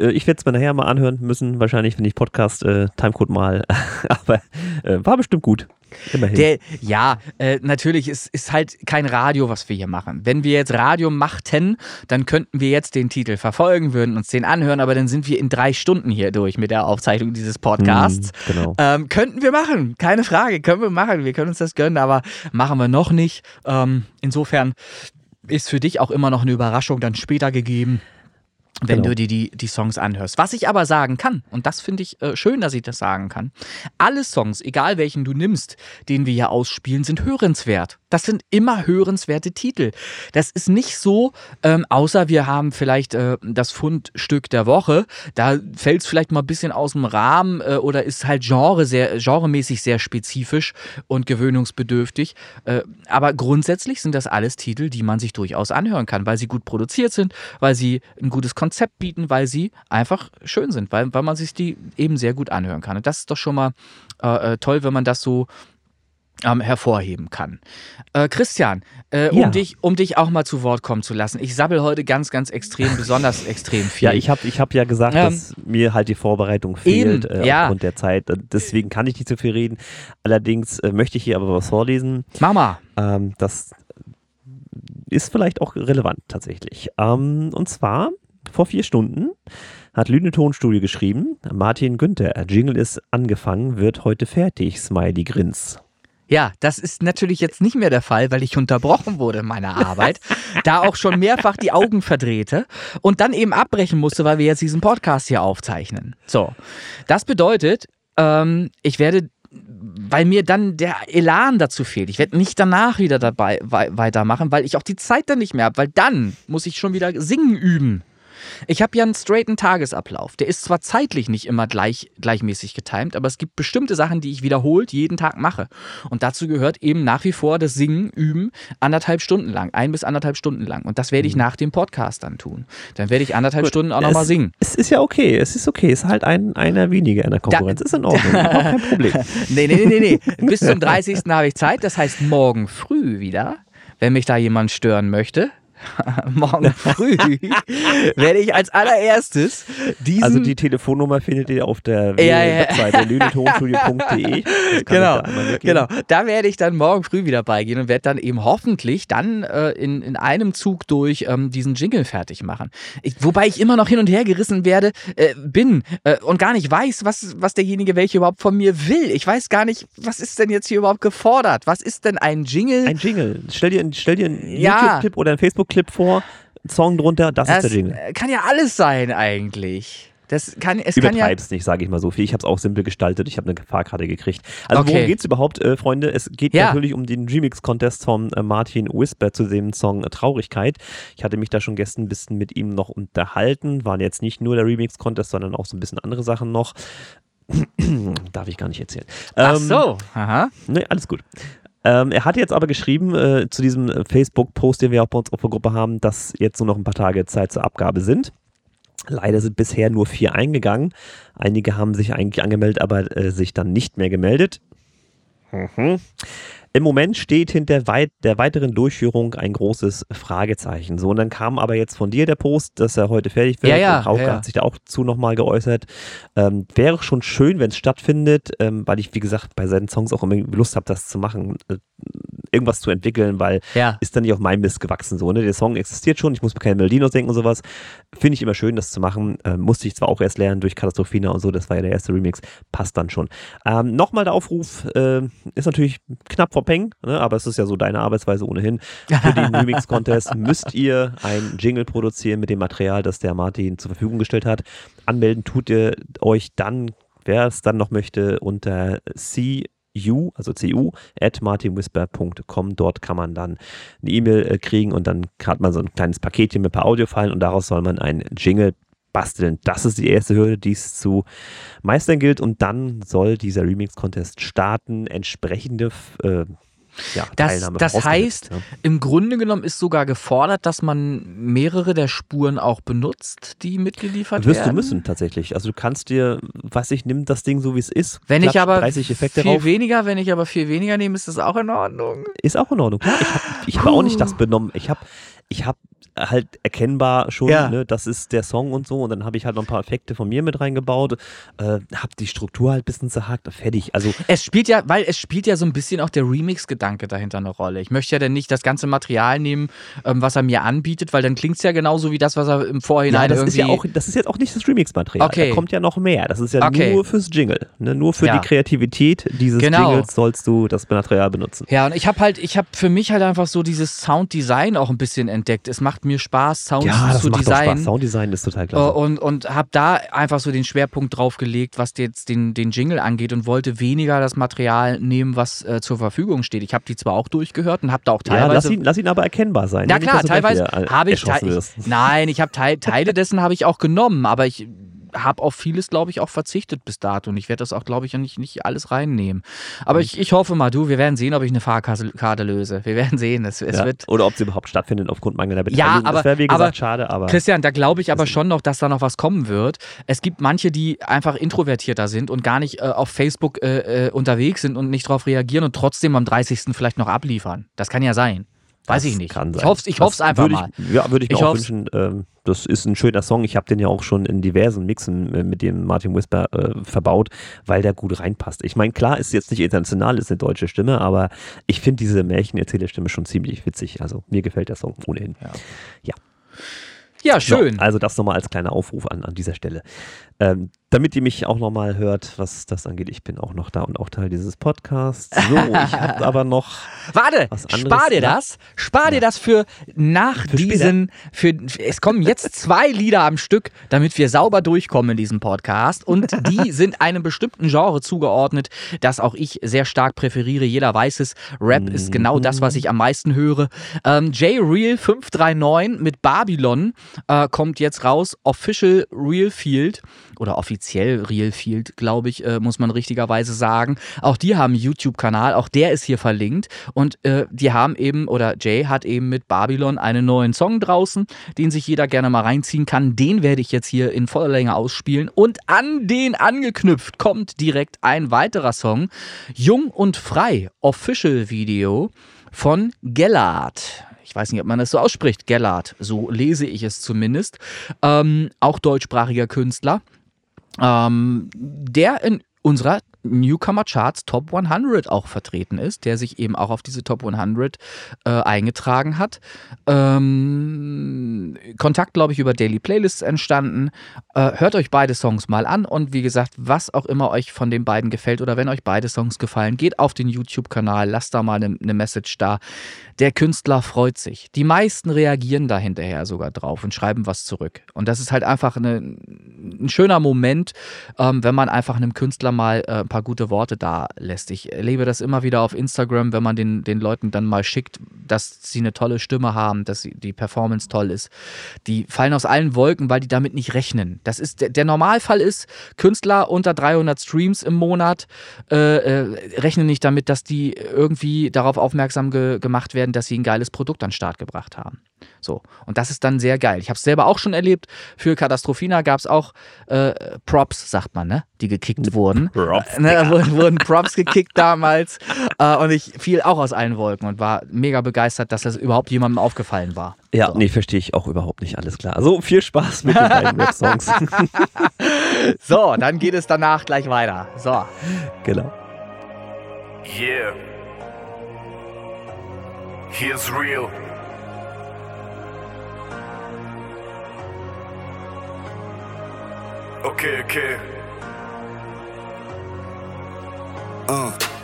Äh, ich werde es mir nachher mal anhören müssen, wahrscheinlich, wenn ich Podcast äh, Timecode mal. [LAUGHS] Aber äh, war bestimmt gut. Immerhin. Der, ja, äh, natürlich ist, ist halt kein Radio, was wir hier machen. Wenn wir jetzt Radio machten, dann könnten wir jetzt den Titel verfolgen, würden uns den anhören, aber dann sind wir in drei Stunden hier durch mit der Aufzeichnung dieses Podcasts. Hm, genau. Ähm, könnten wir machen, keine Frage, können wir machen. Wir können uns das gönnen, aber machen wir noch nicht. Ähm, insofern ist für dich auch immer noch eine Überraschung dann später gegeben wenn Genau. du dir die, die Songs anhörst. Was ich aber sagen kann, und das finde ich äh, schön, dass ich das sagen kann, alle Songs, egal welchen du nimmst, den wir hier ausspielen, sind hörenswert. Das sind immer hörenswerte Titel. Das ist nicht so, ähm, außer wir haben vielleicht äh, das Fundstück der Woche, da fällt es vielleicht mal ein bisschen aus dem Rahmen äh, oder ist halt Genre sehr, genremäßig sehr spezifisch und gewöhnungsbedürftig. Äh, aber grundsätzlich sind das alles Titel, die man sich durchaus anhören kann, weil sie gut produziert sind, weil sie ein gutes Konzept bieten, weil sie einfach schön sind, weil, weil man sich die eben sehr gut anhören kann. Und das ist doch schon mal äh, äh, toll, wenn man das so ähm, hervorheben kann. Äh, Christian, äh, Ja. um, dich, um dich auch mal zu Wort kommen zu lassen. Ich sabbel heute ganz, ganz extrem, besonders extrem viel. Ja, ich habe ich hab ja gesagt, Ähm, dass mir halt die Vorbereitung fehlt eben, äh, ja. aufgrund der Zeit. Äh, Deswegen kann ich nicht so viel reden. Allerdings äh, möchte ich hier aber was vorlesen. Mama. Ähm, das ist vielleicht auch relevant tatsächlich. Ähm, und zwar vor vier Stunden hat Lüne Tonstudio geschrieben, Martin Günther, Jingle ist angefangen, wird heute fertig, Smiley Grins. Ja, das ist natürlich jetzt nicht mehr der Fall, weil ich unterbrochen wurde in meiner Arbeit, [LAUGHS] da auch schon mehrfach die Augen verdrehte und dann eben abbrechen musste, weil wir jetzt diesen Podcast hier aufzeichnen. So, das bedeutet, ähm, ich werde weil mir dann der Elan dazu fehlt. Ich werde nicht danach wieder dabei wei weitermachen, weil ich auch die Zeit dann nicht mehr habe, weil dann muss ich schon wieder singen üben. Ich habe ja einen straighten Tagesablauf. Der ist zwar zeitlich nicht immer gleich, gleichmäßig getimt, aber es gibt bestimmte Sachen, die ich wiederholt jeden Tag mache. Und dazu gehört eben nach wie vor das Singen, Üben, anderthalb Stunden lang, ein bis anderthalb Stunden lang. Und das werde ich nach dem Podcast dann tun. Dann werde ich anderthalb Gut, Stunden auch nochmal singen. Es ist ja okay, es ist okay. Es ist halt ein, einer weniger in der Konkurrenz. ist in Ordnung, [LAUGHS] kein Problem. [LAUGHS] Nee, nee, nee, nee, nee. Bis zum 30. habe ich Zeit. Das heißt, morgen früh wieder, wenn mich da jemand stören möchte, [LAUGHS] morgen früh [LAUGHS] werde ich als allererstes diesen. Also die Telefonnummer findet ihr auf der Ja, ja. Webseite lünetonstudio.de. Das kann ich Genau, da genau. Da werde ich dann morgen früh wieder beigehen und werde dann eben hoffentlich dann äh, in, in einem Zug durch ähm, diesen Jingle fertig machen. Ich, wobei ich immer noch hin und her gerissen werde, äh, bin äh, und gar nicht weiß, was, was derjenige welche überhaupt von mir will. Ich weiß gar nicht, was ist denn jetzt hier überhaupt gefordert? Was ist denn ein Jingle? Ein Jingle. Stell dir, stell dir einen Ja. YouTube-Clip oder einen Facebook-Clip vor, Song drunter, das, ist der Jingle. äh, kann ja alles sein eigentlich. Das kann, es kann ja. Übertreib's nicht, sage ich mal so viel. Ich habe es auch simpel gestaltet. Ich habe eine Fahrkarte gekriegt. Also Okay. worum geht's überhaupt, äh, Freunde? Es geht Ja. natürlich um den Remix-Contest von äh, Martin Whisper zu dem Song äh, Traurigkeit. Ich hatte mich da schon gestern ein bisschen mit ihm noch unterhalten. Waren jetzt nicht nur der Remix-Contest, sondern auch so ein bisschen andere Sachen noch. [CLEARS THROAT] Darf ich gar nicht erzählen. Ach Ähm, so. Aha. Ne, alles gut. Ähm, er hat jetzt aber geschrieben äh, zu diesem Facebook-Post, den wir auch bei uns auf der Gruppe haben, dass jetzt nur noch ein paar Tage Zeit zur Abgabe sind. Leider sind bisher nur vier eingegangen. Einige haben sich eigentlich angemeldet, aber äh, sich dann nicht mehr gemeldet. Mhm. Im Moment steht hinter weit, der weiteren Durchführung ein großes Fragezeichen. So, und dann kam aber jetzt von dir der Post, dass er heute fertig wird. Ja, ja, und Rauke ja, ja. hat sich da auch zu nochmal geäußert. Ähm, wäre schon schön, wenn es stattfindet, ähm, weil ich, wie gesagt, bei seinen Songs auch immer Lust habe, das zu machen, äh, irgendwas zu entwickeln, weil Ja. ist dann nicht auf meinem Mist gewachsen. So, ne? Der Song existiert schon, ich muss mir keine Melodien ausdenken und sowas. Finde ich immer schön, das zu machen. Ähm, musste ich zwar auch erst lernen durch Katastrophina und so, das war ja der erste Remix, passt dann schon. Ähm, Nochmal der Aufruf, äh, ist natürlich knapp vor Peng, ne? aber es ist ja so deine Arbeitsweise ohnehin. Für den [LAUGHS] Remix-Contest müsst ihr ein Jingle produzieren mit dem Material, das der Martin zur Verfügung gestellt hat. Anmelden tut ihr euch dann, wer es dann noch möchte, unter cu, also cu, at martinwhisper.com. Dort kann man dann eine E-Mail äh, kriegen und dann hat man so ein kleines Paketchen mit ein paar Audiofeilen und daraus soll man ein Jingle basteln. Das ist die erste Hürde, die es zu meistern gilt und dann soll dieser Remix-Contest starten. Entsprechende äh, ja, Das, das heißt, ja. im Grunde genommen ist sogar gefordert, dass man mehrere der Spuren auch benutzt, die mitgeliefert Wirst werden. du müssen tatsächlich. Also du kannst dir, weiß ich, nimm das Ding so wie es ist. Wenn ich aber 30 Effekte viel drauf. weniger, wenn ich aber viel weniger nehme, ist das auch in Ordnung. Ist auch in Ordnung. Klar, ich habe hab auch nicht das benommen. Ich habe ich hab halt erkennbar schon, Ja. ne, das ist der Song und so. Und dann habe ich halt noch ein paar Effekte von mir mit reingebaut. Äh, habe die Struktur halt ein bisschen zerhakt. Fertig. Also Es spielt ja, weil es spielt ja so ein bisschen auch der Remix-Gedanke dahinter eine Rolle. Ich möchte ja dann nicht das ganze Material nehmen, ähm, was er mir anbietet, weil dann klingt es ja genauso wie das, was er im Vorhinein ja, das ist irgendwie. ja auch, das ist jetzt auch nicht das Remix-Material. Okay. Da kommt ja noch mehr. Das ist ja Okay. nur fürs Jingle. Ne? Nur für Ja. die Kreativität dieses Genau. Jingles sollst du das Material benutzen. ja, und ich habe halt, ich habe für mich halt einfach so dieses Sounddesign auch ein bisschen entdeckt. Es macht mir Spaß, Sounds Ja, das zu macht doch Spaß. designen. Sounddesign ist total Äh, klasse. Und, und habe da einfach so den Schwerpunkt drauf gelegt, was jetzt den, den Jingle angeht und wollte weniger das Material nehmen, was äh, zur Verfügung steht. Ich habe die zwar auch durchgehört und habe da auch ja, lass teilweise. ihn, lass ihn aber erkennbar sein. Ja klar, teilweise äh, habe ich, wirst. ich Nein, ich habe Teil, Teile [LAUGHS] dessen habe ich auch genommen, aber ich habe auf vieles, glaube ich, auch verzichtet bis dato und ich werde das auch, glaube ich, ja nicht, nicht alles reinnehmen. Aber ich, ich hoffe mal, du, wir werden sehen, ob ich eine Fahrkarte löse. Wir werden sehen, es, es Ja. wird. Oder ob sie überhaupt stattfindet aufgrund mangelnder Ja, Beteiligung. aber- das wäre, wie aber- gesagt, schade, aber Christian, da glaube ich aber schon noch, dass da noch was kommen wird. Es gibt manche, die einfach introvertierter sind und gar nicht äh, auf Facebook äh, äh, unterwegs sind und nicht darauf reagieren und trotzdem am 30. vielleicht noch abliefern. Das kann ja sein. Weiß das ich nicht. Kann sein. Ich hoffe es ich hoff's einfach würde mal. Ich, ja, würde ich mir Ich auch hoff's. wünschen. Ähm, das ist ein schöner Song. Ich habe den ja auch schon in diversen Mixen äh, mit dem Martin Whisper äh, verbaut, weil der gut reinpasst. Ich meine, klar ist jetzt nicht international, ist eine deutsche Stimme, aber ich finde diese Märchenerzählerstimme schon ziemlich witzig. Also mir gefällt der Song ohnehin. Ja, schön. So, also das nochmal als kleiner Aufruf an, an dieser Stelle. Ähm, damit ihr mich auch nochmal hört, was das angeht, ich bin auch noch da und auch Teil dieses Podcasts. So, ich habe [LAUGHS] aber noch. Warte, spar dir das. Spar dir Ja. das für nach Für diesen. Für, es kommen jetzt zwei Lieder am Stück, damit wir sauber durchkommen in diesem Podcast. Und die [LAUGHS] sind einem bestimmten Genre zugeordnet, das auch ich sehr stark präferiere. Jeder weiß es. Rap ist genau das, was ich am meisten höre. Ähm, J-Real 539 mit Babylon äh, kommt jetzt raus. Official Real Field oder offiziell Real Field, glaube ich, äh, muss man richtigerweise sagen. Auch die haben einen YouTube-Kanal, auch der ist hier verlinkt. Und äh, die haben eben, oder Jay hat eben mit Babylon einen neuen Song draußen, den sich jeder gerne mal reinziehen kann. Den werde ich jetzt hier in voller Länge ausspielen. Und an den angeknüpft kommt direkt ein weiterer Song. Jung und Frei, Official Video von Gellard. Ich weiß nicht, ob man das so ausspricht, Gellard. So lese ich es zumindest. Ähm, auch deutschsprachiger Künstler ähm, der in unserer Newcomer Charts Top 100 auch vertreten ist, der sich eben auch auf diese Top 100 äh, eingetragen hat. Ähm, Kontakt, glaube ich, über Daily Playlists entstanden. Äh, hört euch beide Songs mal an und wie gesagt, was auch immer euch von den beiden gefällt oder wenn euch beide Songs gefallen, geht auf den YouTube-Kanal, lasst da mal eine ne Message da. Der Künstler freut sich. Die meisten reagieren da hinterher sogar drauf und schreiben was zurück. Und das ist halt einfach eine, ein schöner Moment, ähm, wenn man einfach einem Künstler mal äh, ein paar gute Worte da lässt. Ich erlebe das immer wieder auf Instagram, wenn man den, den Leuten dann mal schickt, dass sie eine tolle Stimme haben, dass sie, die Performance toll ist. Die fallen aus allen Wolken, weil die damit nicht rechnen. Das ist der, der Normalfall ist, Künstler unter 300 Streams im Monat äh, äh, rechnen nicht damit, dass die irgendwie darauf aufmerksam ge gemacht werden, dass sie ein geiles Produkt an den Start gebracht haben. So. Und das ist dann sehr geil. Ich habe es selber auch schon erlebt. Für Katastrophina gab es auch äh, Props, sagt man, ne? Die gekickt wurden. Props, ne, wurden, wurden Props gekickt damals. Äh, und ich fiel auch aus allen Wolken und war mega begeistert, dass das überhaupt jemandem aufgefallen war. Ja, So. nee, verstehe ich auch überhaupt nicht. Alles klar. Also viel Spaß mit den beiden Rap-Songs. [LAUGHS] So, dann geht es danach gleich weiter. So. genau. Yeah. Here's real. Okay, okay. Ah.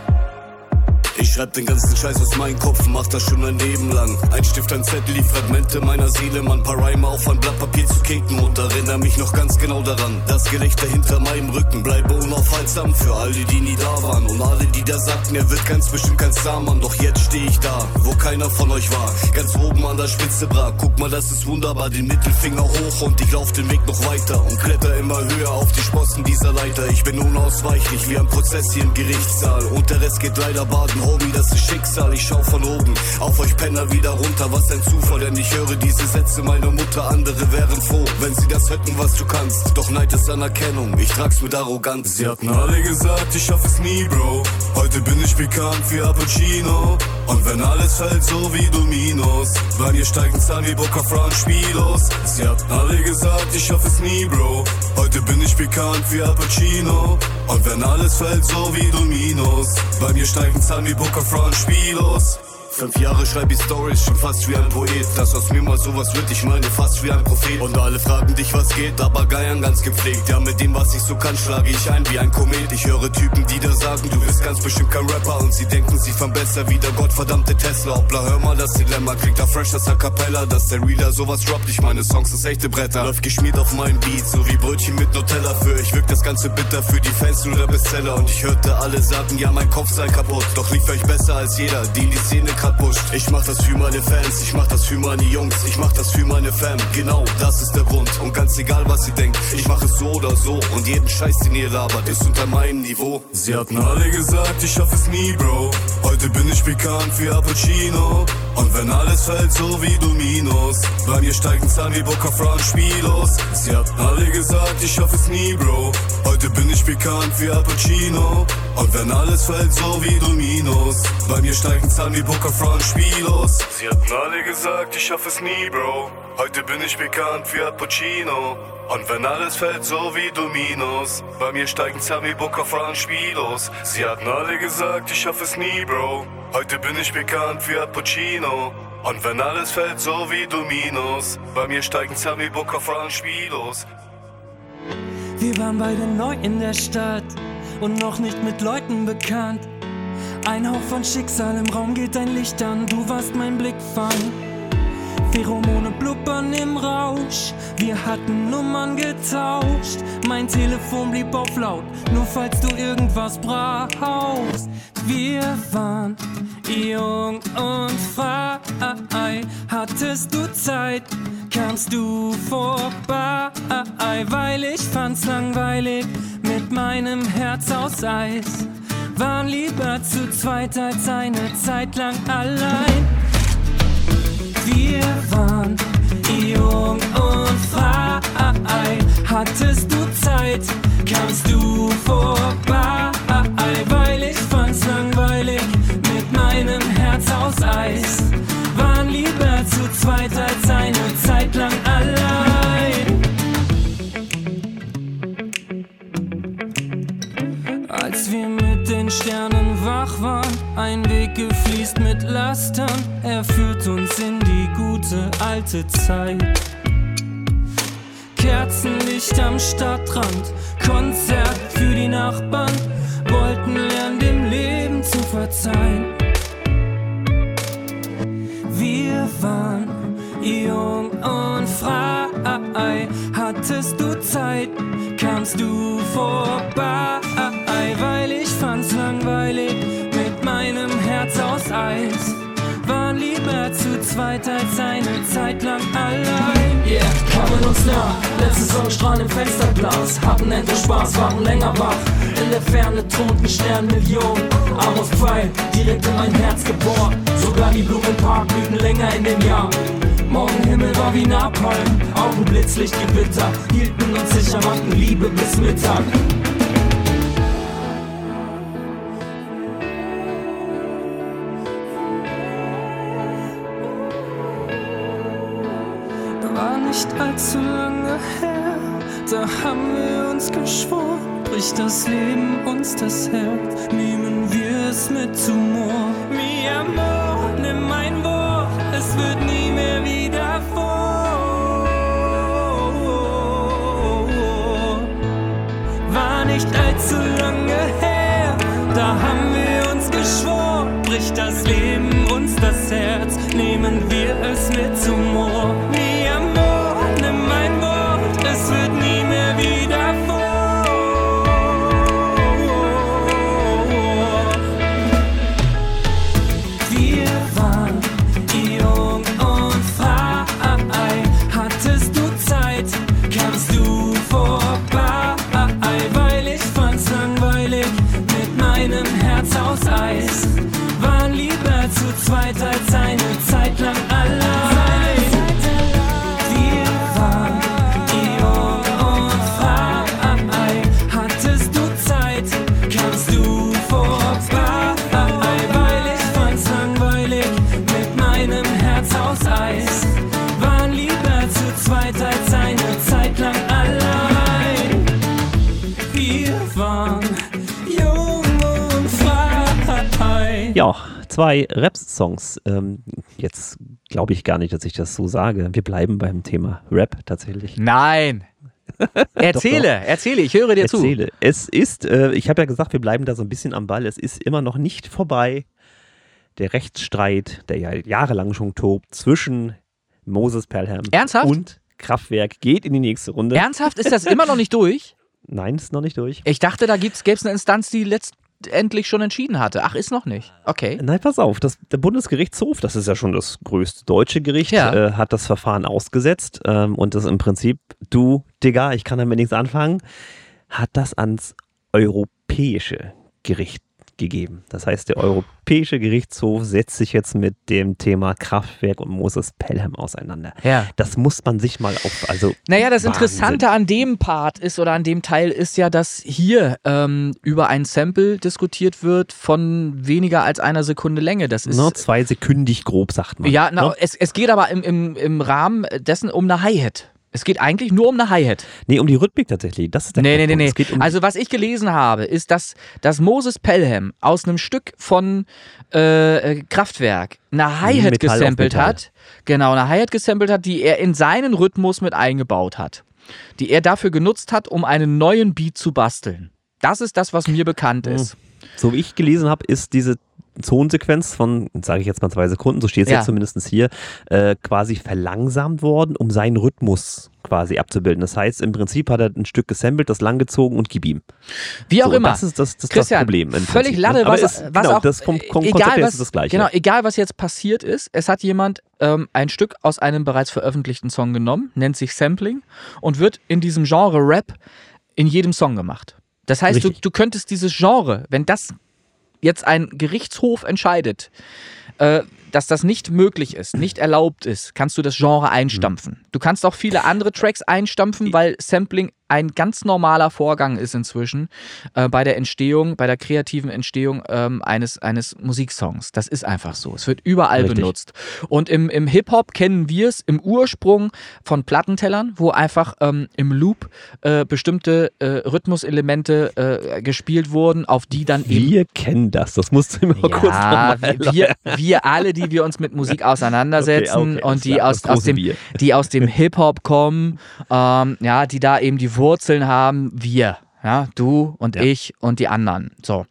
Ich schreib den ganzen Scheiß aus meinem Kopf, mach das schon ein Leben lang. Ein Stift, ein Zettel, die Fragmente meiner Seele, man paar Reime auf ein Blatt Papier zu kicken und erinnere mich noch ganz genau daran. Das Gelächter hinter meinem Rücken bleibe unaufhaltsam für alle, die nie da waren und alle, die da sagten, er wird ganz bestimmt kein Starmann. Doch jetzt stehe ich da, wo keiner von euch war. Ganz oben an der Spitze bra, guck mal, das ist wunderbar, den Mittelfinger hoch und ich lauf den Weg noch weiter und kletter immer höher auf die Sprossen dieser Leiter. Ich bin unausweichlich wie ein Prozess hier im Gerichtssaal und der Rest geht leider baden. Homie, das ist Schicksal, ich schau von oben auf euch Penner wieder runter. Was ein Zufall, denn ich höre diese Sätze meiner Mutter. Andere wären froh, wenn sie das hätten, was du kannst. Doch Neid ist Anerkennung, ich trag's mit Arroganz. Sie hatten alle gesagt, ich schaff es nie, Bro. Heute bin ich bekannt wie Appuccino. Und wenn alles fällt, so wie Dominos. Bei mir steigen Zahlen wie Boca Fran Spielos. Sie hatten alle gesagt, ich schaff es nie, Bro. Heute bin ich bekannt wie Appuccino. Und wenn alles fällt, so wie Dominos. Bei mir steigen Zahlen wie Boca Fran Spielos. Fünf Jahre schreib ich Stories, schon fast wie ein Poet. Dass aus mir mal sowas wird, ich meine fast wie ein Prophet. Und alle fragen dich, was geht, aber geiern ganz gepflegt. Ja, mit dem, was ich so kann, schlage ich ein wie ein Komet. Ich höre Typen, die da sagen, du bist ganz bestimmt kein Rapper. Und sie denken, sie fahren besser wie der gottverdammte Tesla. Hoppla, hör mal das Dilemma, klingt da fresh das A Cappella. Dass der Reader sowas droppt, ich meine Songs sind echte Bretter. Läuft geschmiert auf meinen Beat, so wie Brötchen mit Nutella. Für ich wirk das Ganze bitter, für die Fans nur der Bestseller. Und ich hörte alle sagen, ja, mein Kopf sei kaputt. Doch lief euch besser als jeder, die in die Szene pusht. Ich mach das für meine Fans, ich mach das für meine Jungs, ich mach das für meine Fam. Genau, das ist der Grund. Und ganz egal, was ihr denkt, ich mach es so oder so. Und jeden Scheiß, den ihr labert, ist unter meinem Niveau. Sie hatten alle gesagt, ich schaff es nie, Bro. Heute bin ich bekannt wie Appuccino. Und wenn alles fällt, so wie Dominos. Bei mir steigen Zahlen wie Boca Fran Spielos. Sie hatten alle gesagt, ich schaff es nie, Bro. Heute bin ich bekannt wie Appuccino. Und wenn alles fällt, so wie Dominos. Bei mir steigen Zahlen wie Boca Fran Spielos. Sie hatten alle gesagt, ich schaff es nie, Bro. Heute bin ich bekannt wie Appuccino. Und wenn alles fällt, so wie Dominos. Bei mir steigen wie Boca Fran Spielos. Sie hatten alle gesagt, ich schaff es nie, Bro. Heute bin ich bekannt wie Appuccino. Und wenn alles fällt, so wie Dominos. Bei mir steigen wie Boca Fran Spielos. Wir waren beide neu in der Stadt und noch nicht mit Leuten bekannt. Ein Hauch von Schicksal im Raum geht dein Licht an, du warst mein Blickfang. Pheromone blubbern im Rausch, wir hatten Nummern getauscht. Mein Telefon blieb auf laut, nur falls du irgendwas brauchst. Wir waren jung und frei, hattest du Zeit, kamst du vorbei, weil ich fand's langweilig mit meinem Herz aus Eis. Waren lieber zu zweit als eine Zeit lang allein. Wir waren jung und frei. Hattest du Zeit, kamst du vorbei, weil ich fand's langweilig mit meinem Herz aus Eis. Waren lieber zu zweit als eine Zeit lang allein. Sternen wach waren, ein Weg gefließt mit Lastern, er führt uns in die gute alte Zeit. Kerzenlicht am Stadtrand, Konzert für die Nachbarn, wollten lernen, dem Leben zu verzeihen. Wir waren jung und frei, hattest du Zeit, kamst du vorbei, weil ich fand's langweilig mit meinem Herz aus Eis. Waren lieber zu zweit als eine Zeit lang allein. Yeah, kamen uns nah, letzte Sonnenstrahlen im Fensterglas, hatten endlich Spaß, waren länger wach. In der Ferne thronten Sternmillionen, Amos Pfeil, direkt in mein Herz geboren. Sogar die Blumen im Park blühten länger in dem Jahr. Morgenhimmel war wie Napalm, Augen Blitzlichtgewitter, hielten uns sicher, machten Liebe bis Mittag. Allzu lange her, da haben wir uns geschworen, bricht das Leben uns das Herz, nehmen wir es mit Humor. Mi amor, nimm mein Wort, es wird nie mehr wieder vor. War nicht allzu lange her, da haben wir uns geschworen, bricht das Leben uns das Herz, nehmen wir es mit Humor. Zwei Rap-Songs. Ähm, jetzt glaube ich gar nicht, dass ich das so sage. Wir bleiben beim Thema Rap tatsächlich. Nein. [LAUGHS] Erzähle, erzähle, ich höre dir zu. Erzähle. Es ist, äh, ich habe ja gesagt, wir bleiben da so ein bisschen am Ball. Es ist immer noch nicht vorbei. Der Rechtsstreit, der ja jahrelang schon tobt, zwischen Moses Pelham Ernsthaft? und Kraftwerk geht in die nächste Runde. Ernsthaft, ist das immer noch nicht [LAUGHS] durch? Nein, ist noch nicht durch. Ich dachte, da gäbe es eine Instanz, die letztendlich schon entschieden hatte. Ach, ist noch nicht. Okay. Nein, pass auf, das, der Bundesgerichtshof, das ist ja schon das größte deutsche Gericht, Ja. äh, hat das Verfahren ausgesetzt ähm, und das im Prinzip, du, Digga, ich kann damit nichts anfangen, hat das ans europäische Gericht gegeben. Das heißt, der Europäische Gerichtshof setzt sich jetzt mit dem Thema Kraftwerk und Moses Pelham auseinander. Ja. Das muss man sich mal auf, also Naja, das Wahnsinn. Interessante an dem Part ist oder an dem Teil ist ja, dass hier ähm, über ein Sample diskutiert wird von weniger als einer Sekunde Länge. Das ist. ne, zwei sekündig grob, sagt man. ja, na, ne? es, es geht aber im, im, im Rahmen dessen um eine Hi-Hat. Es geht eigentlich nur um eine Hi-Hat. Nee, um die Rhythmik tatsächlich. Das ist der Nee, nee, nee, nee. Um also, was ich gelesen habe, ist, dass, dass Moses Pelham aus einem Stück von äh, äh, Kraftwerk eine Hi-Hat gesampelt hat. Genau, eine Hi-Hat gesampelt hat, die er in seinen Rhythmus mit eingebaut hat. die er dafür genutzt hat, um einen neuen Beat zu basteln. Das ist das, was mir bekannt ist. So wie ich gelesen habe, ist diese Zonensequenz von, sage ich jetzt mal zwei Sekunden, so steht es Ja. jetzt zumindest hier, äh, quasi verlangsamt worden, um seinen Rhythmus quasi abzubilden. Das heißt, im Prinzip hat er ein Stück gesampelt, das langgezogen und gib ihm. Wie auch So, immer. Das ist das, das, Christian, das Problem. Völlig Prinzip, Latte, ne? Aber was, es, was genau, auch, das Kom Kom egal, was, ist das gleiche. Genau, egal was jetzt passiert ist, es hat jemand ähm, ein Stück aus einem bereits veröffentlichten Song genommen, nennt sich Sampling und wird in diesem Genre Rap in jedem Song gemacht. Das heißt, du, du könntest dieses Genre, wenn das jetzt ein Gerichtshof entscheidet, äh, dass das nicht möglich ist, nicht erlaubt ist, kannst du das Genre einstampfen. Du kannst auch viele andere Tracks einstampfen, weil Sampling ein ganz normaler Vorgang ist inzwischen äh, bei der Entstehung, bei der kreativen Entstehung ähm, eines, eines Musiksongs. Das ist einfach so. Es wird überall Richtig. benutzt. Und im, im Hip-Hop kennen wir es im Ursprung von Plattentellern, wo einfach ähm, im Loop äh, bestimmte äh, Rhythmuselemente äh, gespielt wurden, auf die dann eben Wir kennen das, das musst du mir mal kurz ja, nochmal wir, wir, wir alle, die wir uns mit Musik [LAUGHS] auseinandersetzen Okay, okay, und die aus, aus dem, Wir. die aus dem Hip-Hop kommen, ähm, ja, die da eben die Wurzeln haben, wir. Ja, du und Ja. ich und die anderen. So.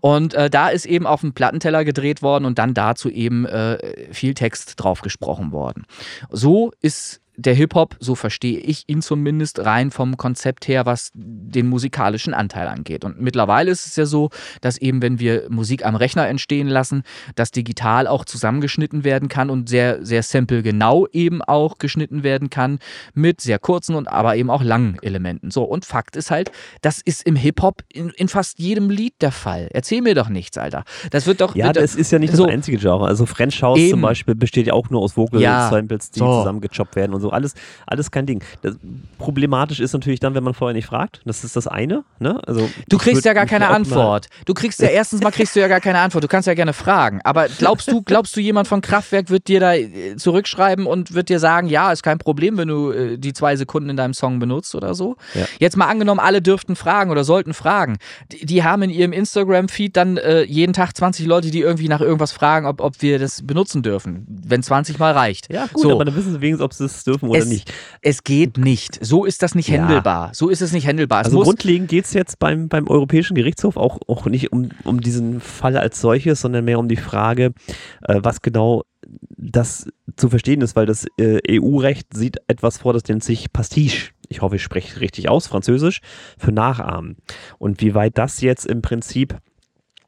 Und äh, da ist eben auf dem Plattenteller gedreht worden und dann dazu eben äh, viel Text drauf gesprochen worden. So ist der Hip-Hop, so verstehe ich ihn zumindest, rein vom Konzept her, was den musikalischen Anteil angeht. Und mittlerweile ist es ja so, dass eben, wenn wir Musik am Rechner entstehen lassen, das digital auch zusammengeschnitten werden kann und sehr, sehr sample-genau eben auch geschnitten werden kann mit sehr kurzen und aber eben auch langen Elementen. So, und Fakt ist halt, das ist im Hip-Hop in, in fast jedem Lied der Fall. Erzähl mir doch nichts, Alter. Das wird doch. Ja, wird, das ist ja nicht so. das einzige Genre. Also French House Eben. zum Beispiel besteht ja auch nur aus Vocal Ja, Samples, die so. zusammengechoppt werden und so. Alles, alles kein Ding. Das, problematisch ist natürlich dann, wenn man vorher nicht fragt. Das ist das eine. Ne? Also, Du kriegst ja gar keine Antwort. Du kriegst ja erstens mal kriegst du ja gar keine Antwort. Du kannst ja gerne fragen. Aber glaubst du, glaubst du, jemand von Kraftwerk wird dir da äh, zurückschreiben und wird dir sagen, ja, ist kein Problem, wenn du äh, die zwei Sekunden in deinem Song benutzt oder so? Ja. Jetzt mal angenommen, alle dürften fragen oder sollten fragen. Die, die haben in ihrem Instagram-Feed dann äh, jeden Tag 20 Leute, die irgendwie nach irgendwas fragen, ob, ob wir das benutzen dürfen. Wenn 20 mal reicht. Ja, gut, so. aber dann wissen sie wenigstens, ob sie es dürfen oder es, nicht. es geht nicht. So ist das nicht Ja. händelbar. So ist es nicht händelbar. Es Also grundlegend geht es jetzt beim, beim Europäischen Gerichtshof auch, auch nicht um, um diesen Fall als solches, sondern mehr um die Frage, äh, was genau das zu verstehen ist, weil das äh, EU-Recht sieht etwas vor, das nennt sich Pastiche. Ich hoffe, ich spreche richtig aus, Französisch, für Nachahmen. Und wie weit das jetzt im Prinzip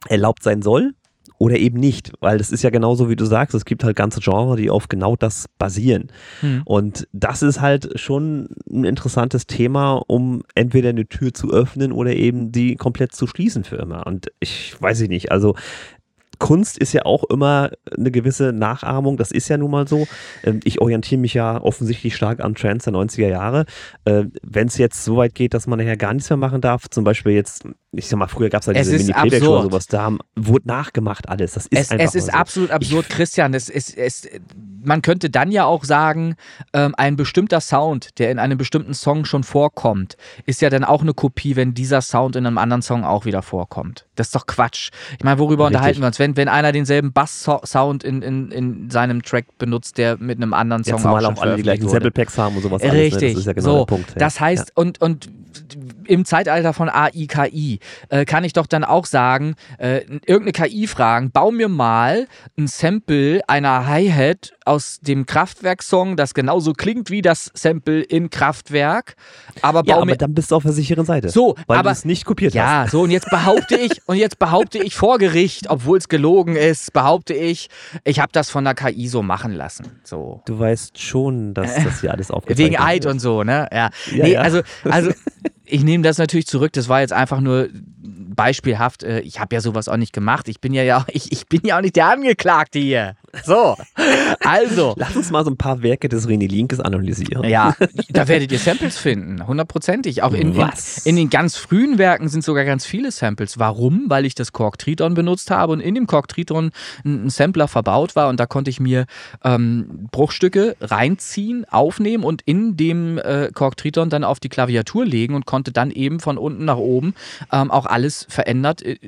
erlaubt sein soll oder eben nicht, weil das ist ja genauso, wie du sagst, es gibt halt ganze Genre, die auf genau das basieren. Hm. Und das ist halt schon ein interessantes Thema, um entweder eine Tür zu öffnen oder eben die komplett zu schließen für immer. Und ich weiß ich nicht, also Kunst ist ja auch immer eine gewisse Nachahmung, das ist ja nun mal so. Ähm, Ich orientiere mich ja offensichtlich stark an Trends der 90er Jahre. Wenn es jetzt so weit geht, dass man nachher gar nichts mehr machen darf, zum Beispiel jetzt, ich sag mal, früher gab es Es diese ist Mini-Playback-Show oder sowas, da haben, wurde nachgemacht alles. Das ist es, einfach es ist so. absolut absurd, Christian. Es, es, es, man könnte dann ja auch sagen, ähm, ein bestimmter Sound, der in einem bestimmten Song schon vorkommt, ist ja dann auch eine Kopie, wenn dieser Sound in einem anderen Song auch wieder vorkommt. Das ist doch Quatsch. Ich meine, worüber Richtig. unterhalten wir uns? Wenn, wenn einer denselben Bass-Sound in, in, in seinem Track benutzt, der mit einem anderen Song Ja, auch auch alle die gleichen veröffentlicht wurde. Sample Packs haben und sowas. Alles, ne? Richtig. Das ist ja genau so, der Punkt. ja. Das heißt, und, und im Zeitalter von AI, KI, äh, kann ich doch dann auch sagen, äh, irgendeine KI fragen, bau mir mal ein Sample einer Hi-Hat aus dem Kraftwerk-Song, das genauso klingt wie das Sample in Kraftwerk, aber Ja, bau aber mir dann bist du auf der sicheren Seite. So, weil aber- du es nicht kopiert hast. ja, so und jetzt behaupte ich und jetzt behaupte ich vor Gericht, obwohl es gelogen ist, behaupte ich, ich habe das von der KI so machen lassen. So. Du weißt schon, dass das hier [LAUGHS] alles aufgezeichnet Wegen Eid und so, ne? Ja. Ja, nee, ja. also, also [LAUGHS] ich nehme das natürlich zurück. Das war jetzt einfach nur beispielhaft. Äh, Ich habe ja sowas auch nicht gemacht. Ich bin ja, ja [LAUGHS] ich, ich bin ja auch nicht der Angeklagte hier. So. Also. Lass uns mal so ein paar Werke des René Linkes analysieren. Ja, da werdet ihr Samples finden, hundertprozentig. Auch in, in, Was? in den ganz frühen Werken sind sogar ganz viele Samples. Warum? Weil ich das Korg Triton benutzt habe und in dem Korg Triton ein, ein Sampler verbaut war und da konnte ich mir ähm, Bruchstücke reinziehen, aufnehmen und in dem äh, Korg Triton dann auf die Klaviatur legen und konnte dann eben von unten nach oben ähm, auch alles verändert, äh,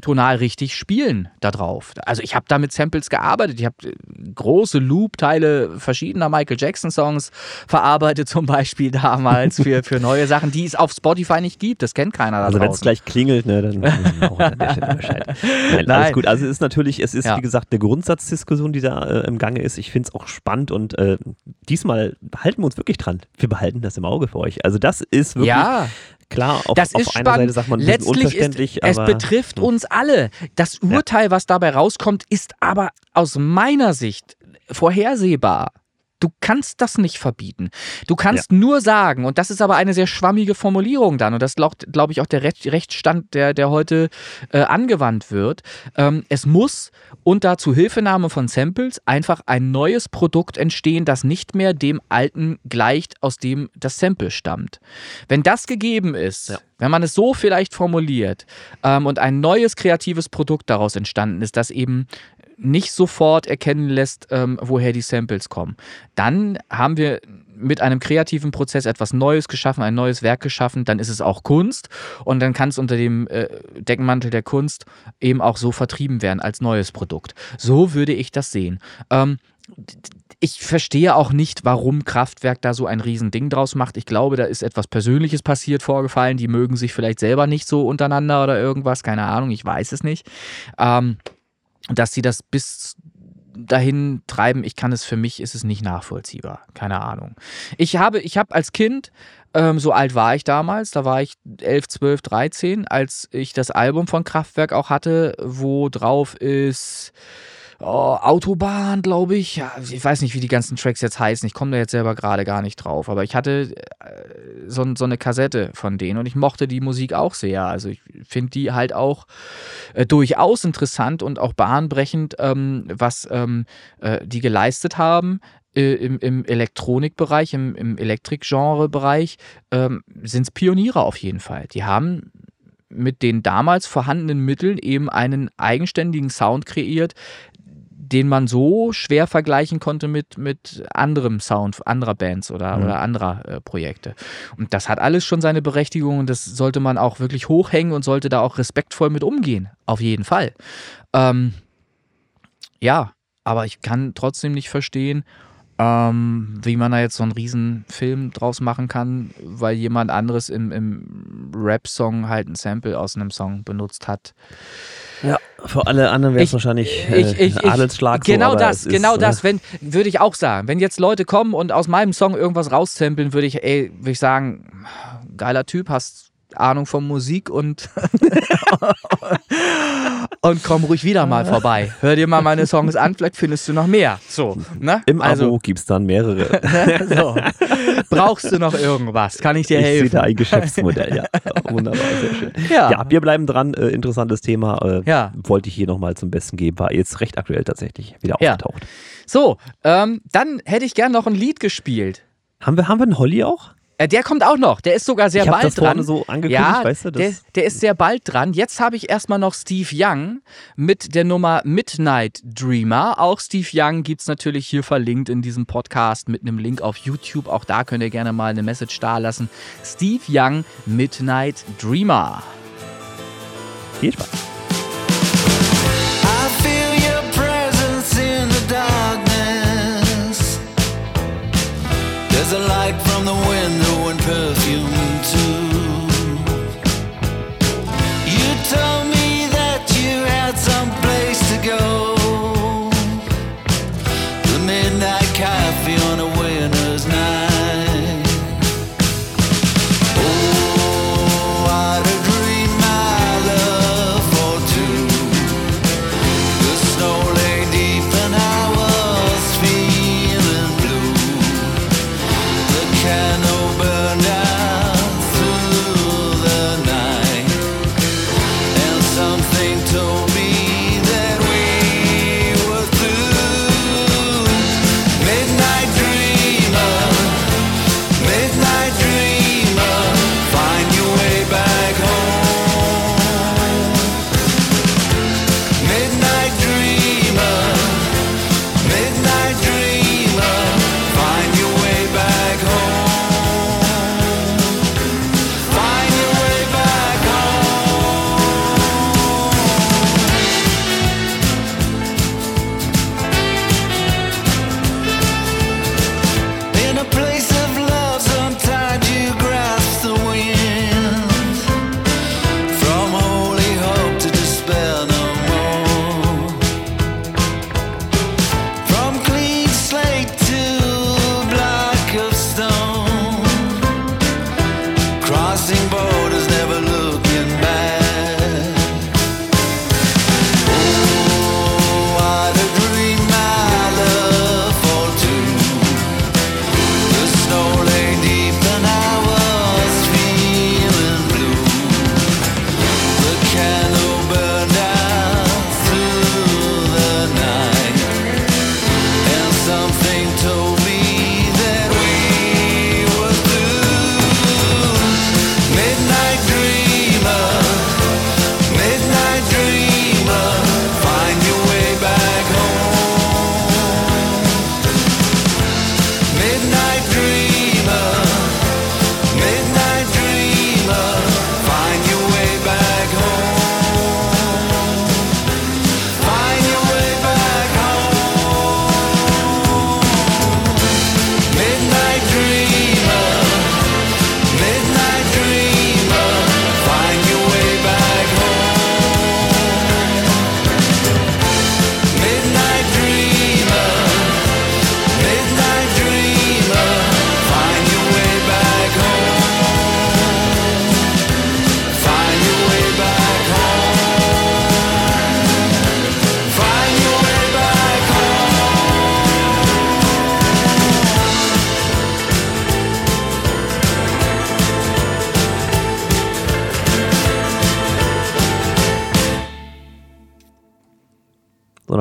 tonal richtig spielen da drauf. Also ich habe da mit Samples gearbeitet. Ich habe äh, große Loop-Teile verschiedener Michael Jackson-Songs verarbeitet, zum Beispiel damals für, [LAUGHS] für neue Sachen, die es auf Spotify nicht gibt. Das kennt keiner da Also wenn es gleich klingelt, ne, dann [LAUGHS] auch an der Stelle Bescheid. Nein, alles Nein. gut. Also es ist natürlich, es ist Ja. wie gesagt eine Grundsatzdiskussion, die da äh, im Gange ist. Ich finde es auch spannend und äh, diesmal halten wir uns wirklich dran. Wir behalten das im Auge für euch. Also das ist wirklich Ja, klar. Auf, das auf ist einer spannend. Seite sagt man Letztlich unverständlich, ist, es betrifft uns alle. Das Urteil, was dabei rauskommt, ist aber aus meiner Sicht vorhersehbar. Du kannst das nicht verbieten. Du kannst nur sagen, und das ist aber eine sehr schwammige Formulierung dann, und das glaube ich, auch der Recht, Rechtsstand, der, der heute äh, angewandt wird. Ähm, es muss unter Zuhilfenahme von Samples einfach ein neues Produkt entstehen, das nicht mehr dem alten gleicht, aus dem das Sample stammt. Wenn das gegeben ist, Ja. wenn man es so vielleicht formuliert ähm, und ein neues kreatives Produkt daraus entstanden ist, das eben nicht sofort erkennen lässt, ähm, woher die Samples kommen, dann haben wir mit einem kreativen Prozess etwas Neues geschaffen, ein neues Werk geschaffen, dann ist es auch Kunst und dann kann es unter dem äh, Deckmantel der Kunst eben auch so vertrieben werden als neues Produkt. So würde ich das sehen. Ähm, ich verstehe auch nicht, warum Kraftwerk da so ein Riesending draus macht. Ich glaube, da ist etwas Persönliches passiert, vorgefallen. Die mögen sich vielleicht selber nicht so untereinander oder irgendwas. Keine Ahnung, ich weiß es nicht. Ähm, dass sie das bis dahin treiben, ich kann es für mich, ist es nicht nachvollziehbar. Keine Ahnung. Ich habe, ich habe als Kind, ähm, so alt war ich damals, da war ich 11, 12, 13, als ich das Album von Kraftwerk auch hatte, wo drauf ist Autobahn, glaube ich. Ja, ich weiß nicht, wie die ganzen Tracks jetzt heißen. Ich komme da jetzt selber gerade gar nicht drauf. Aber ich hatte äh, so, so eine Kassette von denen und ich mochte die Musik auch sehr. Also ich finde die halt auch äh, durchaus interessant und auch bahnbrechend, ähm, was ähm, äh, die geleistet haben. Äh, Im, Im Elektronikbereich, im, im Elektrik-Genre-Bereich ähm, sind es Pioniere auf jeden Fall. Die haben mit den damals vorhandenen Mitteln eben einen eigenständigen Sound kreiert, den man so schwer vergleichen konnte mit, mit anderem Sound anderer Bands oder, Mhm. oder anderer äh, Projekte. Und das hat alles schon seine Berechtigung und das sollte man auch wirklich hochhängen und sollte da auch respektvoll mit umgehen. Auf jeden Fall. Ähm, ja, aber ich kann trotzdem nicht verstehen, ähm, wie man da jetzt so einen riesen Film draus machen kann, weil jemand anderes im, im Rap-Song halt ein Sample aus einem Song benutzt hat. Ja, für alle anderen wäre es Ich- wahrscheinlich äh, ich, ich, ein Adelsschlag. so, genau aber das, es ist, genau äh, das, wenn, würde ich auch sagen. Wenn jetzt Leute kommen und aus meinem Song irgendwas raussampeln, würde ich, ey, würde ich sagen, geiler Typ, hast Ahnung von Musik und [LAUGHS] und komm ruhig wieder mal vorbei. Hör dir mal meine Songs an, vielleicht findest du noch mehr. So, ne? Im also, Abo gibt es dann mehrere. [LAUGHS] so. Brauchst du noch irgendwas? Kann ich dir Ich sehe helfen? da ein Geschäftsmodell, ja. Wunderbar, sehr schön. Ja. Ja, wir bleiben dran. Äh, interessantes Thema. Äh, Ja. Wollte ich hier nochmal zum Besten geben. War jetzt recht aktuell tatsächlich wieder Ja. aufgetaucht. So, ähm, dann hätte ich gern noch ein Lied gespielt. Haben wir, haben wir einen Holly auch? Äh, der kommt auch noch. Der ist sogar sehr ich habe bald das dran. vorne so angekündigt, ja, weißt du? Das, der, der ist sehr bald dran. Jetzt habe ich erstmal noch Steve Young mit der Nummer Midnight Dreamer. Auch Steve Young gibt es natürlich hier verlinkt in diesem Podcast mit einem Link auf YouTube. Auch da könnt ihr gerne mal eine Message dalassen. Steve Young, Midnight Dreamer. viel Spaß. There's a light from the window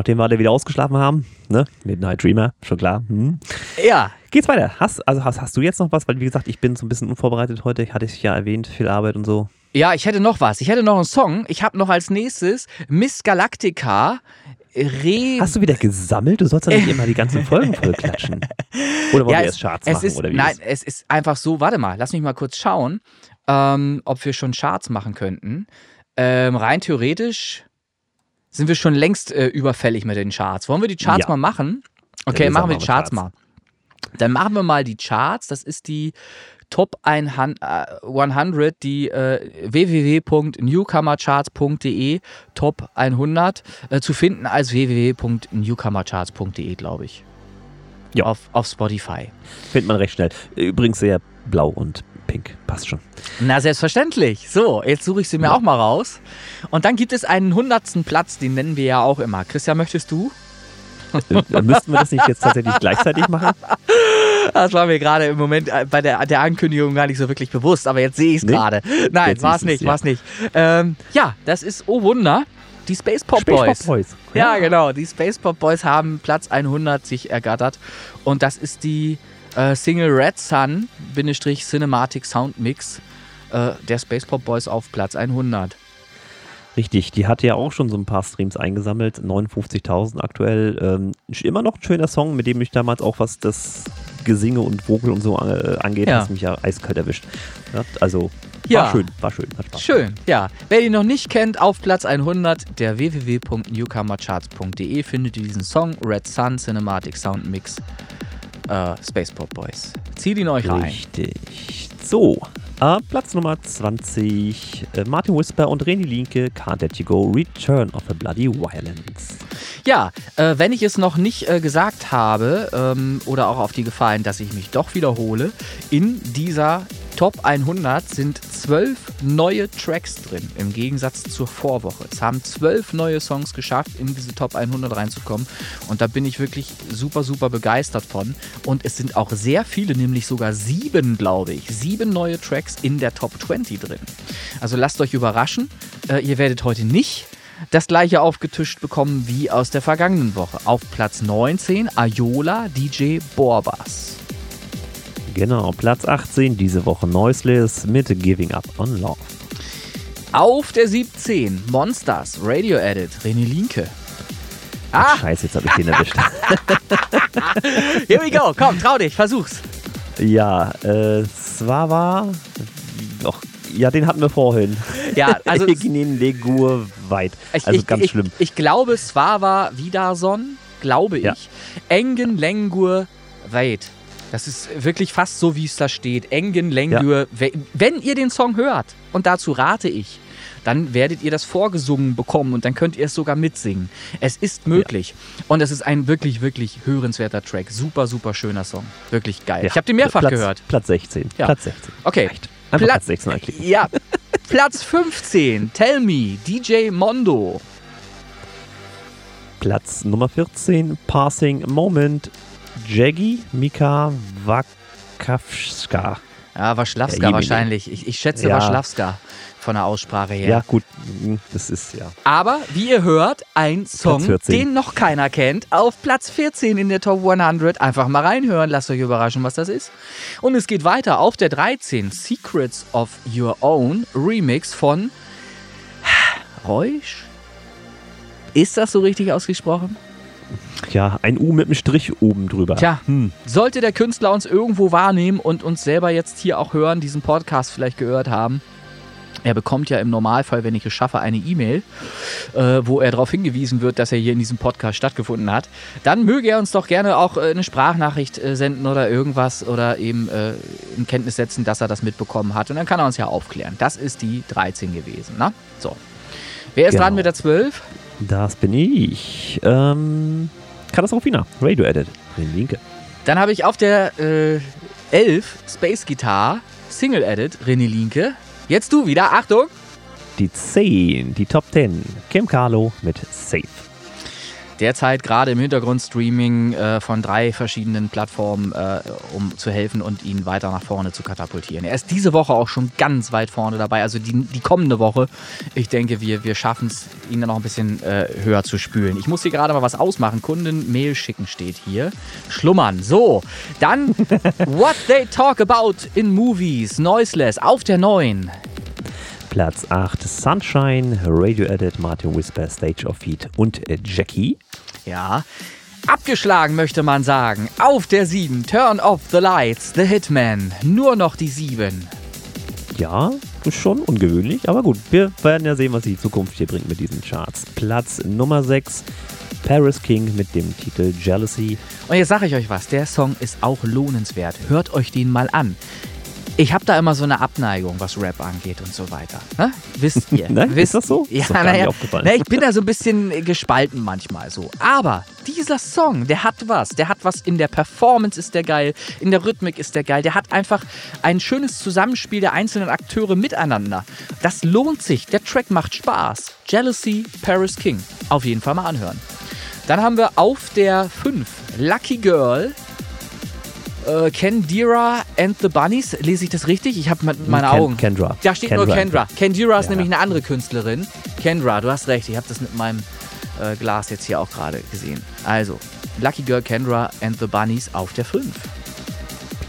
nachdem wir alle wieder ausgeschlafen haben, ne? Midnight Dreamer, schon klar. Hm. Ja, Geht's weiter? Hast, also hast, hast du jetzt noch was? Weil, wie gesagt, ich bin so ein bisschen unvorbereitet heute. Hatte ich ja erwähnt, viel Arbeit und so. Ja, ich hätte noch was. Ich hätte noch einen Song. Ich habe noch als nächstes Miss Galactica. Re Hast du wieder gesammelt? Du sollst ja nicht immer die ganzen Folgen voll klatschen. [LAUGHS] Oder wollen ja, wir es, erst Charts machen? ist, oder wie nein, ist? es ist einfach so, warte mal, lass mich mal kurz schauen, ähm, ob wir schon Charts machen könnten. Ähm, rein theoretisch sind wir schon längst äh, überfällig mit den Charts. Wollen wir die Charts Ja. mal machen? Okay, wir machen wir die Charts Charts. mal. Dann machen wir mal die Charts. Das ist die Top 100, äh, 100 die äh, www.newcomercharts.de Top 100 äh, zu finden als www.newcomercharts.de, glaube ich. Ja. Auf, auf Spotify. Findet man recht schnell. Übrigens sehr blau und pink. Passt schon. Na, selbstverständlich. So, jetzt suche ich sie mir auch mal raus. Und dann gibt es einen hundertsten Platz, den nennen wir ja auch immer. Christian, möchtest du? Äh, Müssten wir das nicht jetzt tatsächlich [LAUGHS] gleichzeitig machen? Das war mir gerade im Moment äh, bei der, der Ankündigung gar nicht so wirklich bewusst, aber jetzt sehe ich es Nee? gerade. Nein, war es nicht, ja. war es nicht. Ähm, ja, das ist, oh Wunder, die Space Pop Space Boys. Pop Boys. Ja, genau. Die Space Pop Boys haben Platz 100 sich ergattert. Und das ist die äh, Single Red Sun Bindestrich Cinematic Sound Mix äh, der Space Pop Boys auf Platz 100. Richtig, die hat ja auch schon so ein paar Streams eingesammelt, 59.000 aktuell. Ähm, immer noch ein schöner Song, mit dem ich damals auch was das Gesinge und Vogel und so äh, angeht, Ja. hat mich ja eiskalt erwischt. Ja, also Ja. war schön, war schön, hat Spaß. Schön, ja. Wer ihn noch nicht kennt, auf Platz 100 der www.newcomercharts.de findet ihr diesen Song Red Sun Cinematic Sound Mix äh, Space Pop Boys. Zieht ihn euch rein. Richtig. So, äh, Platz Nummer 20, äh, Martin Whisper und René Linke, Can't Let You Go, Return of a Bloody Violence. Ja, äh, wenn ich es noch nicht äh, gesagt habe ähm, oder auch auf die Gefahr hin, dass ich mich doch wiederhole, in dieser Top 100 sind zwölf neue Tracks drin, im Gegensatz zur Vorwoche. Es haben zwölf neue Songs geschafft, in diese Top 100 reinzukommen und da bin ich wirklich super, super begeistert von. Und es sind auch sehr viele, nämlich sogar sieben, glaube ich, sieben neue Tracks in der Top 20 drin. Also lasst euch überraschen, äh, ihr werdet heute nicht das gleiche aufgetischt bekommen wie aus der vergangenen Woche. Auf Platz 19 Ayola DJ Borbas. Genau, Platz 18 diese Woche Noiseless mit Giving Up on Love. Auf der 17 Monsters Radio Edit René Linke. Ah, Scheiße, jetzt habe ich den erwischt. [LAUGHS] here we go. Komm, trau dich, versuch's. Ja, äh, Swava, doch, ja, den hatten wir vorhin. Ja, [LAUGHS] also Legur weit. ich, Also ich, ganz ich, schlimm. Ich glaube, es war war Widerson, glaube ich. Ja. Engen Lengur Weit. Das ist wirklich fast so, wie es da steht. Engen Lengur Weit. Wenn ihr den Song hört, und dazu rate ich, dann werdet ihr das vorgesungen bekommen und dann könnt ihr es sogar mitsingen. Es ist möglich. Und es ist ein wirklich, wirklich hörenswerter Track. Super, super schöner Song. Wirklich geil. Ja, Ich habe den mehrfach Platz, gehört. Platz 16. Ja. Platz 16. Okay. Reicht. Einfach Pla- Platz 16 anklicken. Ja. Platz 15. Tell me, DJ Mondo. Platz Nummer 14, Passing Moment, Jaggy Mika Wakawska. Ja, Waschlawska Ja, wahrscheinlich. Ich, ich schätze Ja. Waschlawska von der Aussprache her. Ja. gut, hm, das ist ja. Aber wie ihr hört, ein Song, 14. den noch keiner kennt, auf Platz 14 in der Top 100. Einfach mal reinhören, lasst euch überraschen, was das ist. Und es geht weiter auf der 13, Secrets of Your Own, Remix von Reusch. Ist das so richtig ausgesprochen? Ja, ein U mit einem Strich oben drüber. Tja, Hm. sollte der Künstler uns irgendwo wahrnehmen und uns selber jetzt hier auch hören, diesen Podcast vielleicht gehört haben, er bekommt ja im Normalfall, wenn ich es schaffe, eine E-Mail, äh, wo er darauf hingewiesen wird, dass er hier in diesem Podcast stattgefunden hat. Dann möge er uns doch gerne auch äh, eine Sprachnachricht äh, senden oder irgendwas oder eben äh, in Kenntnis setzen, dass er das mitbekommen hat. Und dann kann er uns ja aufklären. Das ist die 13 gewesen. Na? So. Wer ist Genau. dran mit der 12? Das bin ich. Ähm, Katastrophe Radio Edit. Den Linke. Dann habe ich auf der äh, 11 Space Guitar Single Edit René Linke. Jetzt du wieder, Achtung! Die 10, die Top 10. Kim Carlo mit Safe. Derzeit gerade im Hintergrund Streaming äh, von drei verschiedenen Plattformen, äh, um zu helfen und ihn weiter nach vorne zu katapultieren. Er ist diese Woche auch schon ganz weit vorne dabei, also die, die kommende Woche. Ich denke, wir, wir schaffen es, ihn dann noch ein bisschen äh, höher zu spülen. Ich muss hier gerade mal was ausmachen. Kunden Mail schicken steht hier. Schlummern. So, dann [LAUGHS] What They Talk About in Movies. Noiseless auf der neuen. Platz 8 Sunshine, Radio Edit, Martin Whisper, Stage of Feet und äh, Jackie. Ja. Abgeschlagen möchte man sagen. Auf der 7, Turn Off the Lights, The Hitman. Nur noch die 7. Ja, ist schon ungewöhnlich, aber gut, wir werden ja sehen, was die Zukunft hier bringt mit diesen Charts. Platz Nummer 6, Paris King mit dem Titel Jealousy. Und jetzt sage ich euch was, der Song ist auch lohnenswert. Hört euch den mal an. Ich habe da immer so eine Abneigung, was Rap angeht und so weiter. Ne? Wisst ihr? [LAUGHS] Ne? Wisst, Ist das so? Ja, naja, na, ich bin da so ein bisschen gespalten manchmal so. Aber dieser Song, der hat was. Der hat was in der Performance ist der geil, in der Rhythmik ist der geil. Der hat einfach ein schönes Zusammenspiel der einzelnen Akteure miteinander. Das lohnt sich. Der Track macht Spaß. Jealousy, Paris King. Auf jeden Fall mal anhören. Dann haben wir auf der 5 Lucky Girl äh, Kendira and the Bunnies. Lese ich das richtig? Ich habe meine Ken- Augen. Kendra. Da steht nur Kendra. Kendra. Kendira ist Ja. nämlich eine andere Künstlerin. Kendra, du hast recht. Ich habe das mit meinem äh, Glas jetzt hier auch gerade gesehen. Also, Lucky Girl, Kendra and the Bunnies auf der 5.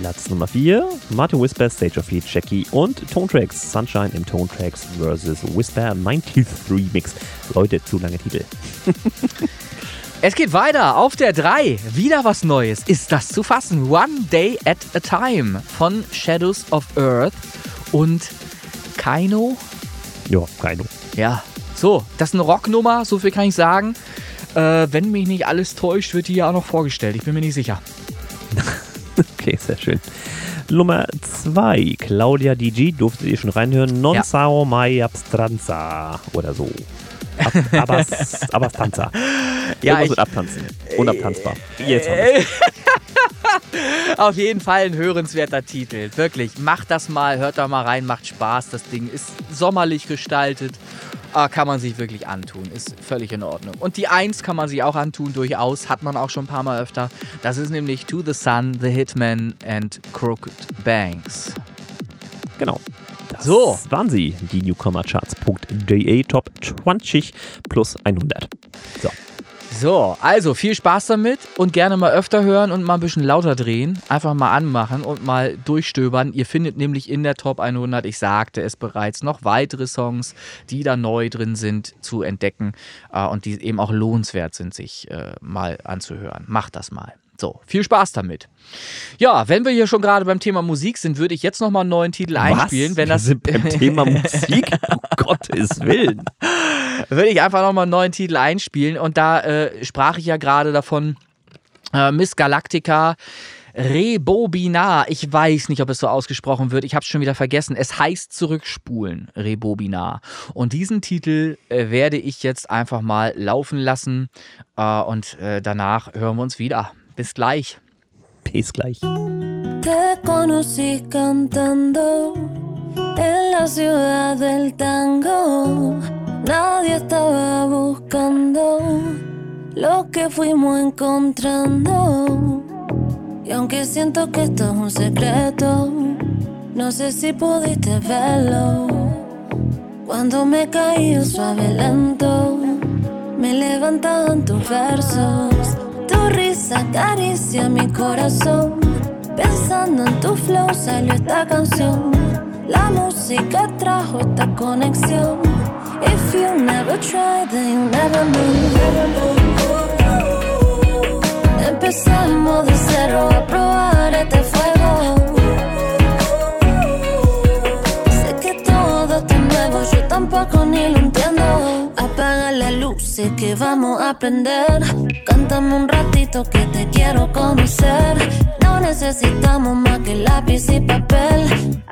Platz Nummer 4, Martin Whisper, Stage of Feet, Jackie und Tone Tracks, Sunshine im Tone Tracks vs. Whisper 93 Mix. Leute, zu lange Titel. [LAUGHS] Es geht weiter auf der 3. Wieder was Neues. Ist das zu fassen? One Day at a Time von Shadows of Earth und Kaino. Ja, keine. Ja, so, das ist eine Rocknummer, so viel kann ich sagen. Äh, wenn mich nicht alles täuscht, wird die ja auch noch vorgestellt. Ich bin mir nicht sicher. [LAUGHS] Okay, sehr schön. Nummer 2, Claudia DG, durftet ihr schon reinhören. Non Ja. sao mai abstranza oder so. Ab, abas, abastanza. Ja, ich, mit abtanzen. Unabtanzbar. Jetzt [LAUGHS] auf jeden Fall ein hörenswerter Titel. Wirklich, macht das mal, hört da mal rein, macht Spaß. Das Ding ist sommerlich gestaltet. Ah, kann man sich wirklich antun. Ist völlig in Ordnung. Und die 1 kann man sich auch antun, durchaus. Hat man auch schon ein paar Mal öfter. Das ist nämlich To the Sun, The Hitman and Crooked Banks. Genau. Das So. waren sie, die Newcomercharts.de Top 20 plus 100. So. So, also viel Spaß damit und gerne mal öfter hören und mal ein bisschen lauter drehen. Einfach mal anmachen und mal durchstöbern. Ihr findet nämlich in der Top 100, ich sagte es bereits, noch weitere Songs, die da neu drin sind, zu entdecken äh, und die eben auch lohnenswert sind, sich äh, mal anzuhören. Macht das mal. So, viel Spaß damit. Ja, wenn wir hier schon gerade beim Thema Musik sind, würde ich jetzt nochmal einen neuen Titel einspielen. Was? Wenn Wir das sind beim Thema Musik. [LAUGHS] Um Gottes Willen. würde ich einfach nochmal einen neuen Titel einspielen. Und da äh, sprach ich ja gerade davon, äh, Miss Galactica. Rebobinar. Ich weiß nicht, ob es so ausgesprochen wird. Ich habe es schon wieder vergessen. Es heißt zurückspulen. Rebobinar. Und diesen Titel äh, werde ich jetzt einfach mal laufen lassen. Äh, und äh, danach hören wir uns wieder. Bis gleich. Bis gleich. Te conocí cantando en la ciudad del tango. Nadie estaba buscando lo que fuimos encontrando. Y aunque siento que esto es un secreto, no sé si pudiste verlo. Cuando me caí suave lento, me levantaban tus versos. Tu risa acaricia mi corazón. Pensando en tu flow salió esta canción. La música trajo esta conexión. If you never try, then you never know. Empezamos de cero a probar este fuego. Sé que todo esto es nuevo, yo tampoco ni lo sé que vamos a aprender. Cántame un ratito que te quiero conocer. No necesitamos más que lápiz y papel.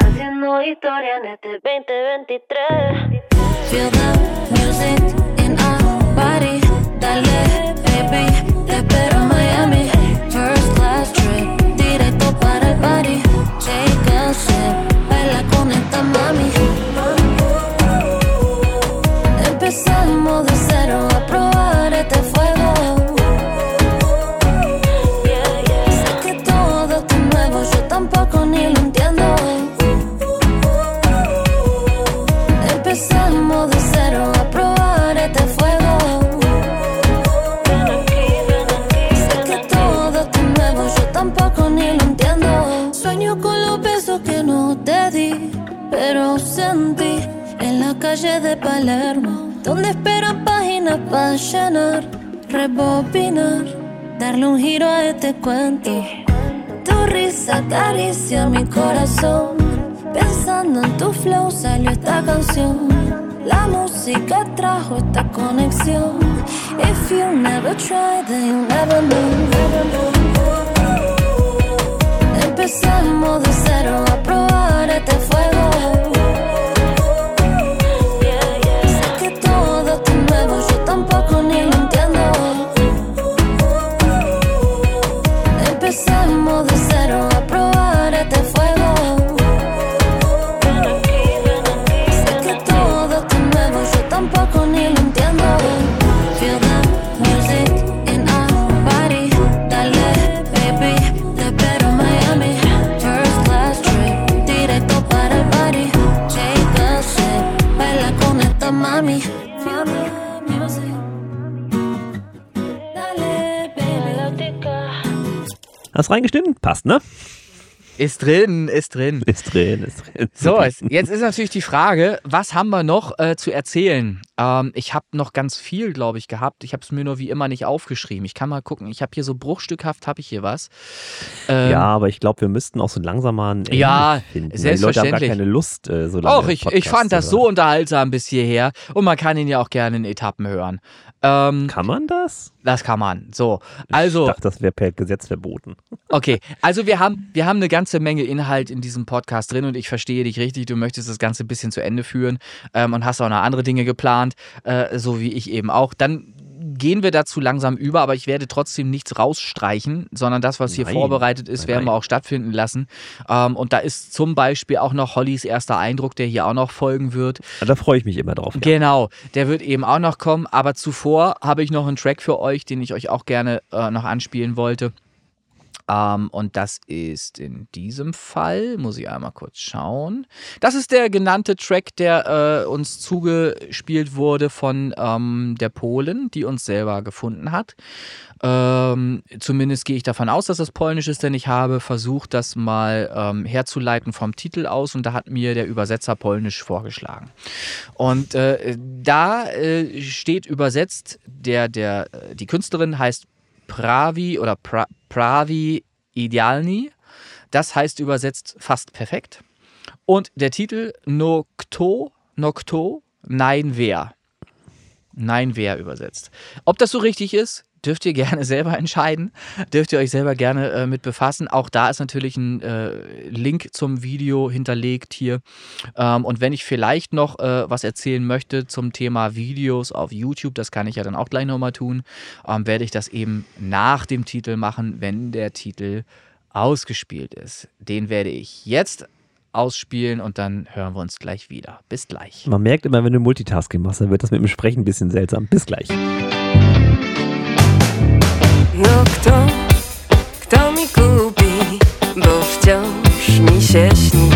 Haciendo historia en este 2023. Feel the music in our body. Dale, baby, te espero Miami. First class trip, directo para el party. Take a sip, baila con esta mami. Calles de Palermo, donde esperan páginas para llenar, rebobinar, darle un giro a este cuento. Tu risa acaricia mi corazón, pensando en tu flow salió esta canción. La música trajo esta conexión. If you never try, then you never know. Empezamos de cero a Hast reingestimmt? Passt, ne? Ist drin, ist drin. Ist drin, ist drin. So, jetzt ist natürlich die Frage, was haben wir noch äh, zu erzählen? Ähm, ich habe noch ganz viel, glaube ich, gehabt. Ich habe es mir nur wie immer nicht aufgeschrieben. Ich kann mal gucken. Ich habe hier so bruchstückhaft, habe ich hier was. Ähm, Ja, aber ich glaube, wir müssten auch so langsam mal ein Ende Ja, finden. weil Die Leute haben gar selbstverständlich. keine Lust, äh, so lange Och, ich, ich fand das so unterhaltsam bis hierher und man kann ihn ja auch gerne in Etappen hören. Ähm, Kann man das? das kann man. So, Ich also, dachte, das wäre per Gesetz verboten. [LAUGHS] okay. Also wir haben, wir haben eine ganze Menge Inhalt in diesem Podcast drin und ich verstehe dich richtig. Du möchtest das Ganze ein bisschen zu Ende führen ähm, und hast auch noch andere Dinge geplant, äh, so wie ich eben auch. Dann gehen wir dazu langsam über, aber ich werde trotzdem nichts rausstreichen, sondern das, was hier Nein. vorbereitet ist, Nein, werden wir nein. auch stattfinden lassen. Ähm, und da ist zum Beispiel auch noch Hollys erster Eindruck, der hier auch noch folgen wird. Da freue ich mich immer drauf. Ja. Genau, der wird eben auch noch kommen. Aber zuvor habe ich noch einen Track für euch, den ich euch auch gerne äh, noch anspielen wollte. Ähm, und das ist in diesem Fall, muss ich einmal kurz schauen. Das ist der genannte Track, der äh, uns zugespielt wurde von ähm, der Polin, die uns selber gefunden hat. Ähm, zumindest gehe ich davon aus, dass das polnisch ist, denn ich habe versucht, das mal ähm, herzuleiten vom Titel aus und da hat mir der Übersetzer polnisch vorgeschlagen. Und äh, da äh, steht übersetzt, der, der, äh, die Künstlerin heißt Pravi oder pra, Pravi Idealni. Das heißt übersetzt fast perfekt. Und der Titel No Kto, No Kto, Nein wer. Nein wer übersetzt. Ob das so richtig ist, dürft ihr gerne [LAUGHS] selber entscheiden. Dürft ihr euch selber gerne äh, mit befassen. Auch da ist natürlich ein äh, Link zum Video hinterlegt hier. Ähm, und wenn ich vielleicht noch äh, was erzählen möchte zum Thema Videos auf YouTube, das kann ich ja dann auch gleich nochmal tun, ähm, werde ich das eben nach dem Titel machen, wenn der Titel ausgespielt ist. Den werde ich jetzt ausspielen und dann hören wir uns gleich wieder. Bis gleich. Man merkt immer, wenn du Multitasking machst, dann wird das mit dem Sprechen ein bisschen seltsam. Bis gleich. No kto, kto mi kupi, bo wciąż mi się śni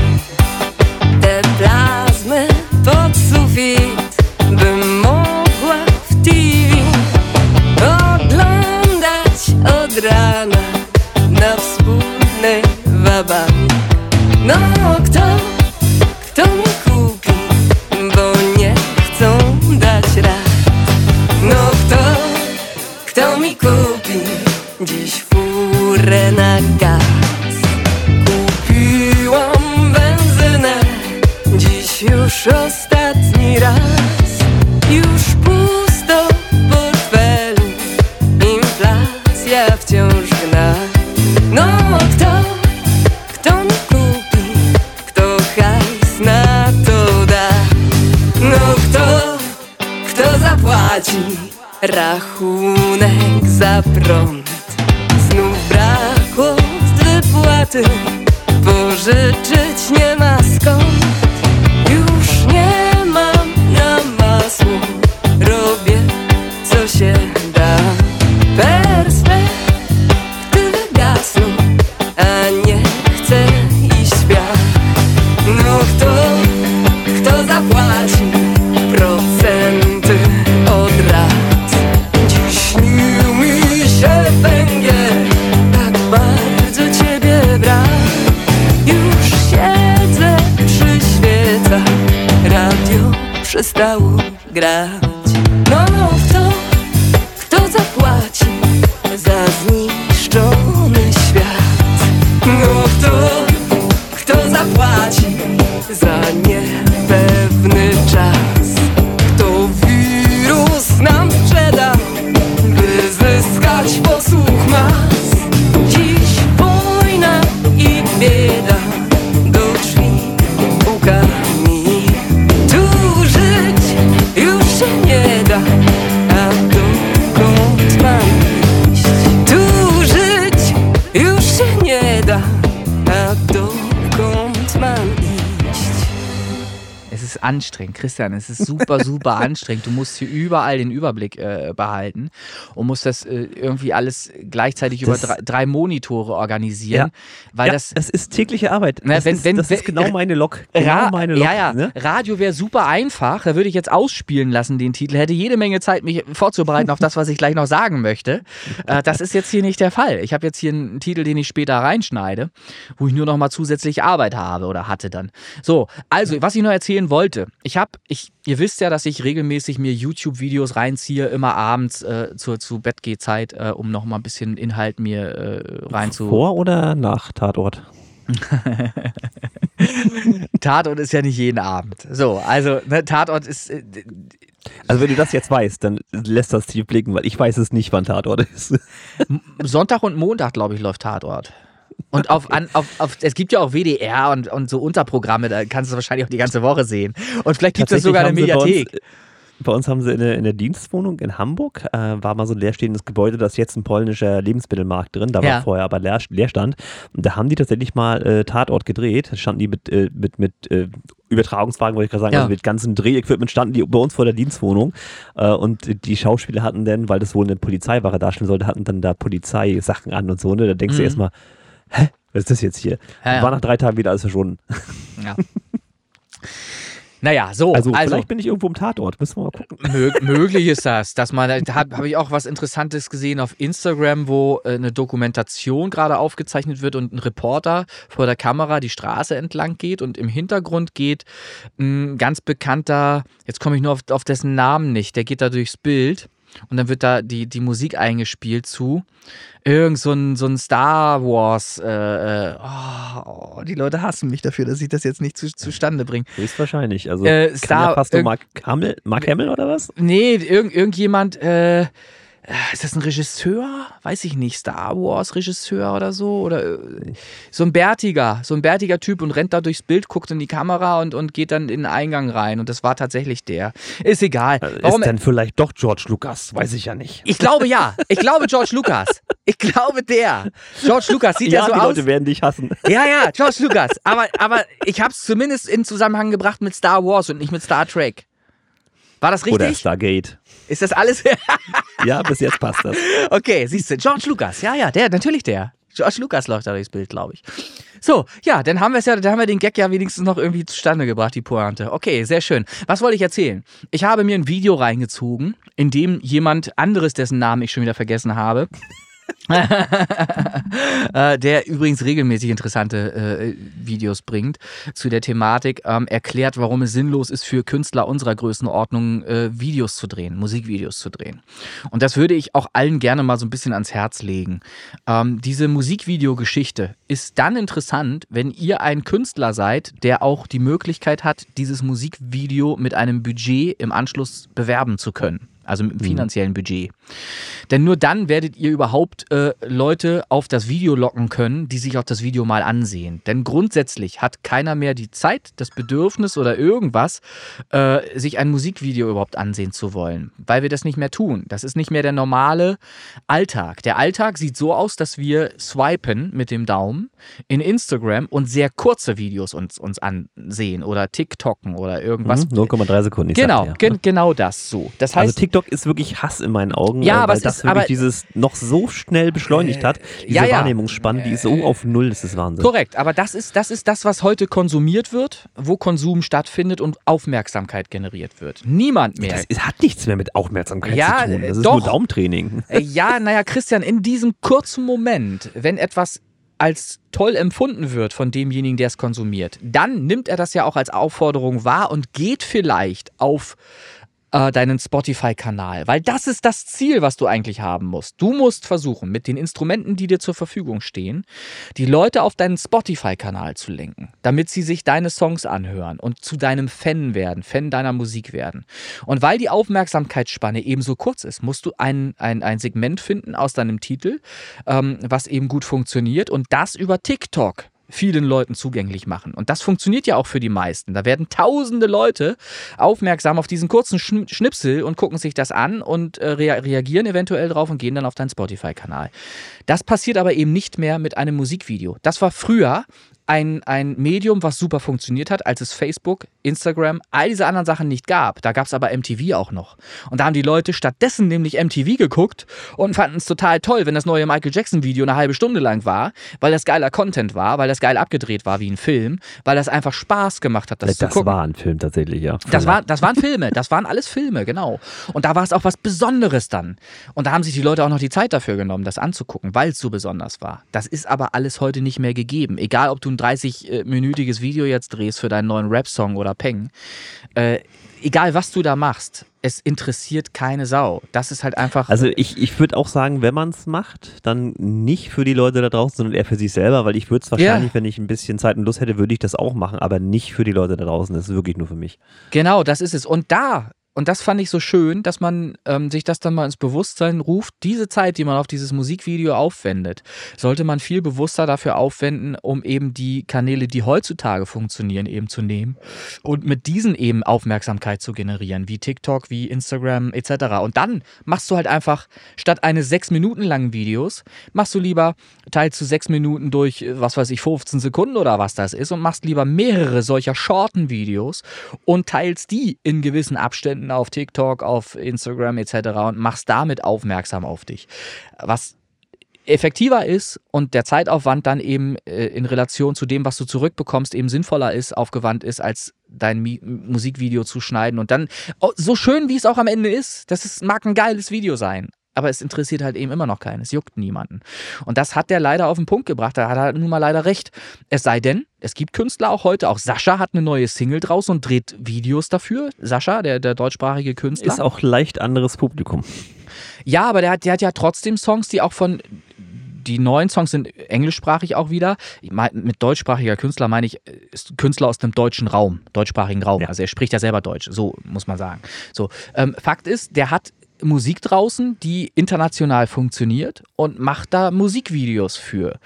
zapłaci rachunek za prąd? Znów brakło z wypłaty, pożyczyć nie ma skąd. przestało grać. No, no, kto, kto zapłaci za zniszczony świat? No, kto, kto zapłaci za niepewny czas? Kto wirus nam sprzedał, by zyskać posłuch mas? Dziś wojna i bieg. Anstrengend, Christian. Es ist super, super anstrengend. Du musst hier überall den Überblick äh, behalten und musst das äh, irgendwie alles gleichzeitig Das- über drei, drei Monitore organisieren, weil ja, das. das ist tägliche Arbeit. Na, das wenn- ist, wenn- das wenn- ist genau meine Lok. [LAUGHS] Genau meine Lok. ja, ja. Ne? Radio wäre super einfach. Da würde ich jetzt ausspielen lassen, den Titel. Hätte jede Menge Zeit, mich vorzubereiten auf das, was ich gleich noch sagen möchte. Äh, das ist jetzt hier nicht der Fall. Ich habe jetzt hier einen Titel, den ich später reinschneide, wo ich nur noch mal zusätzlich Arbeit habe oder hatte dann. So, also, was ich noch erzählen wollte. Ich habe, ich, ihr wisst ja, dass ich regelmäßig mir YouTube-Videos reinziehe, immer abends äh, zur, zu Bettgehzeit, äh, um noch mal ein bisschen Inhalt mir äh, reinzu... Vor oder nach Tatort? [LAUGHS] Tatort ist ja nicht jeden Abend. So, also ne, Tatort ist äh, Also wenn du das jetzt weißt, dann lässt das tief blicken, weil ich weiß es nicht, wann Tatort ist. Sonntag und Montag, glaube ich, läuft Tatort. Und auf, an, auf, auf, es gibt ja auch WDR und, und so Unterprogramme, da kannst du wahrscheinlich auch die ganze Woche sehen. Und vielleicht gibt es sogar eine bei uns- Mediathek. Bei uns haben sie in der, in der Dienstwohnung in Hamburg, äh, war mal so ein leerstehendes Gebäude, da ist jetzt ein polnischer Lebensmittelmarkt drin, da Ja. war vorher aber Leer, Leerstand. Und da haben die tatsächlich mal äh, Tatort gedreht, da standen die mit, äh, mit, mit äh, Übertragungswagen, wollte ich gerade sagen, Ja. also mit ganzen Drehequipment standen die bei uns vor der Dienstwohnung. Äh, und die Schauspieler hatten dann, weil das wohl eine Polizeiwache darstellen sollte, hatten dann da Polizeisachen an und so. Ne? Da denkst du Mhm. erstmal, hä, was ist das jetzt hier? Ja, ja. War nach drei Tagen wieder alles verschwunden. Ja. Naja, so, Also, also, vielleicht bin ich irgendwo im Tatort, müssen wir mal gucken. Mö möglich ist das, dass man, da habe hab ich auch was Interessantes gesehen auf Instagram, wo äh, eine Dokumentation gerade aufgezeichnet wird und ein Reporter vor der Kamera die Straße entlang geht und im Hintergrund geht ein ganz bekannter, jetzt komme ich nur auf, auf dessen Namen nicht, der geht da durchs Bild und dann wird da die, die Musik eingespielt zu. Irgend so ein, so ein Star Wars, äh, äh, oh, oh, die Leute hassen mich dafür, dass ich das jetzt nicht zu, zustande bringe. Höchstwahrscheinlich. Also Äh, Star- ja fast irg- Mark Hamill, Mark Hamill oder was? Nee, irgend, irgendjemand, äh, ist das ein Regisseur? Weiß ich nicht, Star Wars Regisseur oder so? Oder äh, so ein bärtiger, so ein bärtiger Typ und rennt da durchs Bild, guckt in die Kamera und, und geht dann in den Eingang rein. Und das war tatsächlich der. Ist egal. Warum, Ist denn vielleicht doch George Lucas? Weiß ich ja nicht. ich glaube ja. Ich glaube George Lucas. Ich glaube der. George Lucas sieht ja, ja, so die aus. Leute werden dich hassen. Ja, ja, George Lucas. Aber, aber ich habe es zumindest in Zusammenhang gebracht mit Star Wars und nicht mit Star Trek. War das Oder richtig? Stargate. Ist das alles? [LAUGHS] Ja, bis jetzt passt das. Okay, siehst du, George Lucas, ja, ja, der, natürlich der. George Lucas läuft da durchs Bild, glaube ich. So, ja, dann haben wir es ja, dann haben wir den Gag ja wenigstens noch irgendwie zustande gebracht, die Pointe. Okay, sehr schön. Was wollte ich erzählen? Ich habe mir ein Video reingezogen, in dem jemand anderes, dessen Namen ich schon wieder vergessen habe, [LAUGHS] der übrigens regelmäßig interessante äh, Videos bringt zu der Thematik, ähm, erklärt, warum es sinnlos ist für Künstler unserer Größenordnung äh, Videos zu drehen, Musikvideos zu drehen. Und das würde ich auch allen gerne mal so ein bisschen ans Herz legen. Ähm, diese Musikvideogeschichte ist dann interessant, wenn ihr ein Künstler seid, der auch die Möglichkeit hat, dieses Musikvideo mit einem Budget im Anschluss bewerben zu können. Also mit einem finanziellen Budget. Denn nur dann werdet ihr überhaupt äh, Leute auf das Video locken können, die sich auch das Video mal ansehen. Denn grundsätzlich hat keiner mehr die Zeit, das Bedürfnis oder irgendwas, äh, sich ein Musikvideo überhaupt ansehen zu wollen, weil wir das nicht mehr tun. Das ist nicht mehr der normale Alltag. Der Alltag sieht so aus, dass wir swipen mit dem Daumen in Instagram und sehr kurze Videos uns, uns ansehen oder TikToken oder irgendwas. Mhm, 0,3 Sekunden. Ich Genau, ja. gen genau das so. Das heißt, Also TikTok ist wirklich Hass in meinen Augen, Ja, äh, weil das ist- wirklich dieses noch so schnell beschleunigt hat. Diese ja, ja. Wahrnehmungsspanne, die ist so auf Null, das ist Wahnsinn. Korrekt, aber das ist, das ist das, was heute konsumiert wird, wo Konsum stattfindet und Aufmerksamkeit generiert wird. Niemand mehr. Das ist, hat nichts mehr mit Aufmerksamkeit Ja, zu tun. Das äh, ist doch. nur Daumentraining. Äh, ja, naja, Christian, in diesem kurzen Moment, wenn etwas als toll empfunden wird von demjenigen, der es konsumiert, dann nimmt er das ja auch als Aufforderung wahr und geht vielleicht auf äh, deinen Spotify-Kanal, weil das ist das Ziel, was du eigentlich haben musst. Du musst versuchen, mit den Instrumenten, die dir zur Verfügung stehen, die Leute auf deinen Spotify-Kanal zu lenken, damit sie sich deine Songs anhören und zu deinem Fan werden, Fan deiner Musik werden. Und weil die Aufmerksamkeitsspanne eben so kurz ist, musst du ein, ein, ein Segment finden aus deinem Titel, ähm, was eben gut funktioniert und das über TikTok vielen Leuten zugänglich machen. Und das funktioniert ja auch für die meisten. Da werden tausende Leute aufmerksam auf diesen kurzen Schn Schnipsel und gucken sich das an und äh, rea reagieren eventuell drauf und gehen dann auf deinen Spotify-Kanal. Das passiert aber eben nicht mehr mit einem Musikvideo. Das war früher ein, ein Medium, was super funktioniert hat, als es Facebook, Instagram, all diese anderen Sachen nicht gab. Da gab es aber MTV auch noch. Und da haben die Leute stattdessen nämlich MTV geguckt und fanden es total toll, wenn das neue Michael Jackson-Video eine halbe Stunde lang war, weil das geiler Content war, weil das geil abgedreht war wie ein Film, weil das einfach Spaß gemacht hat, das, zu Das gucken. war ein Film tatsächlich, ja. Das, war, das waren Filme, das waren alles Filme, genau. Und da war es auch was Besonderes dann. Und da haben sich die Leute auch noch die Zeit dafür genommen, das anzugucken, weil es so besonders war. Das ist aber alles heute nicht mehr gegeben. Egal, ob du ein 30-minütiges Video jetzt drehst für deinen neuen Rap-Song oder Peng. Äh, egal, was du da machst, es interessiert keine Sau. Das ist halt einfach. Also ich, ich würde auch sagen, wenn man es macht, dann nicht für die Leute da draußen, sondern eher für sich selber, weil ich würde es wahrscheinlich, wenn ich ein bisschen Zeit und Lust hätte, würde ich das auch machen, aber nicht für die Leute da draußen. Das ist wirklich nur für mich. Genau, das ist es. Und da, und das fand ich so schön, dass man ähm, sich das dann mal ins Bewusstsein ruft, diese Zeit, die man auf dieses Musikvideo aufwendet, sollte man viel bewusster dafür aufwenden, um eben die Kanäle, die heutzutage funktionieren, eben zu nehmen und mit diesen eben Aufmerksamkeit zu generieren, wie TikTok, wie Instagram etc. Und dann machst du halt einfach, statt eines sechs Minuten langen Videos, machst du lieber, teilst du sechs Minuten durch, was weiß ich, 15 Sekunden oder was das ist und machst lieber mehrere solcher shorten Videos und teilst die in gewissen Abständen auf TikTok, auf Instagram etc. und machst damit aufmerksam auf dich. Was effektiver ist und der Zeitaufwand dann eben äh, in Relation zu dem, was du zurückbekommst, eben sinnvoller ist, aufgewandt ist, als dein Mi Musikvideo zu schneiden. Und dann, oh, so schön wie es auch am Ende ist, das ist, mag ein geiles Video sein. Aber es interessiert halt eben immer noch keinen. Es juckt niemanden. Und das hat der leider auf den Punkt gebracht. Da hat er nun mal leider recht. Es sei denn, es gibt Künstler auch heute. Auch Sascha hat eine neue Single draußen und dreht Videos dafür. Sascha, der, der deutschsprachige Künstler. Ist auch leicht anderes Publikum. Ja, aber der hat, der hat ja trotzdem Songs, die auch von. Die neuen Songs sind englischsprachig auch wieder. Mein, mit deutschsprachiger Künstler meine ich äh, ist Künstler aus dem deutschen Raum, deutschsprachigen Raum. Ja. Also er spricht ja selber Deutsch, so muss man sagen. So, ähm, Fakt ist, der hat Musik draußen, die international funktioniert und macht da Musikvideos für.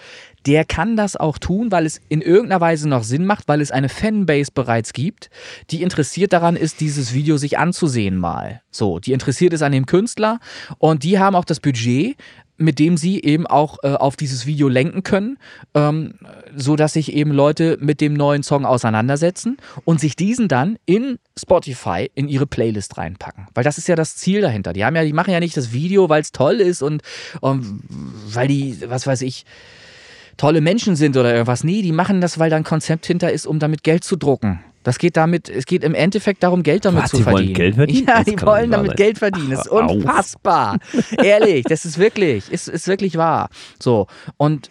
Der kann das auch tun, weil es in irgendeiner Weise noch Sinn macht, weil es eine Fanbase bereits gibt, die interessiert daran ist, dieses Video sich anzusehen mal. So, die interessiert ist an dem Künstler und die haben auch das Budget, mit dem sie eben auch äh, auf dieses Video lenken können, ähm, so dass sich eben Leute mit dem neuen Song auseinandersetzen und sich diesen dann in Spotify in ihre Playlist reinpacken, weil das ist ja das Ziel dahinter. Die haben ja, die machen ja nicht das Video, weil es toll ist und, und weil die, was weiß ich, tolle Menschen sind oder irgendwas. Nee, die machen das, weil da ein Konzept hinter ist, um damit Geld zu drucken. Das geht damit, es geht im Endeffekt darum, Geld damit Was, zu die wollen verdienen. Geld verdienen? Ja, Das die wollen damit sein. Geld verdienen. Das ist unfassbar. [LAUGHS] Ehrlich, das ist wirklich, ist, ist wirklich wahr. So. Und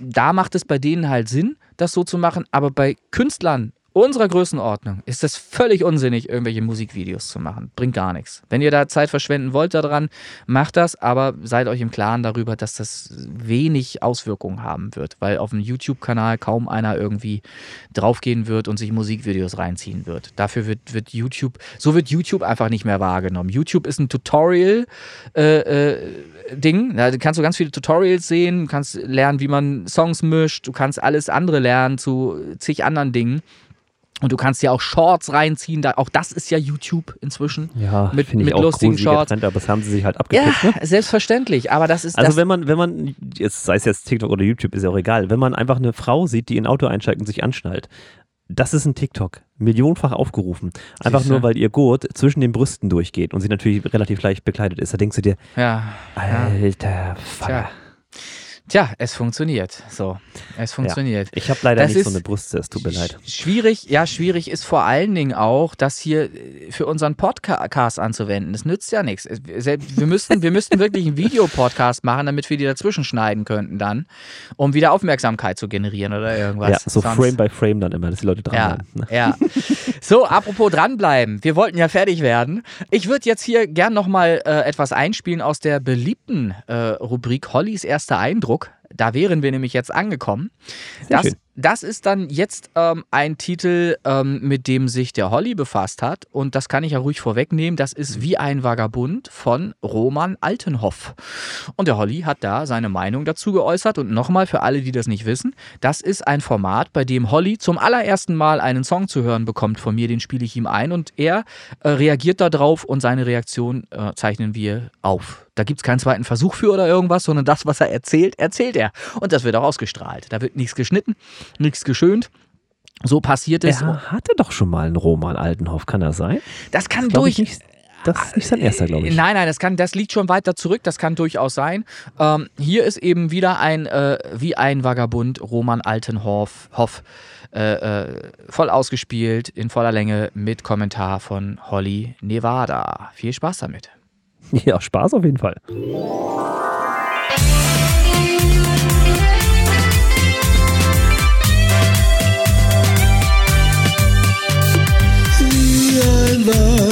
da macht es bei denen halt Sinn, das so zu machen, aber bei Künstlern unserer Größenordnung ist es völlig unsinnig, irgendwelche Musikvideos zu machen. Bringt gar nichts. Wenn ihr da Zeit verschwenden wollt daran, macht das, aber seid euch im Klaren darüber, dass das wenig Auswirkungen haben wird, weil auf dem YouTube-Kanal kaum einer irgendwie draufgehen wird und sich Musikvideos reinziehen wird. Dafür wird, wird YouTube, so wird YouTube einfach nicht mehr wahrgenommen. YouTube ist ein Tutorial, äh, äh. Da kannst du ganz viele Tutorials sehen, kannst lernen, wie man Songs mischt, du kannst alles andere lernen zu zig anderen Dingen. Und du kannst ja auch Shorts reinziehen, da, auch das ist ja YouTube inzwischen. Ja, mit, mit auch lustigen Shorts. Trend, aber das haben sie sich halt Ja, abgekriegt. ne? selbstverständlich, aber das ist Also das. wenn man, wenn man, jetzt sei es jetzt TikTok oder YouTube, ist ja auch egal, wenn man einfach eine Frau sieht, die in ein Auto einsteigt und sich anschnallt, das ist ein TikTok. Millionenfach aufgerufen. Einfach Siehste. nur, weil ihr Gurt zwischen den Brüsten durchgeht und sie natürlich relativ leicht bekleidet ist. Da denkst du dir, ja, alter Vater. Tja. Tja, es funktioniert. So, es funktioniert. Ich habe leider Das nicht so eine Brüste, es tut mir leid. Schwierig, ja, schwierig ist vor allen Dingen auch, das hier äh, für unseren Podcast anzuwenden. Das nützt ja nichts. Wir müssten, wir müssten wirklich einen Videopodcast machen, damit wir die dazwischen schneiden könnten dann, um wieder Aufmerksamkeit zu generieren oder irgendwas. Ja, so Sonst- Frame by Frame dann immer, dass die Leute Ja, dranbleiben. ne? ja. So, apropos dranbleiben. Wir wollten ja fertig werden. Ich würde jetzt hier gern nochmal äh, etwas einspielen aus der beliebten äh, Rubrik Hollys erster Eindruck. Da wären wir nämlich jetzt angekommen. Sehr Das, schön. Das ist dann jetzt ähm, ein Titel, ähm, mit dem sich der Holly befasst hat. Und das kann ich ja ruhig vorwegnehmen. Das ist Wie ein Vagabund von Roman Altenhoff. Und der Holly hat da seine Meinung dazu geäußert. Und nochmal für alle, die das nicht wissen, das ist ein Format, bei dem Holly zum allerersten Mal einen Song zu hören bekommt von mir. Den spiele ich ihm ein und er äh, reagiert darauf und seine Reaktion äh, zeichnen wir auf. Da gibt es keinen zweiten Versuch für oder irgendwas, sondern das, was er erzählt, erzählt er. Und das wird auch ausgestrahlt. Da wird nichts geschnitten. Nichts geschönt. So passiert es. Er hatte doch schon mal einen Roman Altenhoff, kann das sein? Das kann Glaub durch. ich nicht, das ist nicht sein erster, glaube ich. Nein, nein, das, kann, das liegt schon weiter zurück, das kann durchaus sein. Ähm, hier ist eben wieder ein, äh, wie ein Vagabund, Roman Altenhoff, Hoff, äh, äh, voll ausgespielt, in voller Länge, mit Kommentar von Holly Nevada. Viel Spaß damit. Ja, Spaß auf jeden Fall.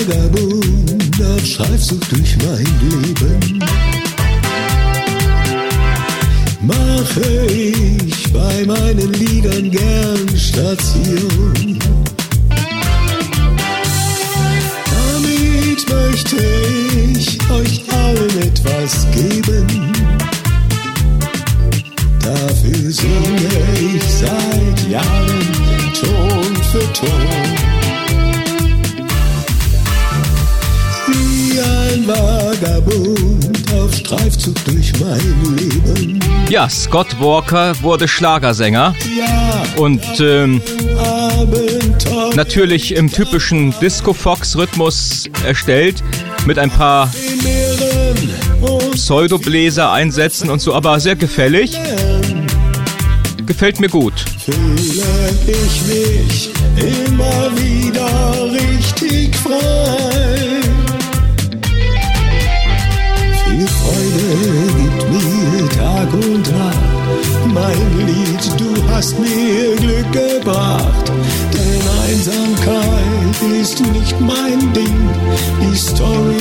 Vagabund auf Streifzug durch mein Leben. Mache ich bei meinen Liedern gern Station. Damit möchte ich euch allen etwas geben. Dafür singe ich seit Jahren Ton für Ton. Vagabund auf Streifzug durch mein Leben. Ja, Scott Walker wurde Schlagersänger Ja, und ähm, natürlich im typischen Disco-Fox-Rhythmus erstellt, mit ein paar Pseudobläser einsetzen und so, aber sehr gefällig. Gefällt mir gut. fühle ich mich immer wieder richtig frei. Gibt mir Tag und Nacht. Mein Lied, du hast mir Glück gebracht. Denn Einsamkeit ist nicht mein Ding. Die Story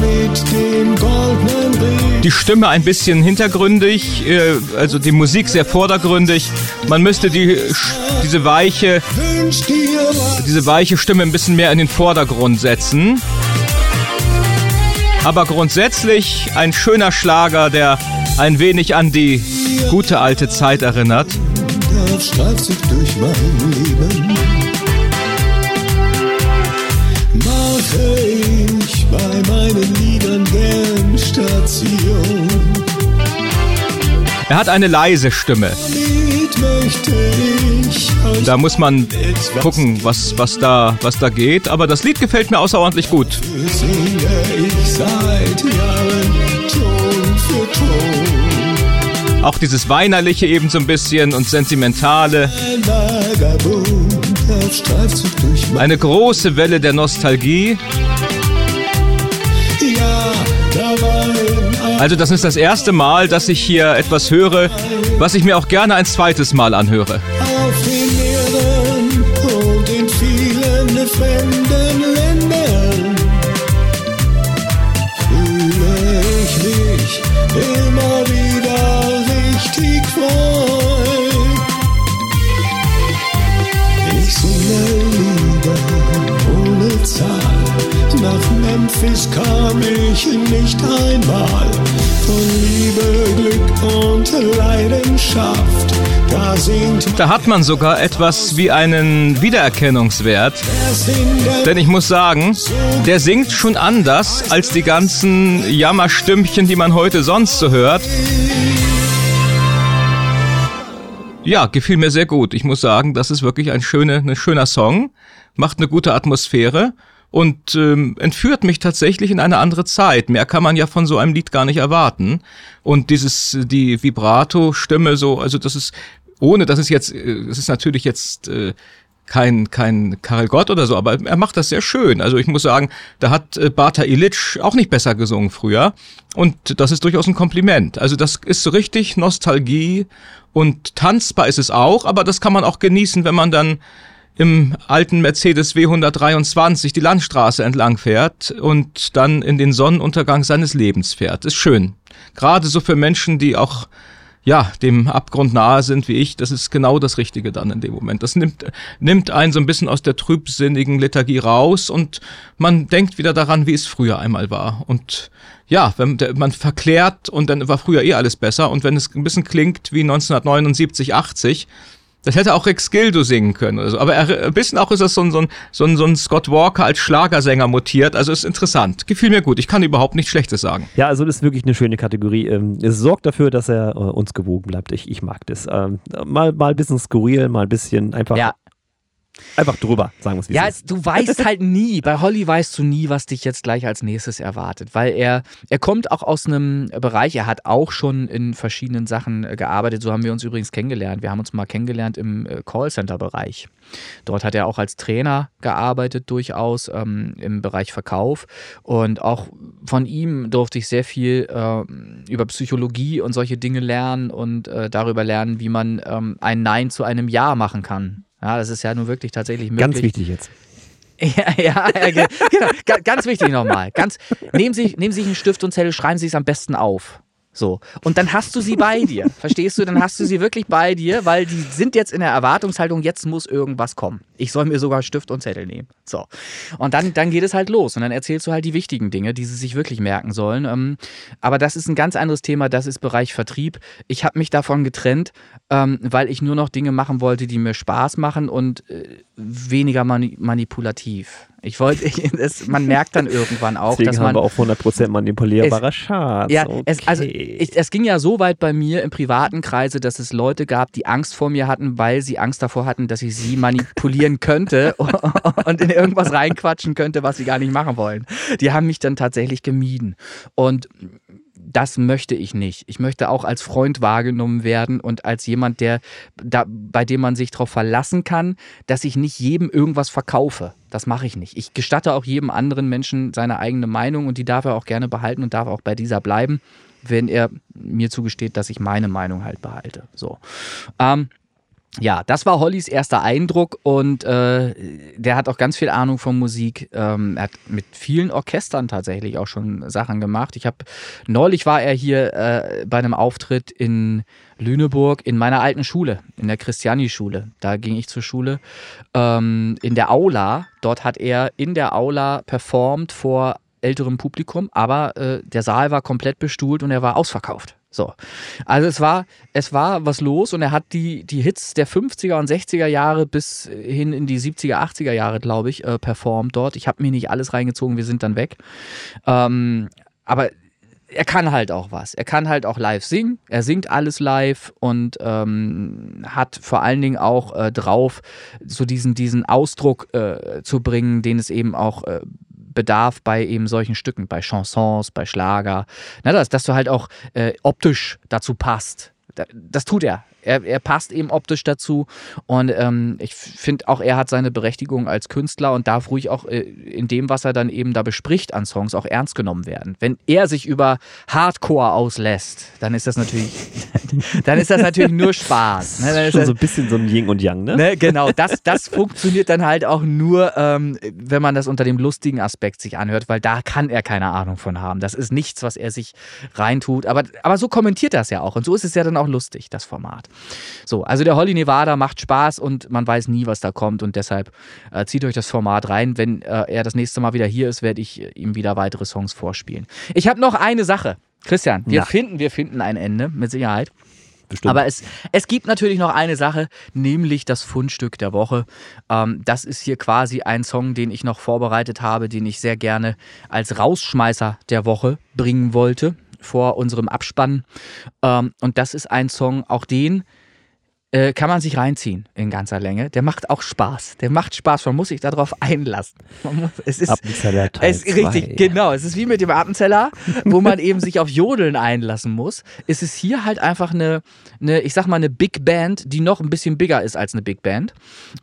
mit dem goldenen Ring. Die Stimme ein bisschen hintergründig, äh, also die Musik sehr vordergründig. Man müsste die, diese weiche, diese weiche Stimme ein bisschen mehr in den Vordergrund setzen. Aber grundsätzlich ein schöner Schlager, der ein wenig an die gute alte Zeit erinnert. auf Streifzug durch mein Leben. Mache ich bei meinen Liedern gern Station. Er hat eine leise Stimme. Da muss man gucken, was, was, da, was da geht. Aber das Lied gefällt mir außerordentlich gut. singe ich seit Jahren Ton für Ton. Auch dieses Weinerliche eben so ein bisschen und Sentimentale. Eine große Welle der Nostalgie. Also das ist das erste Mal, dass ich hier etwas höre, was ich mir auch gerne ein zweites Mal anhöre. Und Leidenschaft, da Da hat man sogar etwas wie einen Wiedererkennungswert. Denn ich muss sagen, der singt schon anders als die ganzen Jammerstümmchen, die man heute sonst so hört. Ja, gefiel mir sehr gut. Ich muss sagen, das ist wirklich ein, schöne, ein schöner Song, macht eine gute Atmosphäre und ähm, entführt mich tatsächlich in eine andere Zeit. Mehr kann man ja von so einem Lied gar nicht erwarten. Und dieses, die Vibrato-Stimme so, also das ist, ohne dass es jetzt, äh, es ist natürlich jetzt äh, kein, kein Karel Gott oder so, aber er macht das sehr schön. Also ich muss sagen, da hat äh, Bata Illich auch nicht besser gesungen früher. Und das ist durchaus ein Kompliment. Also das ist so richtig Nostalgie und tanzbar ist es auch, aber das kann man auch genießen, wenn man dann im alten Mercedes W123 die Landstraße entlang fährt und dann in den Sonnenuntergang seines Lebens fährt. Ist schön. Gerade so für Menschen, die auch ja, dem Abgrund nahe sind wie ich, das ist genau das Richtige dann in dem Moment. Das nimmt, nimmt einen so ein bisschen aus der trübsinnigen Lethargie raus und man denkt wieder daran, wie es früher einmal war. Und ja, wenn man verklärt und dann war früher eh alles besser und wenn es ein bisschen klingt wie 1979, 80, Das hätte auch Rex Gildo singen können oder so. Aber er, ein bisschen auch ist das so ein, so, ein, so, ein, so ein Scott Walker als Schlagersänger mutiert. Also ist interessant. Gefiel mir gut. Ich kann überhaupt nichts Schlechtes sagen. Ja, also das ist wirklich eine schöne Kategorie. Ähm, Es sorgt dafür, dass er äh, uns gewogen bleibt. Ich, ich mag das. Ähm, Mal, mal ein bisschen skurril, mal ein bisschen einfach, Ja, einfach drüber, sagen wir es wie Ja, ist. du weißt halt nie, bei Holly weißt du nie, was dich jetzt gleich als nächstes erwartet, weil er, er kommt auch aus einem Bereich, er hat auch schon in verschiedenen Sachen äh, gearbeitet, so haben wir uns übrigens kennengelernt. Wir haben uns mal kennengelernt im äh, Callcenter-Bereich. Dort hat er auch als Trainer gearbeitet, durchaus ähm, im Bereich Verkauf und auch von ihm durfte ich sehr viel ähm, über Psychologie und solche Dinge lernen und äh, darüber lernen, wie man ähm, ein Nein zu einem Ja machen kann. Ja, das ist ja nun wirklich tatsächlich möglich. Ganz wichtig jetzt. [LAUGHS] Ja, ja, ja ge- genau. Ga- Ganz wichtig nochmal. Ganz, nehmen Sie, nehmen Sie sich einen Stift und Zettel, schreiben Sie es am besten auf. So. Und dann hast du sie bei dir. [LAUGHS] Verstehst du? Dann hast du sie wirklich bei dir, weil die sind jetzt in der Erwartungshaltung, jetzt muss irgendwas kommen. Ich soll mir sogar Stift und Zettel nehmen. So. Und dann, dann geht es halt los. Und dann erzählst du halt die wichtigen Dinge, die sie sich wirklich merken sollen. Ähm, aber das ist ein ganz anderes Thema. Das ist Bereich Vertrieb. Ich habe mich davon getrennt, ähm, weil ich nur noch Dinge machen wollte, die mir Spaß machen und äh, weniger mani manipulativ. Ich wollte, [LAUGHS] man merkt dann irgendwann auch, Deswegen dass haben man wir auch 100% manipulierbarer Schatz. ja, okay. es, also ich, es ging ja so weit bei mir im privaten Kreise, dass es Leute gab, die Angst vor mir hatten, weil sie Angst davor hatten, dass ich sie manipulieren könnte [LAUGHS] [LAUGHS] und in irgendwas reinquatschen könnte, was sie gar nicht machen wollen. Die haben mich dann tatsächlich gemieden. Und das möchte ich nicht. Ich möchte auch als Freund wahrgenommen werden und als jemand, der da, bei dem man sich darauf verlassen kann, dass ich nicht jedem irgendwas verkaufe. Das mache ich nicht. Ich gestatte auch jedem anderen Menschen seine eigene Meinung und die darf er auch gerne behalten und darf auch bei dieser bleiben, wenn er mir zugesteht, dass ich meine Meinung halt behalte. So. Ähm, ja, das war Hollys erster Eindruck und äh, der hat auch ganz viel Ahnung von Musik. Ähm, er hat mit vielen Orchestern tatsächlich auch schon Sachen gemacht. Ich habe neulich war er hier äh, bei einem Auftritt in Lüneburg in meiner alten Schule, in der Christiani-Schule. Da ging ich zur Schule. Ähm, in der Aula, dort hat er in der Aula performt vor älterem Publikum, aber äh, der Saal war komplett bestuhlt und er war ausverkauft. So. Also es war, es war was los und er hat die, die Hits der 50er und 60er Jahre bis hin in die 70er, 80er Jahre, glaube ich, äh, performt dort. Ich habe mir nicht alles reingezogen, wir sind dann weg. Ähm, aber er kann halt auch was. Er kann halt auch live singen. Er singt alles live und ähm, hat vor allen Dingen auch äh, drauf, so diesen, diesen Ausdruck äh, zu bringen, den es eben auch äh, bedarf bei eben solchen Stücken, bei Chansons, bei Schlager. Na, dass, dass du halt auch äh, optisch dazu passt. Da- Das tut er. Er, er passt eben optisch dazu und ähm, ich finde auch, er hat seine Berechtigung als Künstler und darf ruhig auch äh, in dem, was er dann eben da bespricht an Songs, auch ernst genommen werden. Wenn er sich über Hardcore auslässt, dann ist das natürlich, [LAUGHS] dann ist das natürlich nur Spaß. Ne? Dann ist Schon das, so ein bisschen so ein Yin und Yang, ne? Ne, genau, das, das funktioniert dann halt auch nur, ähm, wenn man das unter dem lustigen Aspekt sich anhört, weil da kann er keine Ahnung von haben. Das ist nichts, was er sich reintut. Aber, aber so kommentiert er es ja auch. Und so ist es ja dann auch lustig, das Format. So, also der Holly Nevada macht Spaß und man weiß nie, was da kommt. Und deshalb äh, zieht euch das Format rein. Wenn äh, er das nächste Mal wieder hier ist, werde ich äh, ihm wieder weitere Songs vorspielen. Ich habe noch eine Sache. Christian, wir Ja. finden, wir finden ein Ende, mit Sicherheit. Bestimmt. Aber es, es gibt natürlich noch eine Sache, nämlich das Fundstück der Woche. Ähm, das ist hier quasi ein Song, den ich noch vorbereitet habe, den ich sehr gerne als Rausschmeißer der Woche bringen wollte vor unserem Abspann. Ähm, und das ist ein Song, auch den äh, kann man sich reinziehen in ganzer Länge. Der macht auch Spaß. Der macht Spaß. Man muss sich darauf einlassen. Muss, es ist, Appenzeller Teil es, richtig, zwei. genau. Es ist wie mit dem Appenzeller, wo man eben sich auf Jodeln einlassen muss. Es ist hier halt einfach eine, eine, ich sag mal, eine Big Band, die noch ein bisschen bigger ist als eine Big Band,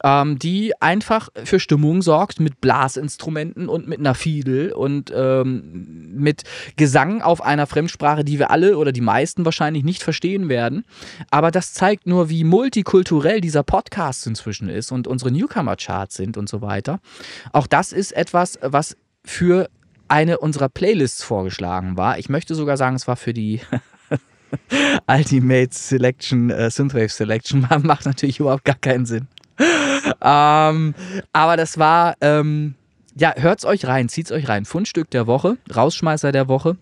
ähm, die einfach für Stimmung sorgt mit Blasinstrumenten und mit einer Fiedel und ähm, mit Gesang auf einer Fremdsprache, die wir alle oder die meisten wahrscheinlich nicht verstehen werden. Aber das zeigt nur, wie multikulturell dieser Podcast inzwischen ist und unsere Newcomer-Charts sind und so weiter. Auch das ist etwas, was für eine unserer Playlists vorgeschlagen war. Ich möchte sogar sagen, es war für die [LAUGHS] Ultimate Selection, äh, Synthwave Selection. [LAUGHS] Macht natürlich überhaupt gar keinen Sinn. ähm, aber das war, ähm, ja, hört's euch rein, zieht's euch rein. Fundstück der Woche, Rausschmeißer der Woche.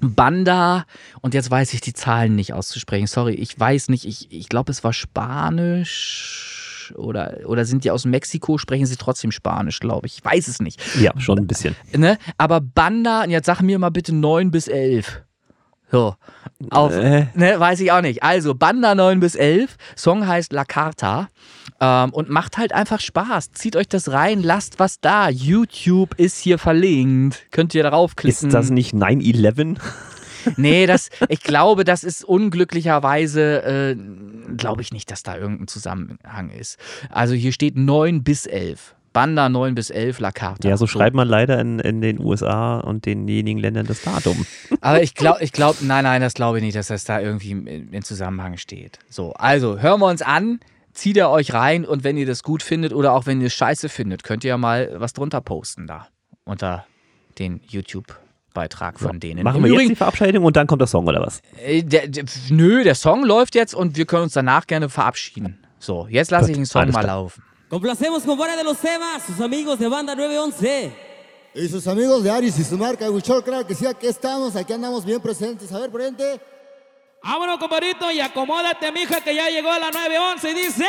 Banda, und jetzt weiß ich die Zahlen nicht auszusprechen. Sorry, ich weiß nicht. Ich, ich glaube, es war Spanisch oder, oder sind die aus Mexiko, sprechen sie trotzdem Spanisch, glaube ich. Ich weiß es nicht. Ja, schon ein bisschen. Ne? Aber Banda, und jetzt sag mir mal bitte 9 bis 11. So. Auf, Äh. ne, weiß ich auch nicht. Also, Banda 9 bis 11. Song heißt La Carta. Ähm, und macht halt einfach Spaß. Zieht euch das rein, lasst was da. YouTube ist hier verlinkt. Könnt ihr darauf klicken. Ist das nicht 9-11? Nee, das, [LAUGHS] ich glaube, das ist unglücklicherweise, äh, glaube ich nicht, dass da irgendein Zusammenhang ist. Also hier steht 9 bis 11. Banda 9 bis 11, La Carta. Ja, so schreibt man leider in, in den USA und denjenigen Ländern das Datum. [LAUGHS] Aber ich glaube, ich glaube, nein, nein, das glaube ich nicht, dass das da irgendwie in, in Zusammenhang steht. So, also hören wir uns an, zieht ihr euch rein und wenn ihr das gut findet oder auch wenn ihr es scheiße findet, könnt ihr ja mal was drunter posten da unter den YouTube-Beitrag von denen. Machen Im wir jetzt Übrigen, die Verabschiedung und dann kommt der Song oder was? äh, der, der, nö, der Song läuft jetzt und wir können uns danach gerne verabschieden. So, jetzt lasse ich den Song mal laufen. Complacemos con Bora de los Temas, sus amigos de Banda 911. Y sus amigos de Aris y su marca Huichol, claro que sí, aquí estamos, aquí andamos bien presentes. A ver, presente. Vámonos, compadrito, y acomódate, mija, que ya llegó a la 911 y dice...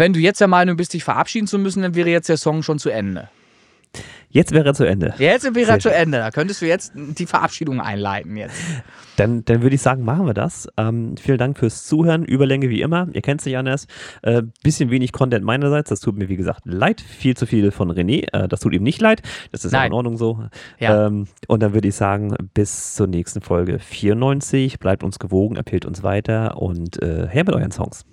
wenn du jetzt der Meinung bist, dich verabschieden zu müssen, dann wäre jetzt der Song schon zu Ende. Jetzt wäre er zu Ende. Jetzt wäre Sehr er zu. Ende. Da könntest du jetzt die Verabschiedung einleiten jetzt. Dann, dann würde ich sagen, machen wir das. Ähm, vielen Dank fürs Zuhören. Überlänge wie immer. Ihr kennt es nicht anders. Äh, bisschen wenig Content meinerseits. Das tut mir, wie gesagt, leid. Viel zu viel von René. Äh, das tut ihm nicht leid. Das ist auch in Ordnung so. Ja. Ähm, und dann würde ich sagen, bis zur nächsten Folge 94. Bleibt uns gewogen, empfehlt uns weiter und äh, her mit euren Songs.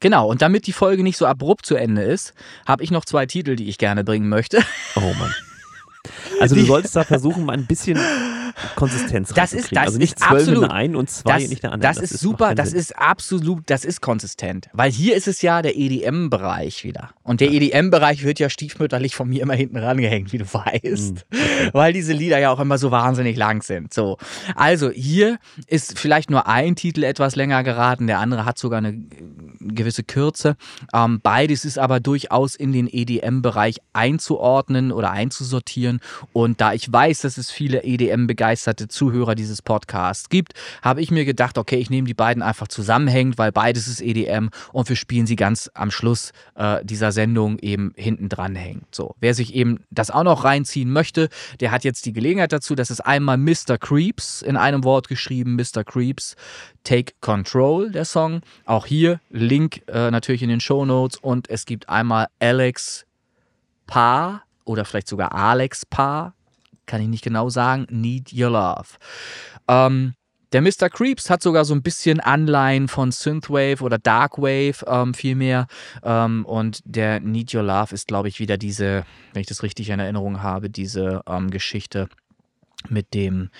Genau, und damit die Folge nicht so abrupt zu Ende ist, habe ich noch zwei Titel, die ich gerne bringen möchte. Oh Mann. Also du solltest da versuchen, mal ein bisschen Konsistenz Das ist, das also nicht ist zwölf in absolut. der einen und zwei das, nicht in der anderen. Das, ist macht super, das Sinn. ist absolut, das ist konsistent. Weil hier ist es ja der EDM-Bereich wieder. Und der EDM-Bereich wird ja stiefmütterlich von mir immer hinten rangehängt, wie du weißt. Weil diese Lieder ja auch immer so wahnsinnig lang sind. So. Also hier ist vielleicht nur ein Titel etwas länger geraten, der andere hat sogar eine gewisse Kürze. Ähm, beides ist aber durchaus in den EDM-Bereich einzuordnen oder einzusortieren. Und da ich weiß, dass es viele EDM-begeisterte Zuhörer dieses Podcasts gibt, habe ich mir gedacht, okay, ich nehme die beiden einfach zusammenhängend, weil beides ist EDM und wir spielen sie ganz am Schluss äh, dieser Sendung eben hinten dran hängen. So, wer sich eben das auch noch reinziehen möchte, der hat jetzt die Gelegenheit dazu. Das ist einmal Mr. Creeps in einem Wort geschrieben, Mr. Creeps. Take Control, der Song. Auch hier Link äh, natürlich in den Show Notes und es gibt einmal Alex Pa oder vielleicht sogar Alex Pa, kann ich nicht genau sagen, Need Your Love. Ähm, der Mr. Creeps hat sogar so ein bisschen Anleihen von Synthwave oder Darkwave ähm, vielmehr. Ähm, und der Need Your Love ist, glaube ich, wieder diese, wenn ich das richtig in Erinnerung habe, diese ähm, Geschichte mit dem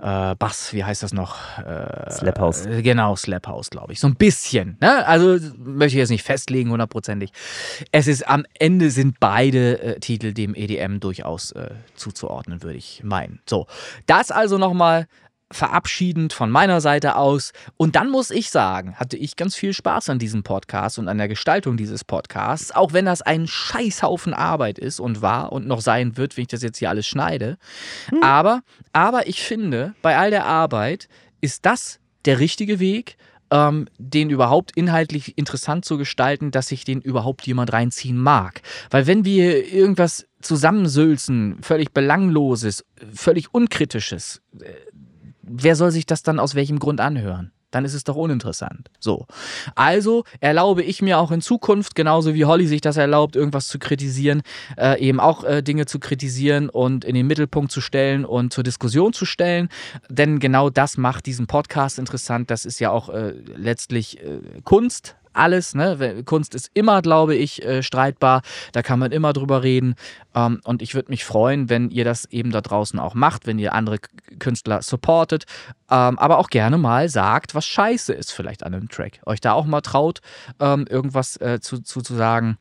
äh, Bass, wie heißt das noch? Äh, Slap House. äh, Genau, Slap House, glaube ich. So ein bisschen. Ne? Also möchte ich jetzt nicht festlegen, hundertprozentig. Es ist am Ende sind beide äh, Titel dem EDM durchaus äh, zuzuordnen, würde ich meinen. So, das also nochmal verabschiedend von meiner Seite aus. Und dann muss ich sagen, hatte ich ganz viel Spaß an diesem Podcast und an der Gestaltung dieses Podcasts, auch wenn das ein Scheißhaufen Arbeit ist und war und noch sein wird, wenn ich das jetzt hier alles schneide. Aber, aber ich finde, bei all der Arbeit ist das der richtige Weg, ähm, den überhaupt inhaltlich interessant zu gestalten, dass sich den überhaupt jemand reinziehen mag. Weil wenn wir irgendwas zusammensülzen, völlig belangloses, völlig unkritisches, äh, wer soll sich das dann aus welchem Grund anhören? Dann ist es doch uninteressant. So. Also erlaube ich mir auch in Zukunft, genauso wie Holly sich das erlaubt, irgendwas zu kritisieren, äh, eben auch äh, Dinge zu kritisieren und in den Mittelpunkt zu stellen und zur Diskussion zu stellen. Denn genau das macht diesen Podcast interessant. Das ist ja auch äh, letztlich äh, Kunst. Alles, ne? Kunst ist immer, glaube ich, äh, streitbar. Da kann man immer drüber reden. Ähm, und ich würde mich freuen, wenn ihr das eben da draußen auch macht, wenn ihr andere Künstler supportet. Ähm, aber auch gerne mal sagt, was scheiße ist vielleicht an einem Track. Euch da auch mal traut, ähm, irgendwas äh, zu, zu, zu sagen,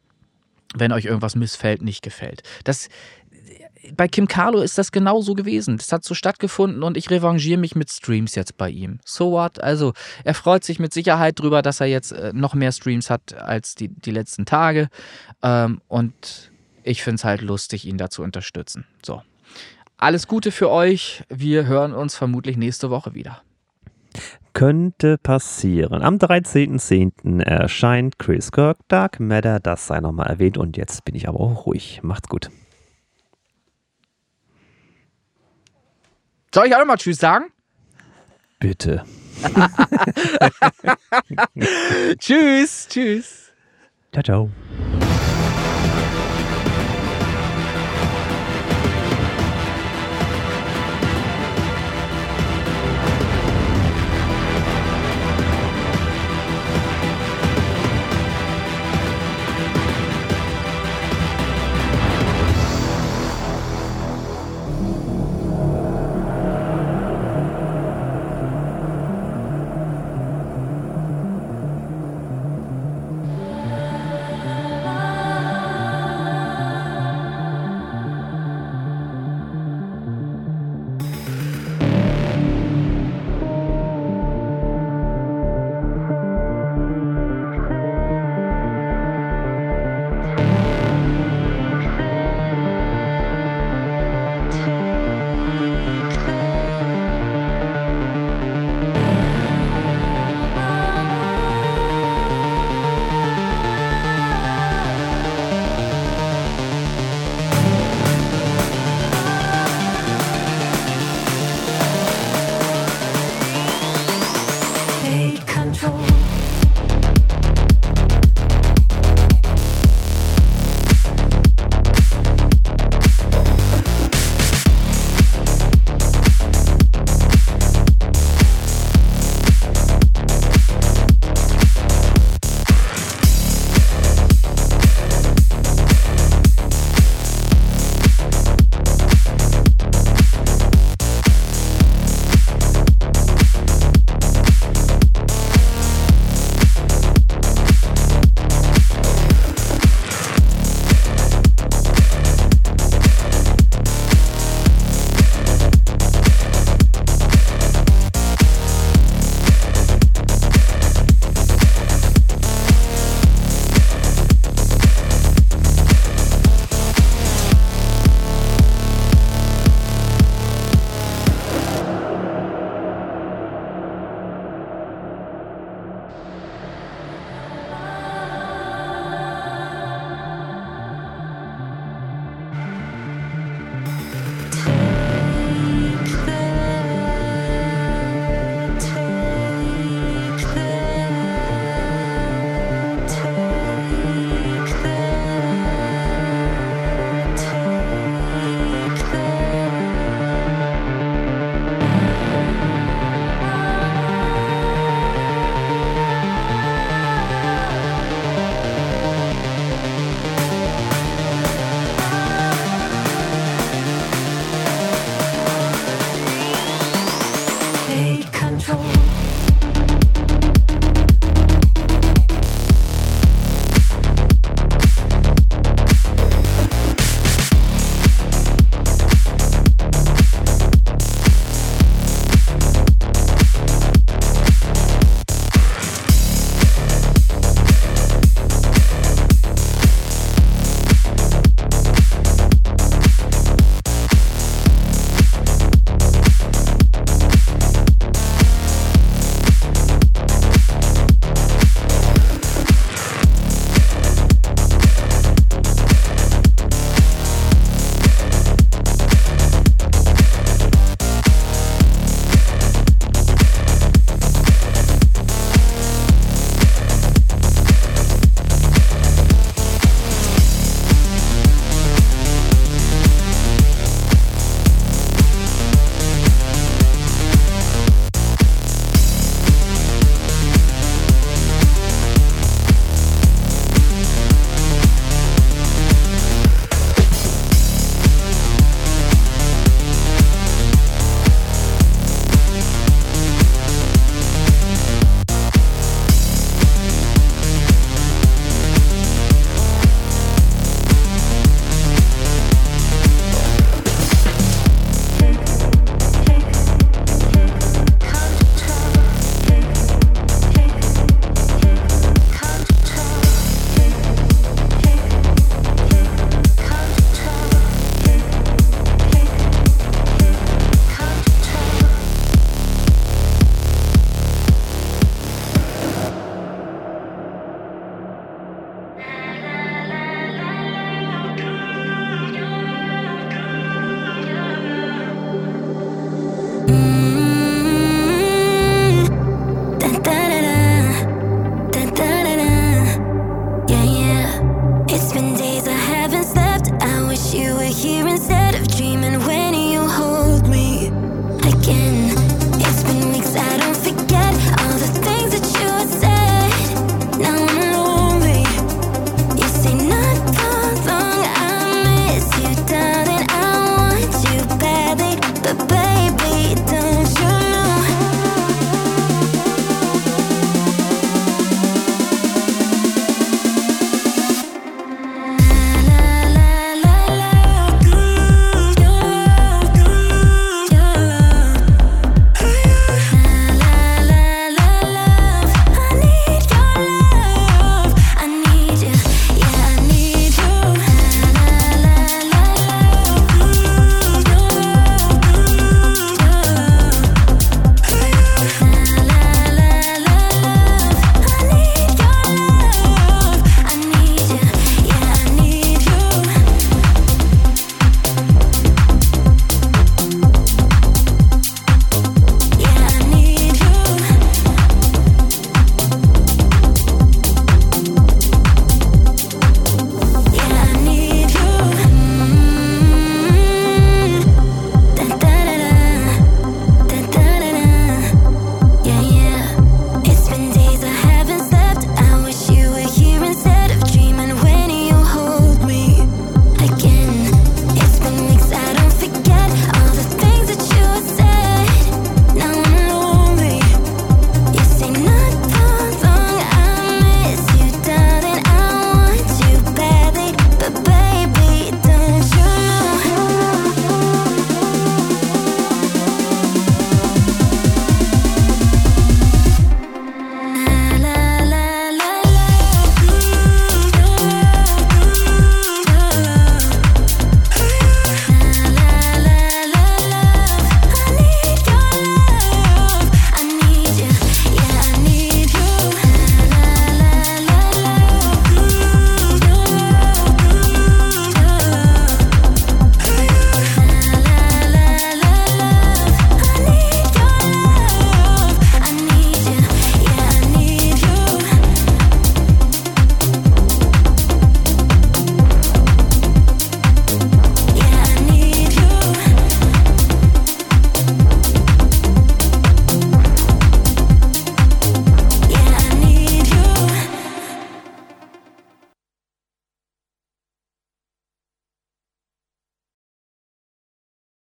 wenn euch irgendwas missfällt, nicht gefällt. Das, bei Kim Carlo ist das genauso gewesen. Das hat so stattgefunden und ich revanchiere mich mit Streams jetzt bei ihm. So what? Also, er freut sich mit Sicherheit drüber, dass er jetzt äh, noch mehr Streams hat als die, die letzten Tage. Ähm, und ich finde es halt lustig, ihn da zu unterstützen. So. Alles Gute für euch. Wir hören uns vermutlich nächste Woche wieder. Könnte passieren. Am 13.10. erscheint Chris Kirk Dark Matter. Das sei nochmal erwähnt. Und jetzt bin ich aber auch ruhig. Macht's gut. Soll ich auch noch mal Tschüss sagen? Bitte. [LAUGHS] tschüss, tschüss. Ciao, ciao.